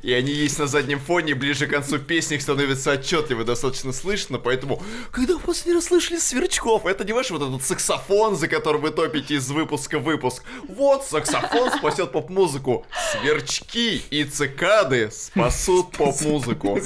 Speaker 2: И они есть на заднем фоне, ближе к концу песни их становится отчетливо достаточно слышно, поэтому, когда вы последний раз слышали сверчков, это не ваш вот этот саксофон, за которым вы топите из выпуска в выпуск. Вот, саксофон спасет поп-музыку. Сверчки и цикады спасут поп-музыку.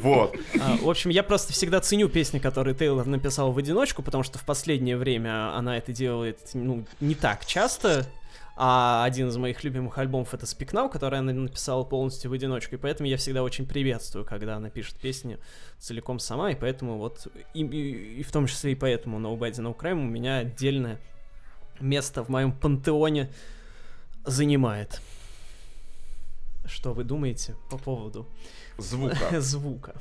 Speaker 2: Вот.
Speaker 1: А, в общем, я просто всегда ценю песни, которые Тейлор написал в одиночку, потому что в последнее время она это делает, ну, не так часто. А один из моих любимых альбомов это Speak Now, который она написала полностью в одиночку. И поэтому я всегда очень приветствую, когда она пишет песни целиком сама. И поэтому вот, и, и- и в том числе и поэтому Nobody No Crime у меня отдельное место в моем пантеоне занимает. Что вы думаете по поводу
Speaker 2: Звука.
Speaker 1: звука?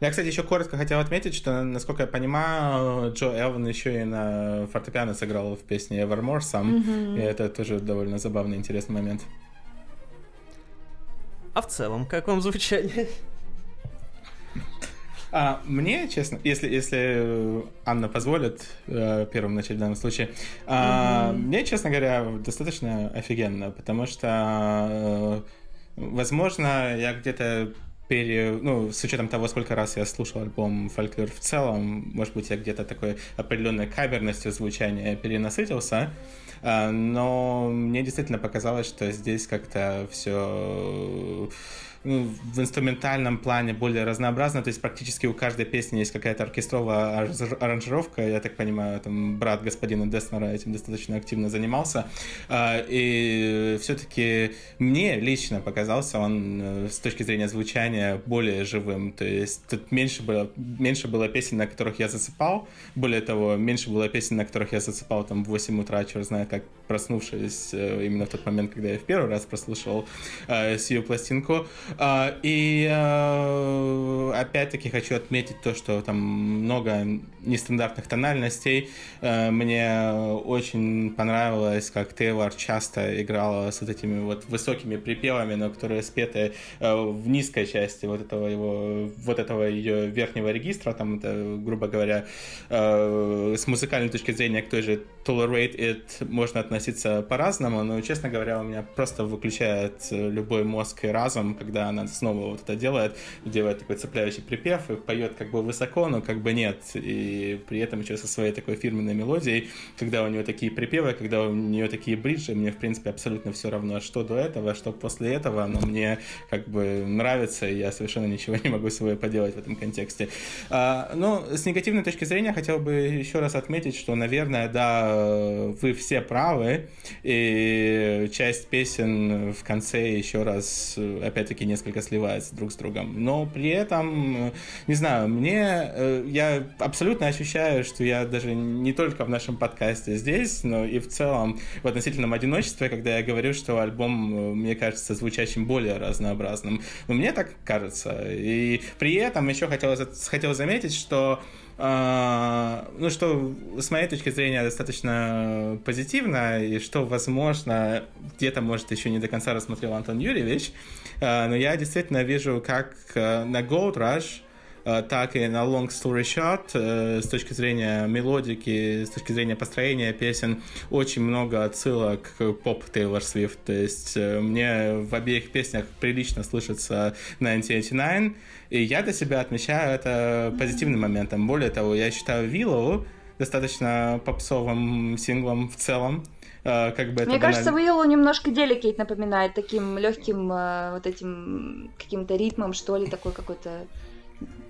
Speaker 3: Я, кстати, еще коротко хотел отметить, что, насколько я понимаю, Джо Элвин еще и на фортепиано сыграл в песне Evermore сам, mm-hmm. и это тоже довольно забавный, интересный момент.
Speaker 1: А в целом, как вам звучание?
Speaker 3: А, мне, честно, если, если Анна позволит э, первым начать в данном случае, mm-hmm. мне, честно говоря, достаточно офигенно, потому что, э, возможно, я где-то пере... ну, с учетом того, сколько раз я слушал альбом Фольклор в целом, может быть, я где-то такой определенной каберностью звучания перенасытился, а, но мне действительно показалось, что здесь как-то все в инструментальном плане более разнообразно, то есть практически у каждой песни есть какая-то оркестровая аранжировка, я так понимаю, там брат господина Деснера этим достаточно активно занимался, а, и все-таки мне лично показался он э, с точки зрения звучания более живым, то есть тут меньше было, меньше было песен, на которых я засыпал, более того, меньше было песен, на которых я засыпал там в 8 утра, черт знает как, проснувшись э, именно в тот момент, когда я в первый раз прослушал э, сию пластинку, и а, опять-таки хочу отметить то, что там много нестандартных тональностей. А, мне очень понравилось, как Тейлор часто играла с вот этими вот высокими припевами, но которые спеты в низкой части вот этого его, вот этого ее верхнего регистра, там это, грубо говоря, с музыкальной точки зрения к той же Tolerate It можно относиться по-разному, но, честно говоря, у меня просто выключает любой мозг и разум, когда она снова вот это делает, делает такой цепляющий припев и поет как бы высоко, но как бы нет. И при этом еще со своей такой фирменной мелодией, когда у нее такие припевы, когда у нее такие бриджи, мне, в принципе, абсолютно все равно, что до этого, что после этого, но мне как бы нравится, и я совершенно ничего не могу с собой поделать в этом контексте. А, но с негативной точки зрения хотел бы еще раз отметить, что, наверное, да, вы все правы, и часть песен в конце еще раз, опять-таки, не несколько сливается друг с другом. Но при этом, не знаю, мне, э, я абсолютно ощущаю, что я даже не только в нашем подкасте здесь, но и в целом в относительном одиночестве, когда я говорю, что альбом, э, мне кажется, звучащим более разнообразным. Но мне так кажется. И при этом еще хотел, хотел заметить, что ну, что с моей точки зрения достаточно позитивно, и что, возможно, где-то, может, еще не до конца рассмотрел Антон Юрьевич, а, но я действительно вижу, как э, на Gold Rush так и на Long Story Short, э, с точки зрения мелодики, с точки зрения построения песен, очень много отсылок к поп Тейлор Свифт. То есть э, мне в обеих песнях прилично слышится 1989, и я для себя отмечаю это позитивным моментом. Более того, я считаю Willow достаточно попсовым синглом в целом. Как бы
Speaker 4: Мне кажется, Willow немножко Delicate напоминает таким легким вот этим каким-то ритмом, что ли, такой какой-то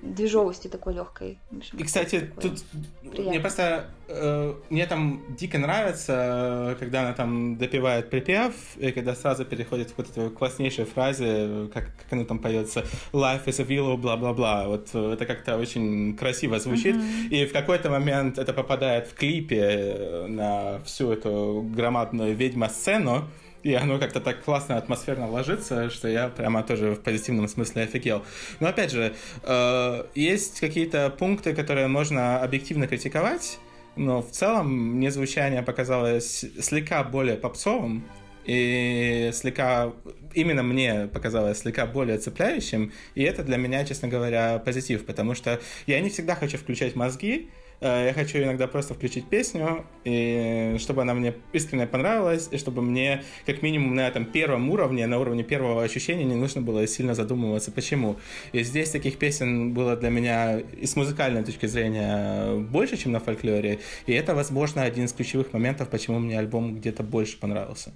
Speaker 4: движовостью такой легкой.
Speaker 3: и, кстати, тут приятно. мне просто э, мне там дико нравится, когда она там допивает припев, и когда сразу переходит к вот этой класснейшей фразе, как, как она там поется «Life is a willow», бла-бла-бла. Вот это как-то очень красиво звучит. Mm-hmm. И в какой-то момент это попадает в клипе на всю эту громадную ведьма-сцену, и оно как-то так классно, атмосферно ложится, что я прямо тоже в позитивном смысле офигел. Но опять же, э, есть какие-то пункты, которые можно объективно критиковать, но в целом мне звучание показалось слегка более попсовым, и слегка именно мне показалось слегка более цепляющим, и это для меня, честно говоря, позитив, потому что я не всегда хочу включать мозги, я хочу иногда просто включить песню, и чтобы она мне искренне понравилась, и чтобы мне как минимум на этом первом уровне, на уровне первого ощущения не нужно было сильно задумываться, почему. И здесь таких песен было для меня и с музыкальной точки зрения больше, чем на фольклоре, и это, возможно, один из ключевых моментов, почему мне альбом где-то больше понравился.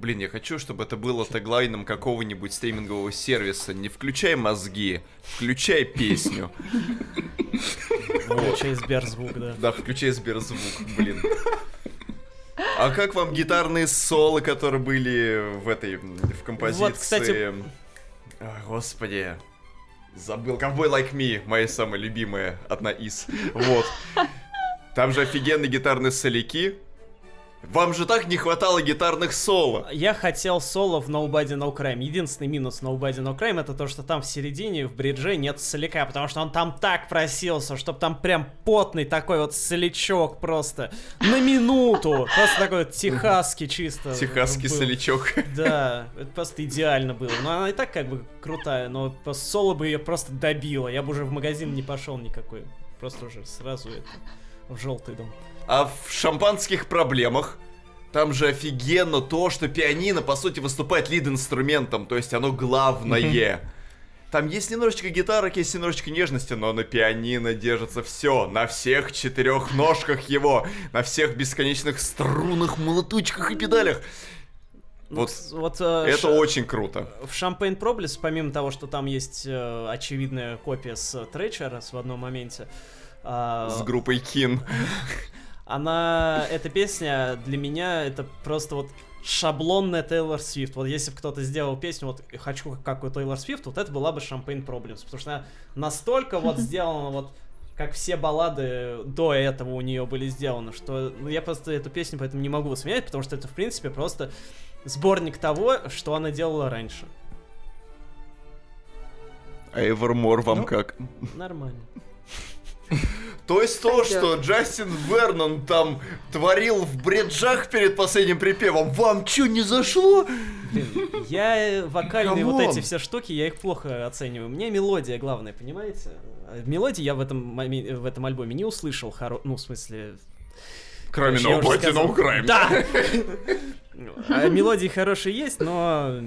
Speaker 2: Блин, я хочу, чтобы это было теглайном какого-нибудь стримингового сервиса. Не включай мозги, включай песню.
Speaker 1: Включай Сберзвук, да.
Speaker 2: Да, включай Сберзвук, блин. А как вам гитарные соло, которые были в этой, в композиции? Вот, кстати... господи. Забыл. Ковбой Like Me, моя самая любимая, одна из. Вот. Там же офигенные гитарные соляки. Вам же так не хватало гитарных соло.
Speaker 1: Я хотел соло в Nobody No Crime. Единственный минус Nobody No Crime это то, что там в середине, в бридже нет соляка, потому что он там так просился, чтобы там прям потный такой вот солячок просто на минуту. Просто такой вот техасский чисто.
Speaker 2: Техасский
Speaker 1: был.
Speaker 2: солячок.
Speaker 1: Да, это просто идеально было. Но она и так как бы крутая, но соло бы ее просто добило. Я бы уже в магазин не пошел никакой. Просто уже сразу это в желтый дом.
Speaker 2: А в шампанских проблемах там же офигенно то, что пианино, по сути, выступает лид-инструментом, то есть оно главное. Там есть немножечко гитарок, есть немножечко нежности, но на пианино держится все, на всех четырех ножках его, на всех бесконечных струнах, молоточках и педалях.
Speaker 1: Ну,
Speaker 2: Вот
Speaker 1: вот э,
Speaker 2: Это
Speaker 1: ша-
Speaker 2: очень круто.
Speaker 1: В Champagne Проблес, помимо того, что там есть э, очевидная копия с Тречера в одном моменте, а,
Speaker 2: С группой Кин.
Speaker 1: она, эта песня для меня это просто вот шаблонная Тейлор Свифт. Вот если бы кто-то сделал песню, вот хочу как у Тейлор Свифт, вот это была бы Champagne Problems, потому что она настолько вот сделана вот как все баллады до этого у нее были сделаны, что ну, я просто эту песню поэтому не могу высмеять, потому что это, в принципе, просто сборник того, что она делала раньше.
Speaker 2: А Эвермор вам
Speaker 3: Ну.
Speaker 2: как?
Speaker 1: Нормально.
Speaker 2: То есть то, что Джастин Вернон там творил в бреджах перед последним припевом, вам чё не зашло?
Speaker 1: Блин, я э, вокальные вот эти все штуки, я их плохо оцениваю. Мне мелодия главное, понимаете? Мелодии я в этом, в этом альбоме не услышал, хоро... ну, в смысле...
Speaker 2: Кроме Nobody. No Crime.
Speaker 1: Да! А Мелодии хорошие есть, но...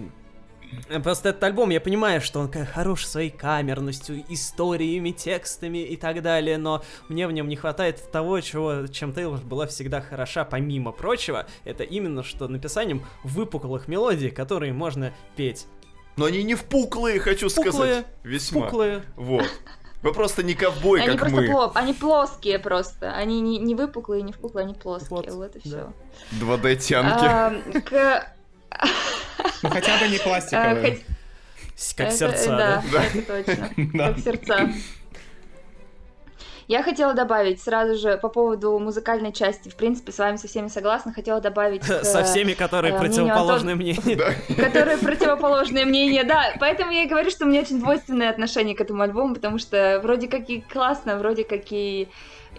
Speaker 1: Просто этот альбом, я понимаю, что он хорош своей камерностью, историями, текстами и так далее, но мне в нем не хватает того, чего, чем Тейлор была всегда хороша, помимо прочего, это именно что написанием выпуклых мелодий, которые можно петь.
Speaker 2: Но они не впуклые, хочу
Speaker 1: Впуклые,
Speaker 2: сказать. Весьма.
Speaker 1: Пуклые.
Speaker 2: Вот. Вы просто не ковбой,
Speaker 4: Они
Speaker 2: как
Speaker 4: просто
Speaker 2: мы.
Speaker 4: пло- они плоские просто. Они не, не выпуклые, не впуклые, они плоские.
Speaker 1: Вот,
Speaker 4: Вот, и
Speaker 1: да.
Speaker 4: все.
Speaker 2: 2D-тянки.
Speaker 4: к...
Speaker 3: Ну хотя бы не пластиковые.
Speaker 4: хоть-
Speaker 1: С- Как
Speaker 4: это-
Speaker 1: сердца, да?
Speaker 2: Да.
Speaker 4: это точно.
Speaker 3: Да.
Speaker 4: Как сердца. Я хотела добавить сразу же по поводу музыкальной части. В принципе, с вами со всеми согласна. Хотела добавить... к-
Speaker 1: Со всеми, которые
Speaker 4: э,
Speaker 1: противоположные мнению.
Speaker 4: которые противоположные мнения, да. Поэтому я и говорю, что у меня очень двойственное отношение к этому альбому, потому что вроде как и классно, вроде как и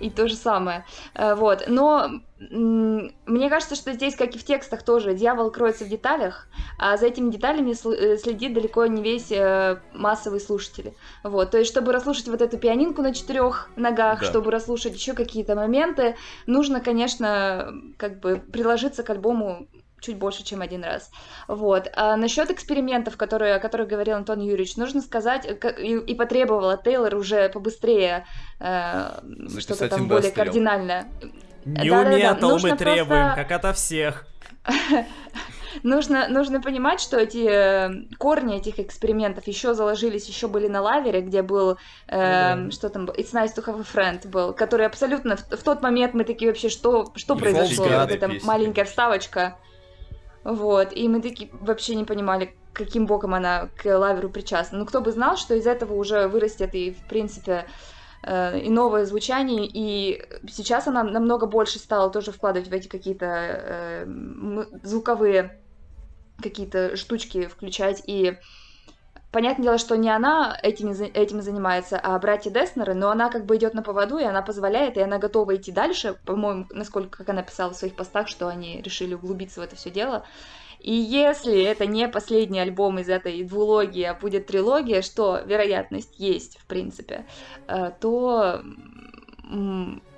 Speaker 4: и то же самое. Э, Вот. Но мне кажется, что здесь, как и в текстах тоже, дьявол кроется в деталях, а за этими деталями э, следит далеко не весь э, массовый слушатель. Вот. То есть, чтобы расслушать вот эту пианинку на четырех ногах,
Speaker 2: Да.
Speaker 4: чтобы расслушать еще какие-то моменты, нужно, конечно, как бы приложиться к альбому чуть больше, чем один раз. Вот. А насчет экспериментов, которые, о которых говорил Антон Юрьевич, нужно сказать, э, и, и потребовала Тейлор уже побыстрее э, что-то там более
Speaker 2: Industrial.
Speaker 4: Кардинальное.
Speaker 1: New Metal мы требуем, как ото всех.
Speaker 4: Нужно, нужно понимать, что эти э, корни этих экспериментов еще заложились, еще были на лавере, где был, э,
Speaker 1: да.
Speaker 4: что там, It's nice to have a friend был, который абсолютно в, в тот момент мы такие вообще, что, что
Speaker 2: И
Speaker 4: произошло, вот эта
Speaker 2: песня,
Speaker 4: маленькая вставочка. Вот, и мы такие вообще не понимали, каким боком она к лаверу причастна. Ну, кто бы знал, что из этого уже вырастет и, в принципе, э, и новое звучание, и сейчас она намного больше стала тоже вкладывать в эти какие-то э, звуковые какие-то штучки включать, и понятное дело, что не она этими, за- этим занимается, а братья Деснеры, но она как бы идет на поводу, и она позволяет, и она готова идти дальше, по-моему, насколько, как она писала в своих постах, что они решили углубиться в это все дело. И если это не последний альбом из этой двулогии, а будет трилогия, что вероятность есть, в принципе, э, то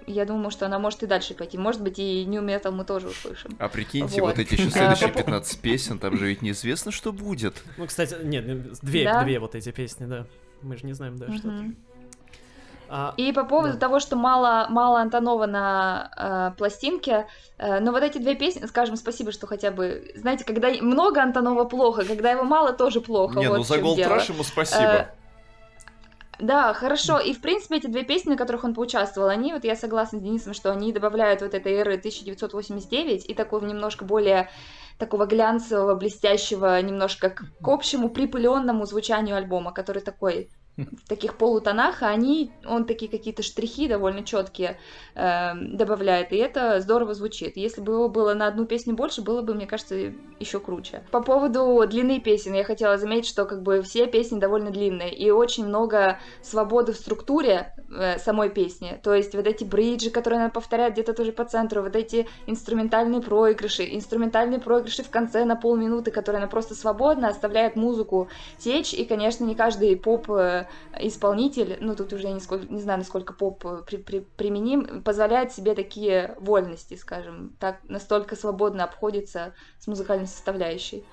Speaker 4: я думаю, что она может и дальше пойти. Может быть, и New Metal мы тоже услышим.
Speaker 2: А прикиньте,
Speaker 4: Вот.
Speaker 2: вот эти еще следующие
Speaker 4: по-
Speaker 2: 15 песен, там же ведь неизвестно, что будет.
Speaker 1: Ну, кстати, нет, две,
Speaker 4: Да?
Speaker 1: две вот эти песни, да. Мы же не знаем, да, что
Speaker 4: Мгм.
Speaker 1: А,
Speaker 4: И по поводу
Speaker 1: Да.
Speaker 4: того, что мало, мало Антонова на э, пластинке, э, но вот эти две песни, скажем спасибо, что хотя бы, знаете, когда много Антонова плохо, когда его мало тоже плохо.
Speaker 2: Не,
Speaker 4: вот
Speaker 2: ну за Gold. Rush ему спасибо.
Speaker 4: Э, Да, хорошо. И, в принципе, эти две песни, на которых он поучаствовал, они, вот я согласна с Денисом, что они добавляют вот этой эры 1989 и такого немножко более такого глянцевого, блестящего, немножко к, к общему припыленному звучанию альбома, который такой в таких полутонах, а они, он такие какие-то штрихи довольно четкие э, добавляет, и это здорово звучит. Если бы его было на одну песню больше, было бы, мне кажется, еще круче. По поводу длины песен, я хотела заметить, что как бы все песни довольно длинные, и очень много свободы в структуре э, самой песни. То есть вот эти бриджи, которые она повторяет где-то тоже по центру, вот эти инструментальные проигрыши, инструментальные проигрыши в конце на полминуты, которые она просто свободно оставляет музыку течь, и, конечно, не каждый поп э, исполнитель, ну тут уже я нисколько, не знаю, насколько поп э, при, при, применим, позволяет себе такие вольности, скажем, так настолько свободно обходится с музыкальной составляющей.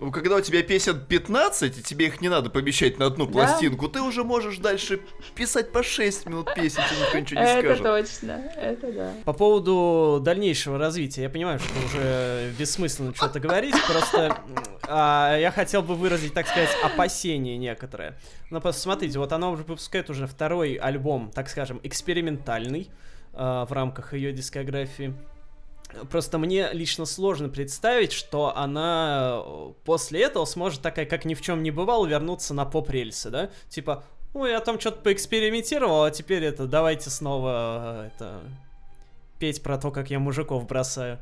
Speaker 2: Ну, когда у тебя песен 15, и тебе их не надо помещать на одну
Speaker 4: Да.
Speaker 2: пластинку, ты уже можешь дальше писать по 6 минут песен, тебе никто ничего не
Speaker 4: Это
Speaker 2: скажет.
Speaker 4: точно, это да.
Speaker 1: По поводу дальнейшего развития, я понимаю, что уже бессмысленно что-то говорить, просто а, я хотел бы выразить, так сказать, опасения некоторые. Ну, просто смотрите, вот она уже выпускает уже второй альбом, так скажем, экспериментальный а, в рамках ее дискографии. Просто мне лично сложно представить, что она э, после этого сможет такая, как ни в чем не бывало, вернуться на поп-рельсы, да? Типа, ой, я там что-то поэкспериментировал, а теперь это, давайте снова э, это петь про то, как я мужиков бросаю.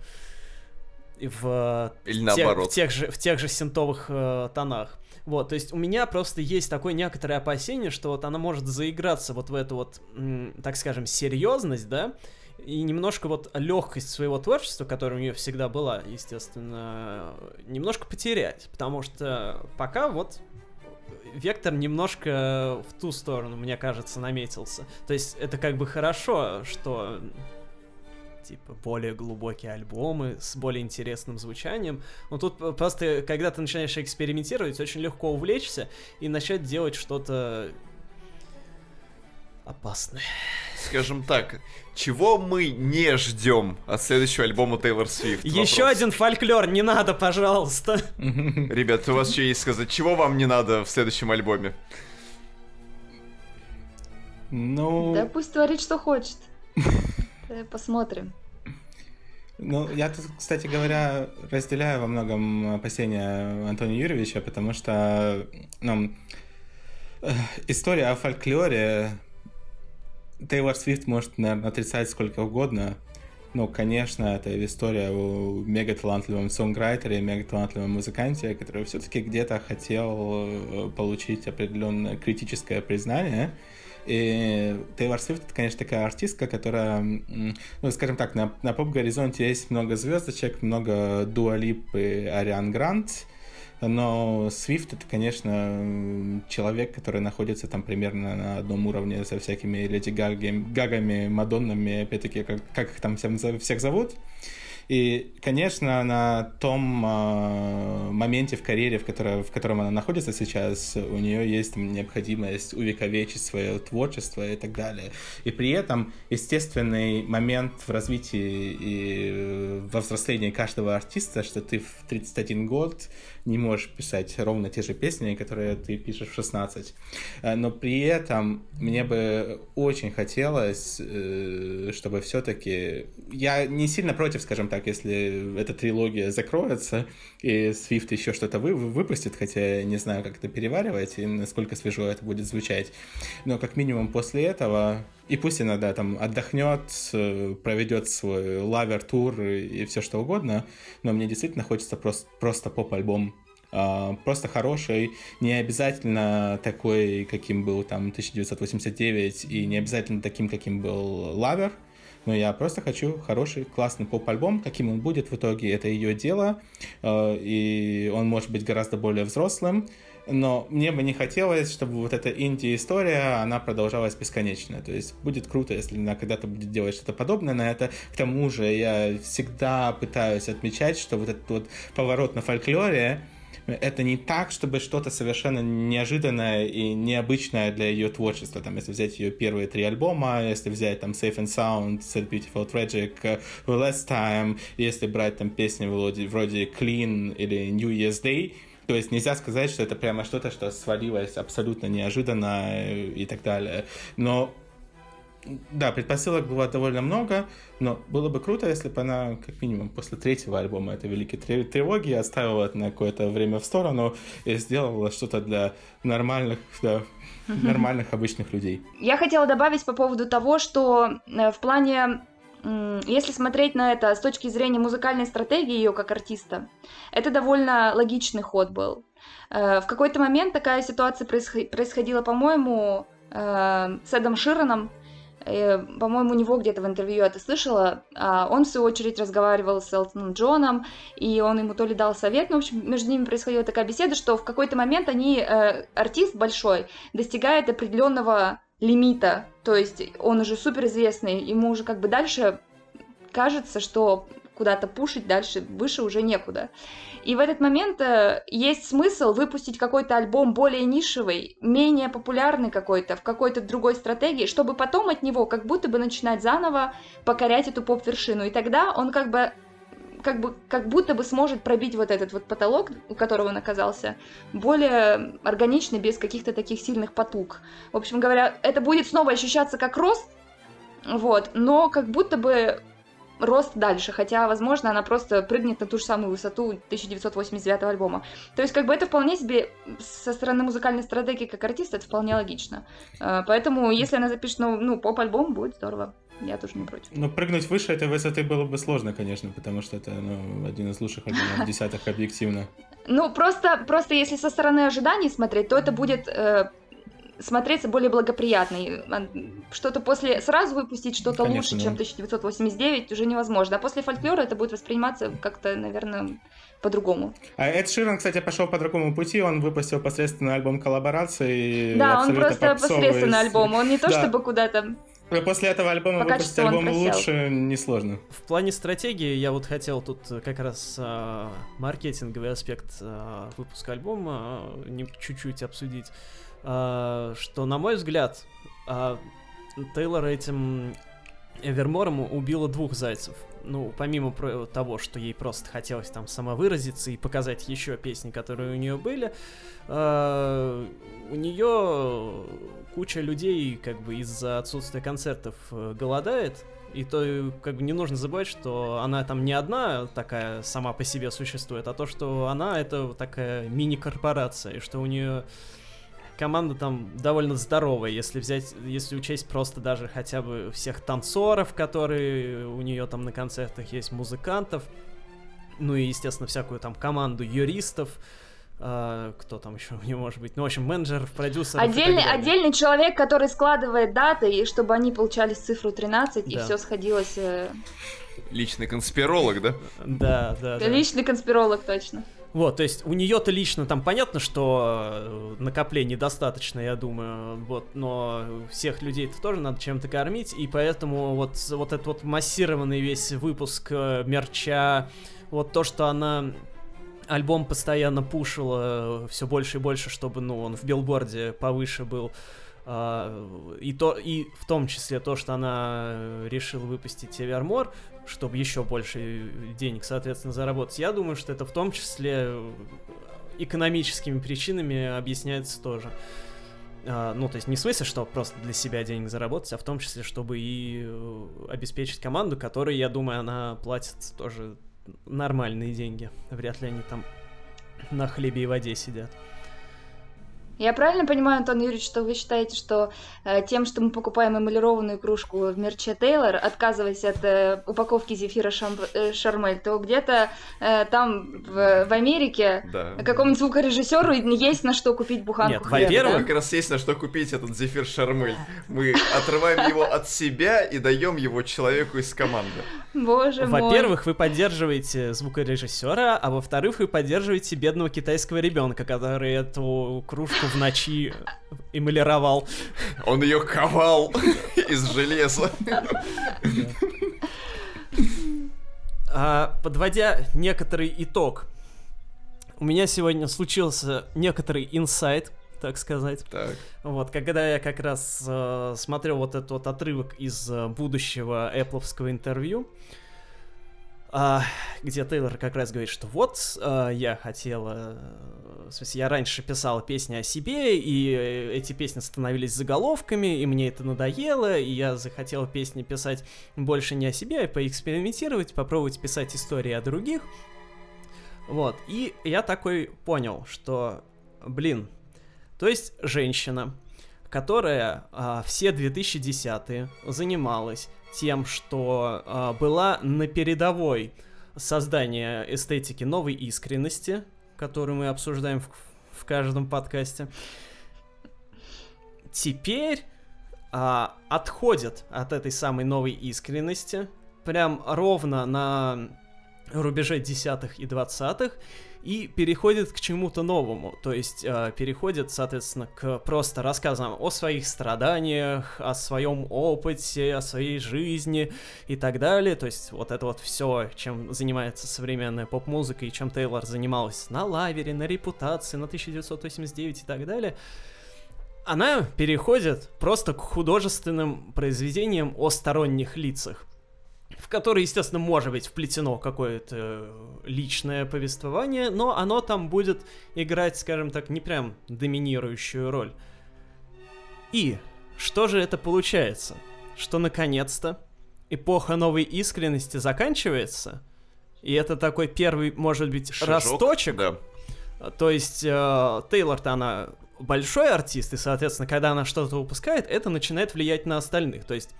Speaker 1: И в, э,
Speaker 2: Или
Speaker 1: в тех-
Speaker 2: наоборот.
Speaker 1: в тех же, в тех же синтовых э, тонах. Вот, то есть у меня просто есть такое некоторое опасение, что вот она может заиграться вот в эту вот, так скажем, серьезность, да, и немножко вот легкость своего творчества, которая у нее всегда была, естественно, немножко потерять, потому что пока вот вектор немножко в ту сторону, мне кажется, наметился. То есть это как бы хорошо, что типа более глубокие альбомы с более интересным звучанием. Но тут просто, когда ты начинаешь экспериментировать, очень легко увлечься и начать делать что-то опасное.
Speaker 2: Скажем так, чего мы не ждем от следующего альбома Тейлор Свифт?
Speaker 1: Еще
Speaker 2: Вопрос.
Speaker 1: один фольклор, не надо, пожалуйста.
Speaker 2: Ребят, у вас что есть сказать? Чего вам не надо в следующем альбоме?
Speaker 3: Ну,
Speaker 4: Да пусть творит, что хочет. Э, Посмотрим.
Speaker 3: Ну, я тут, кстати говоря, разделяю во многом опасения Антония Юрьевича, потому что, ну, э, история о фольклоре Тейлор Свифт может, наверное, отрицать сколько угодно, но, конечно, это история о мегаталантливом сонграйтере, мегаталантливом музыканте, который все-таки где-то хотел э, получить определенное критическое признание. И Тейлор Свифт, это, конечно, такая артистка, которая, ну, скажем так, на, на поп-горизонте есть много звездочек, много Дуалип и Ариан Грант, но Свифт это, конечно, человек, который находится там примерно на одном уровне со всякими Леди Гаги, Гагами, Мадоннами, опять-таки, как, как их там всем, всех зовут. И, конечно, на том э, моменте в карьере, в, которой, в котором она находится сейчас, у нее есть необходимость увековечить свое творчество и так далее. И при этом естественный момент в развитии и э, во взрослении каждого артиста, что ты в 31 год не можешь писать ровно те же песни, которые ты пишешь в 16. Э, Но при этом мне бы очень хотелось, э, чтобы все-таки... Я не сильно против, скажем так, если эта трилогия закроется, и Свифт еще что-то вы, выпустит, хотя я не знаю, как это переваривать и насколько свежо это будет звучать. Но как минимум после этого, и пусть иногда там отдохнет, э, проведет свой Lover-тур и все что угодно, но мне действительно хочется просто, просто поп-альбом а, просто хороший, не обязательно такой, каким был там 1989, и не обязательно таким, каким был Lover, но я просто хочу хороший, классный поп-альбом. Каким он будет в итоге, это ее дело, э, и он может быть гораздо более взрослым, но мне бы не хотелось, чтобы вот эта инди-история, она продолжалась бесконечно. То есть будет круто, если она когда-то будет делать что-то подобное на это. К тому же я всегда пытаюсь отмечать, что вот этот вот поворот на фольклоре, это не так, чтобы что-то совершенно неожиданное и необычное для ее творчества. Там, если взять ее первые три альбома, если взять там Safe and Sound, Sad Beautiful Tragic, uh, Last Time, если брать там песни вроде, вроде Clean или New Year's Day, то есть нельзя сказать, что это прямо что-то, что свалилось абсолютно неожиданно э, и так далее. Но да, предпосылок было довольно много, но было бы круто, если бы она, как минимум, после третьего альбома этой великой тревоги оставила это на какое-то время в сторону и сделала что-то для нормальных, да, нормальных обычных людей.
Speaker 4: Я хотела добавить по поводу того, что э, в плане если смотреть на это с точки зрения музыкальной стратегии ее как артиста, это довольно логичный ход был. Э, в какой-то момент такая ситуация происходила, по-моему, э, с Эдом Широном, по-моему, у него где-то в интервью это слышала, а он, в свою очередь, разговаривал с Элтоном Джоном, и он ему то ли дал совет, но, в общем, между ними происходила такая беседа, что в какой-то момент они, э, артист большой, достигает определенного лимита, то есть он уже суперизвестный, ему уже как бы дальше кажется, что куда-то пушить дальше, выше уже некуда. И в этот момент э, есть смысл выпустить какой-то альбом более нишевый, менее популярный какой-то, в какой-то другой стратегии, чтобы потом от него как будто бы начинать заново покорять эту поп-вершину. И тогда он как бы как бы как будто бы сможет пробить вот этот вот потолок, у которого он оказался, более органично, без каких-то таких сильных потуг. В общем говоря, это будет снова ощущаться как рост, вот, но как будто бы рост дальше, хотя, возможно, она просто прыгнет на ту же самую высоту 1989 альбома. То есть, как бы это вполне себе со стороны музыкальной стратегии как артиста, это вполне логично. А, поэтому, если она запишет ну, ну поп-альбом, будет здорово. Я тоже не против.
Speaker 3: Но прыгнуть выше этой высоты было бы сложно, конечно, потому что это ну, один из лучших альбомов десятых объективно.
Speaker 4: Ну, просто, просто если со стороны ожиданий смотреть, то это будет э, смотреться более благоприятный. Что-то после... Сразу выпустить что-то лучше, да. чем 1989 уже невозможно. А после фольклора это будет восприниматься как-то, наверное, по-другому.
Speaker 3: А Эд Ширан, кстати, пошел по другому пути. Он выпустил посредственно альбом коллаборации.
Speaker 4: Да, он просто попсовый. посредственно альбом. Он не то, да. чтобы куда-то
Speaker 3: После этого альбома Пока выпустить альбом лучше несложно.
Speaker 1: В плане стратегии я вот хотел тут как раз э, маркетинговый аспект э, выпуска альбома э, чуть-чуть обсудить. А, что, на мой взгляд, а, Тейлор этим Эвермором убила двух зайцев. Ну, помимо того, что ей просто хотелось там самовыразиться и показать еще песни, которые у нее были, э, у нее куча людей как бы из-за отсутствия концертов э, голодает, и то как бы не нужно забывать, что она там не одна такая сама по себе существует, а то, что она это такая мини-корпорация, и что у нее команда там довольно здоровая, если взять, если учесть просто даже хотя бы всех танцоров, которые у нее там на концертах есть, музыкантов, ну и, естественно, всякую там команду юристов, Uh, кто там еще у нее может быть? Ну, в общем, менеджер, продюсер.
Speaker 4: Отдельный, отдельный человек, который складывает даты, и чтобы они получали цифру 13, да. и все сходилось. Э...
Speaker 2: Личный конспиролог, да?
Speaker 1: Да, да. да.
Speaker 4: Личный конспиролог, точно.
Speaker 1: Вот, то есть у нее-то лично там понятно, что э, накоплений достаточно, я думаю, вот, но всех людей-то тоже надо чем-то кормить, и поэтому вот, вот этот вот массированный весь выпуск э, мерча, вот то, что она альбом постоянно пушила все больше и больше, чтобы, ну, он в билборде повыше был, Uh, и то и в том числе то, что она решила выпустить Эвермор, чтобы еще больше денег, соответственно, заработать. Я думаю, что это в том числе экономическими причинами объясняется тоже. Uh, ну, то есть не в смысле, что просто для себя денег заработать, а в том числе, чтобы и э, обеспечить команду, которой, я думаю, она платит тоже нормальные деньги. Вряд ли они там на хлебе и воде сидят.
Speaker 4: Я правильно понимаю, Антон Юрьевич, что вы считаете, что э, тем, что мы покупаем эмалированную кружку в мерче Тейлор, отказываясь от э, упаковки зефира шам... э, Шармель, то где-то э, там в, в Америке да. какому-нибудь звукорежиссеру есть на что купить буханку Нет,
Speaker 2: хлеба, во-первых, да? как раз есть на что купить этот зефир Шармель. Мы отрываем его от себя и даем его человеку из команды.
Speaker 4: Боже
Speaker 1: мой. Во-первых, вы поддерживаете звукорежиссера, а во-вторых, вы поддерживаете бедного китайского ребенка, который эту кружку в ночи эмалировал.
Speaker 2: Он ее ковал из железа.
Speaker 1: А, подводя некоторый итог, у меня сегодня случился некоторый инсайт, так сказать.
Speaker 2: Так.
Speaker 1: Вот, когда я как раз э, смотрел вот этот вот отрывок из э, будущего Apple интервью, а, где Тейлор как раз говорит, что вот а, я хотела, в смысле, я раньше писала песни о себе, и эти песни становились заголовками, и мне это надоело, и я захотела песни писать больше не о себе, а поэкспериментировать, попробовать писать истории о других. Вот, и я такой понял, что, блин, то есть женщина, которая а, все 2010-е занималась тем, что э, была на передовой создания эстетики новой искренности, которую мы обсуждаем в, в каждом подкасте, теперь э, отходит от этой самой новой искренности, прям ровно на рубеже десятых и двадцатых, и переходит к чему-то новому, то есть э, переходит, соответственно, к просто рассказам о своих страданиях, о своем опыте, о своей жизни и так далее, то есть вот это вот все, чем занимается современная поп-музыка и чем Тейлор занималась на лавере, на репутации, на 1989 и так далее, она переходит просто к художественным произведениям о сторонних лицах в который, естественно, может быть вплетено какое-то личное повествование, но оно там будет играть, скажем так, не прям доминирующую роль. И что же это получается? Что наконец-то эпоха новой искренности заканчивается, и это такой первый, может быть, Шажок, росточек. Да. То есть э, Тейлор-то она большой артист, и, соответственно, когда она что-то выпускает, это начинает влиять на остальных. То есть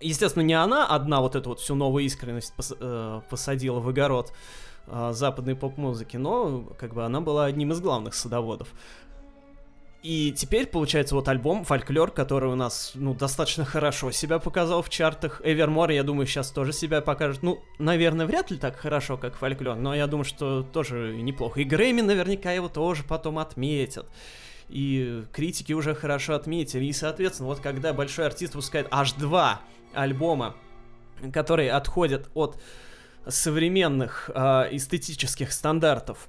Speaker 1: Естественно, не она одна вот эту вот всю новую искренность пос, э, посадила в огород э, западной поп-музыки, но как бы она была одним из главных садоводов. И теперь получается вот альбом «Фольклор», который у нас, ну, достаточно хорошо себя показал в чартах. Эвермор, я думаю, сейчас тоже себя покажет. Ну, наверное, вряд ли так хорошо, как «Фольклор», но я думаю, что тоже неплохо. И Грэмми наверняка его тоже потом отметят и критики уже хорошо отметили. И, соответственно, вот когда большой артист выпускает аж два альбома, которые отходят от современных э, эстетических стандартов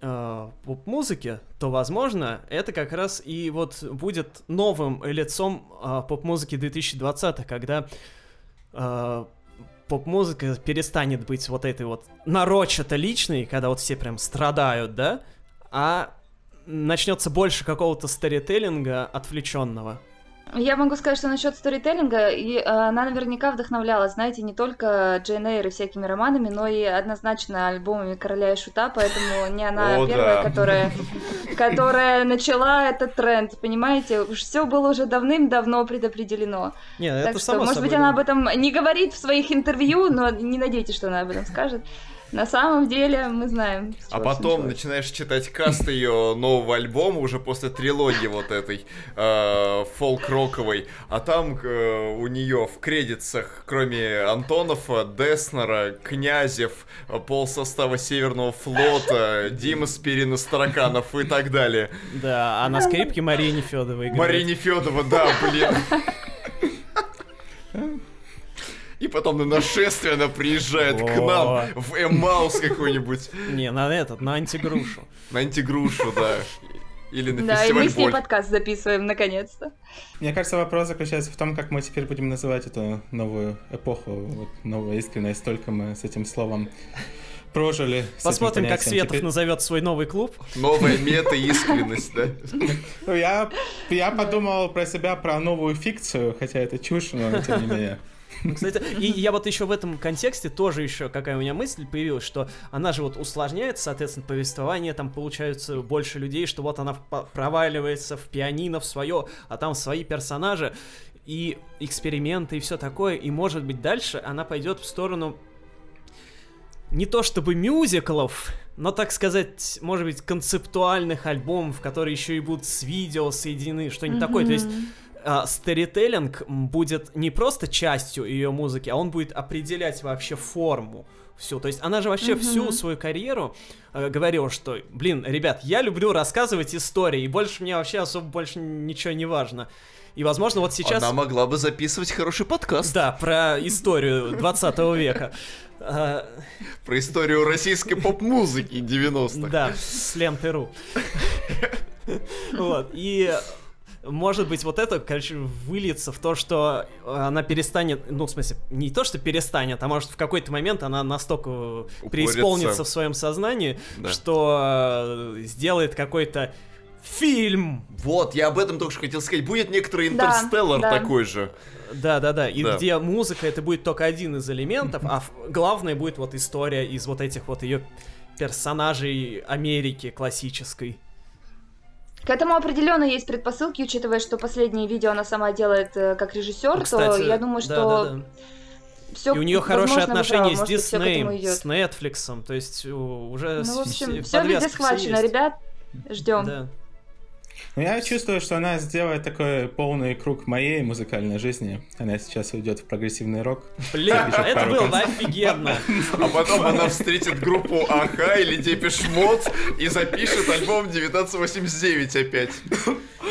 Speaker 1: э, поп-музыки, то, возможно, это как раз и вот будет новым лицом э, поп-музыки 2020, когда э, поп-музыка перестанет быть вот этой вот нарочито личной, когда вот все прям страдают, да, а начнется больше какого-то старителлинга отвлеченного.
Speaker 4: Я могу сказать, что насчет сторителлинга, и э, она наверняка вдохновляла, знаете, не только Джейн Эйр и всякими романами, но и однозначно альбомами Короля и Шута, поэтому не она О, первая, да. которая, которая начала этот тренд, понимаете? Уж все было уже давным-давно предопределено.
Speaker 1: Нет,
Speaker 4: так
Speaker 1: это
Speaker 4: что,
Speaker 1: само
Speaker 4: может быть, она об этом не говорит в своих интервью, но не надейтесь, что она об этом скажет. На самом деле мы знаем.
Speaker 2: А потом начинаешь читать каст ее нового альбома уже после трилогии вот этой э, фолк-роковой, а там э, у нее в кредитах, кроме Антонова, Деснера, Князев, пол состава Северного флота, Дима Спирина Стараканов и так далее.
Speaker 1: Да, а на скрипке Мария Нефедова играет.
Speaker 2: Мария Нефедова, да, блин. И потом на нашествие она приезжает к нам в Эмаус какой-нибудь.
Speaker 1: Не, на этот, на антигрушу.
Speaker 2: На антигрушу, да. Или на
Speaker 4: да, и мы с ней подкаст записываем, наконец-то.
Speaker 3: Мне кажется, вопрос заключается в том, как мы теперь будем называть эту новую эпоху, вот новая искренность, столько мы с этим словом прожили.
Speaker 1: Посмотрим, как Светов теперь... назовет свой новый клуб.
Speaker 2: Новая мета-искренность, да?
Speaker 3: Ну, я, я подумал про себя, про новую фикцию, хотя это чушь, но тем не менее.
Speaker 1: Кстати, и я вот еще в этом контексте тоже еще какая у меня мысль появилась, что она же вот усложняет, соответственно, повествование, там получается больше людей, что вот она проваливается в пианино в свое, а там свои персонажи и эксперименты и все такое, и может быть дальше она пойдет в сторону не то чтобы мюзиклов, но, так сказать, может быть, концептуальных альбомов, которые еще и будут с видео соединены, что-нибудь mm-hmm. такое. То есть сторителлинг будет не просто частью ее музыки, а он будет определять вообще форму всю. То есть она же вообще mm-hmm. всю свою карьеру э, говорила, что, блин, ребят, я люблю рассказывать истории, и больше мне вообще особо больше ничего не важно. И, возможно, вот сейчас...
Speaker 2: Она могла бы записывать хороший подкаст.
Speaker 1: Да, про историю 20 века. А,
Speaker 2: про историю российской поп-музыки 90-х.
Speaker 1: Да, с ленты.ру. Вот, и может быть, вот это, короче, выльется в то, что она перестанет, ну, в смысле, не то, что перестанет, а может в какой-то момент она настолько
Speaker 2: Упорится.
Speaker 1: преисполнится в своем сознании,
Speaker 2: Да.
Speaker 1: что э, сделает какой-то фильм.
Speaker 2: Вот, я об этом только что хотел сказать. Будет некоторый
Speaker 4: Да,
Speaker 2: интерстеллар
Speaker 4: да.
Speaker 2: такой же.
Speaker 1: Да-да-да, и
Speaker 2: Да.
Speaker 1: где музыка это будет только один из элементов, а главное будет вот история из вот этих вот ее персонажей Америки классической.
Speaker 4: К этому определенно есть предпосылки, учитывая, что последнее видео она сама делает э, как режиссер,
Speaker 1: Ну, Кстати,
Speaker 4: то я думаю, что
Speaker 1: да-да-да.
Speaker 4: все
Speaker 1: И у нее хорошие отношения с Диснеем, с Netflix, то есть уже
Speaker 4: Ну, в общем, все везде схвачено, ребят. Ждем.
Speaker 1: Да.
Speaker 3: Ну, я чувствую, что она сделает такой полный круг моей музыкальной жизни. Она сейчас уйдет в прогрессивный рок.
Speaker 1: Блин, это было бы офигенно.
Speaker 2: А потом она встретит группу A-ha или Depeche Mode и запишет альбом 1989 опять.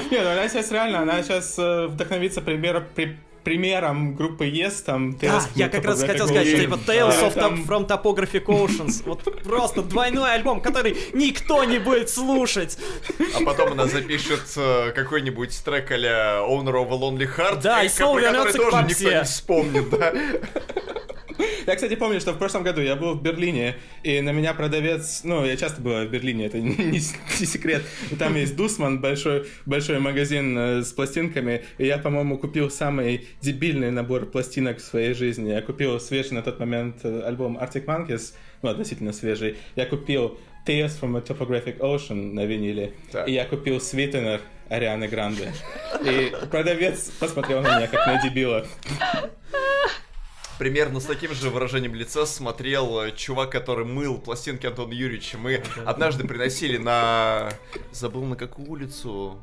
Speaker 3: Нет, ну она сейчас реально, она сейчас э, вдохновится пример, при- примером группы Yes, там...
Speaker 1: Да, я как раз хотел сказать,
Speaker 3: Ocean.
Speaker 1: типа Tales of
Speaker 3: там-
Speaker 1: from Topographic Oceans. Вот просто двойной альбом, который никто не будет слушать.
Speaker 2: А потом она запишет э, какой-нибудь трек а Owner of a Lonely Heart,
Speaker 1: Да, и
Speaker 2: э,
Speaker 1: снова вернется к
Speaker 2: тоже никто не вспомнит, да.
Speaker 3: Я, кстати, помню, что в прошлом году я был в Берлине, и на меня продавец, ну, я часто бываю в Берлине, это не, не секрет, И там есть Дусман, большой, большой магазин э, с пластинками, и я, по-моему, купил самый дебильный набор пластинок в своей жизни. Я купил свежий на тот момент э, альбом Arctic Monkeys, ну, относительно свежий. Я купил Tears from a Topographic Ocean на виниле,
Speaker 2: Так.
Speaker 3: и я купил Sweetener Арианы Гранде. И продавец посмотрел на меня как на дебила.
Speaker 2: Примерно с таким же выражением лица смотрел э, чувак, который мыл пластинки Антона Юрьевича. Мы однажды приносили на... Забыл на какую улицу?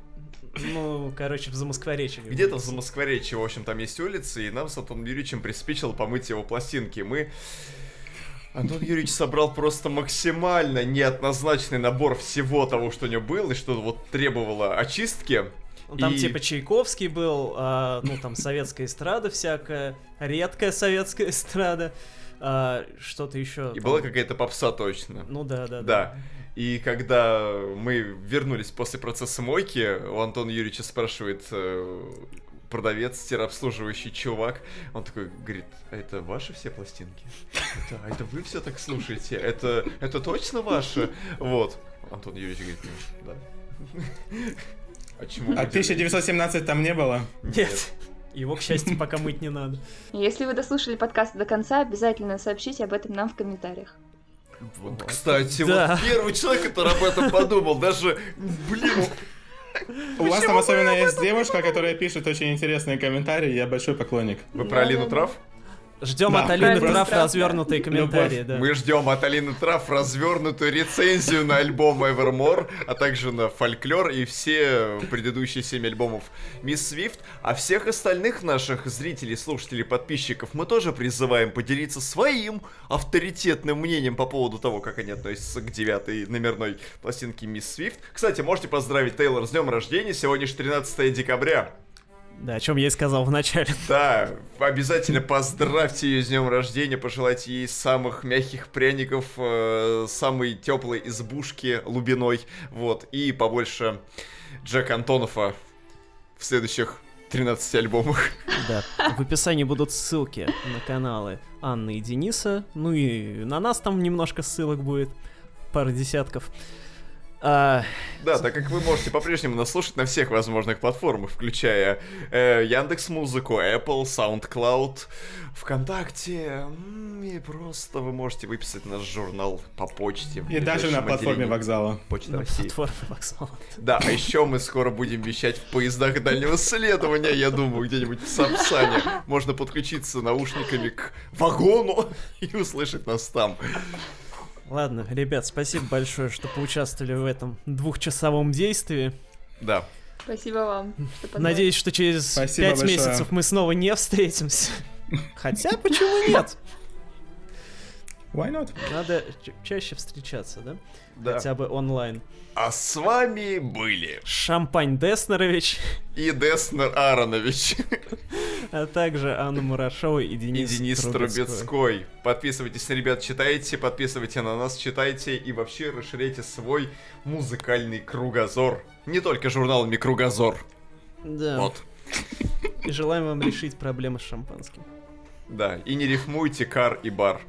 Speaker 1: Ну, короче, в Замоскворечье.
Speaker 2: Где-то в Замоскворечье, в общем, там есть улицы, и нам с Антоном Юрьевичем приспичило помыть его пластинки. Мы... Антон Юрьевич собрал просто максимально неоднозначный набор всего того, что у него было, и что вот требовало очистки.
Speaker 1: Там
Speaker 2: И-
Speaker 1: типа Чайковский был, а, ну там советская эстрада всякая, редкая советская эстрада, а, что-то еще.
Speaker 2: И была какая-то попса точно.
Speaker 1: Ну да, да,
Speaker 2: Да. И когда мы вернулись после процесса мойки, у Антона Юрьевича спрашивает э, продавец, терапслуживающий чувак, он такой говорит, а это ваши все пластинки? Это, а это вы все так слушаете? Это, это точно ваши? Вот. Антон Юрьевич говорит, «Ну, да. А чему?
Speaker 3: А
Speaker 2: вы делаете?»
Speaker 3: 1917 там не было?
Speaker 1: Нет. Его, к счастью, пока мыть не надо.
Speaker 4: Если вы дослушали подкаст до конца, обязательно сообщите об этом нам в комментариях.
Speaker 2: Вот, Кстати,
Speaker 1: Да.
Speaker 2: вот первый человек, который об этом подумал, даже, блин,
Speaker 3: У вас там особенно есть девушка, которая пишет очень интересные комментарии, я большой поклонник.
Speaker 2: вы про Алину. Трав?
Speaker 1: Ждем
Speaker 3: Да.
Speaker 1: от Алины Трав развернутые комментарии, да.
Speaker 2: Мы ждем от Алины Трав развернутую рецензию на альбом Evermore, а также на Фольклор и все предыдущие семь альбомов Мисс Свифт. А всех остальных наших зрителей, слушателей, подписчиков мы тоже призываем поделиться своим авторитетным мнением по поводу того, как они относятся к девятой номерной пластинке Мисс Свифт. Кстати, можете поздравить Тейлор с днем рождения, сегодня же 13 декабря.
Speaker 1: Да, о чем я и сказал в начале.
Speaker 2: Да, обязательно поздравьте ее с днем рождения, пожелайте ей самых мягких пряников, э, самой теплой избушки лубиной, вот, и побольше Джека Антонова в следующих 13 альбомах.
Speaker 1: Да. В описании будут ссылки на каналы Анны и Дениса. Ну и на нас там немножко ссылок будет. Пара десятков. А,
Speaker 2: Да, так как вы можете по-прежнему нас слушать на всех возможных платформах, включая э, Яндекс Музыку, Apple, SoundCloud, ВКонтакте, и просто вы можете выписать наш журнал по почте.
Speaker 3: И даже на платформе
Speaker 2: отделении
Speaker 3: вокзала.
Speaker 2: Почты
Speaker 1: на
Speaker 2: России.
Speaker 1: платформе вокзала.
Speaker 2: Да, а еще мы скоро будем вещать в поездах дальнего следования, я думаю, где-нибудь в Сапсане. Можно подключиться наушниками к вагону и услышать нас там.
Speaker 1: Ладно, ребят, спасибо большое, что поучаствовали в этом двухчасовом действии.
Speaker 2: Да.
Speaker 4: Спасибо вам, что.
Speaker 1: Надеюсь, что через
Speaker 3: Спасибо
Speaker 1: пять
Speaker 3: большое.
Speaker 1: месяцев мы снова не встретимся. Хотя, почему нет?
Speaker 3: Why not?
Speaker 1: Надо ча- чаще встречаться, да?
Speaker 2: Да.
Speaker 1: Хотя бы онлайн.
Speaker 2: А с вами были
Speaker 1: Шампань Деснерович,
Speaker 2: и Деснер Аронович,
Speaker 1: а также Анна Мурашова и
Speaker 2: и
Speaker 1: Денис,
Speaker 2: Денис
Speaker 1: Трубецкой.
Speaker 2: Трубецкой. Подписывайтесь, ребят, читайте, подписывайте на нас, читайте и вообще расширяйте свой музыкальный кругозор. Не только журналами Кругозор.
Speaker 1: Да.
Speaker 2: Вот.
Speaker 1: И желаем вам решить проблемы с шампанским.
Speaker 2: Да, и не рифмуйте кар и бар.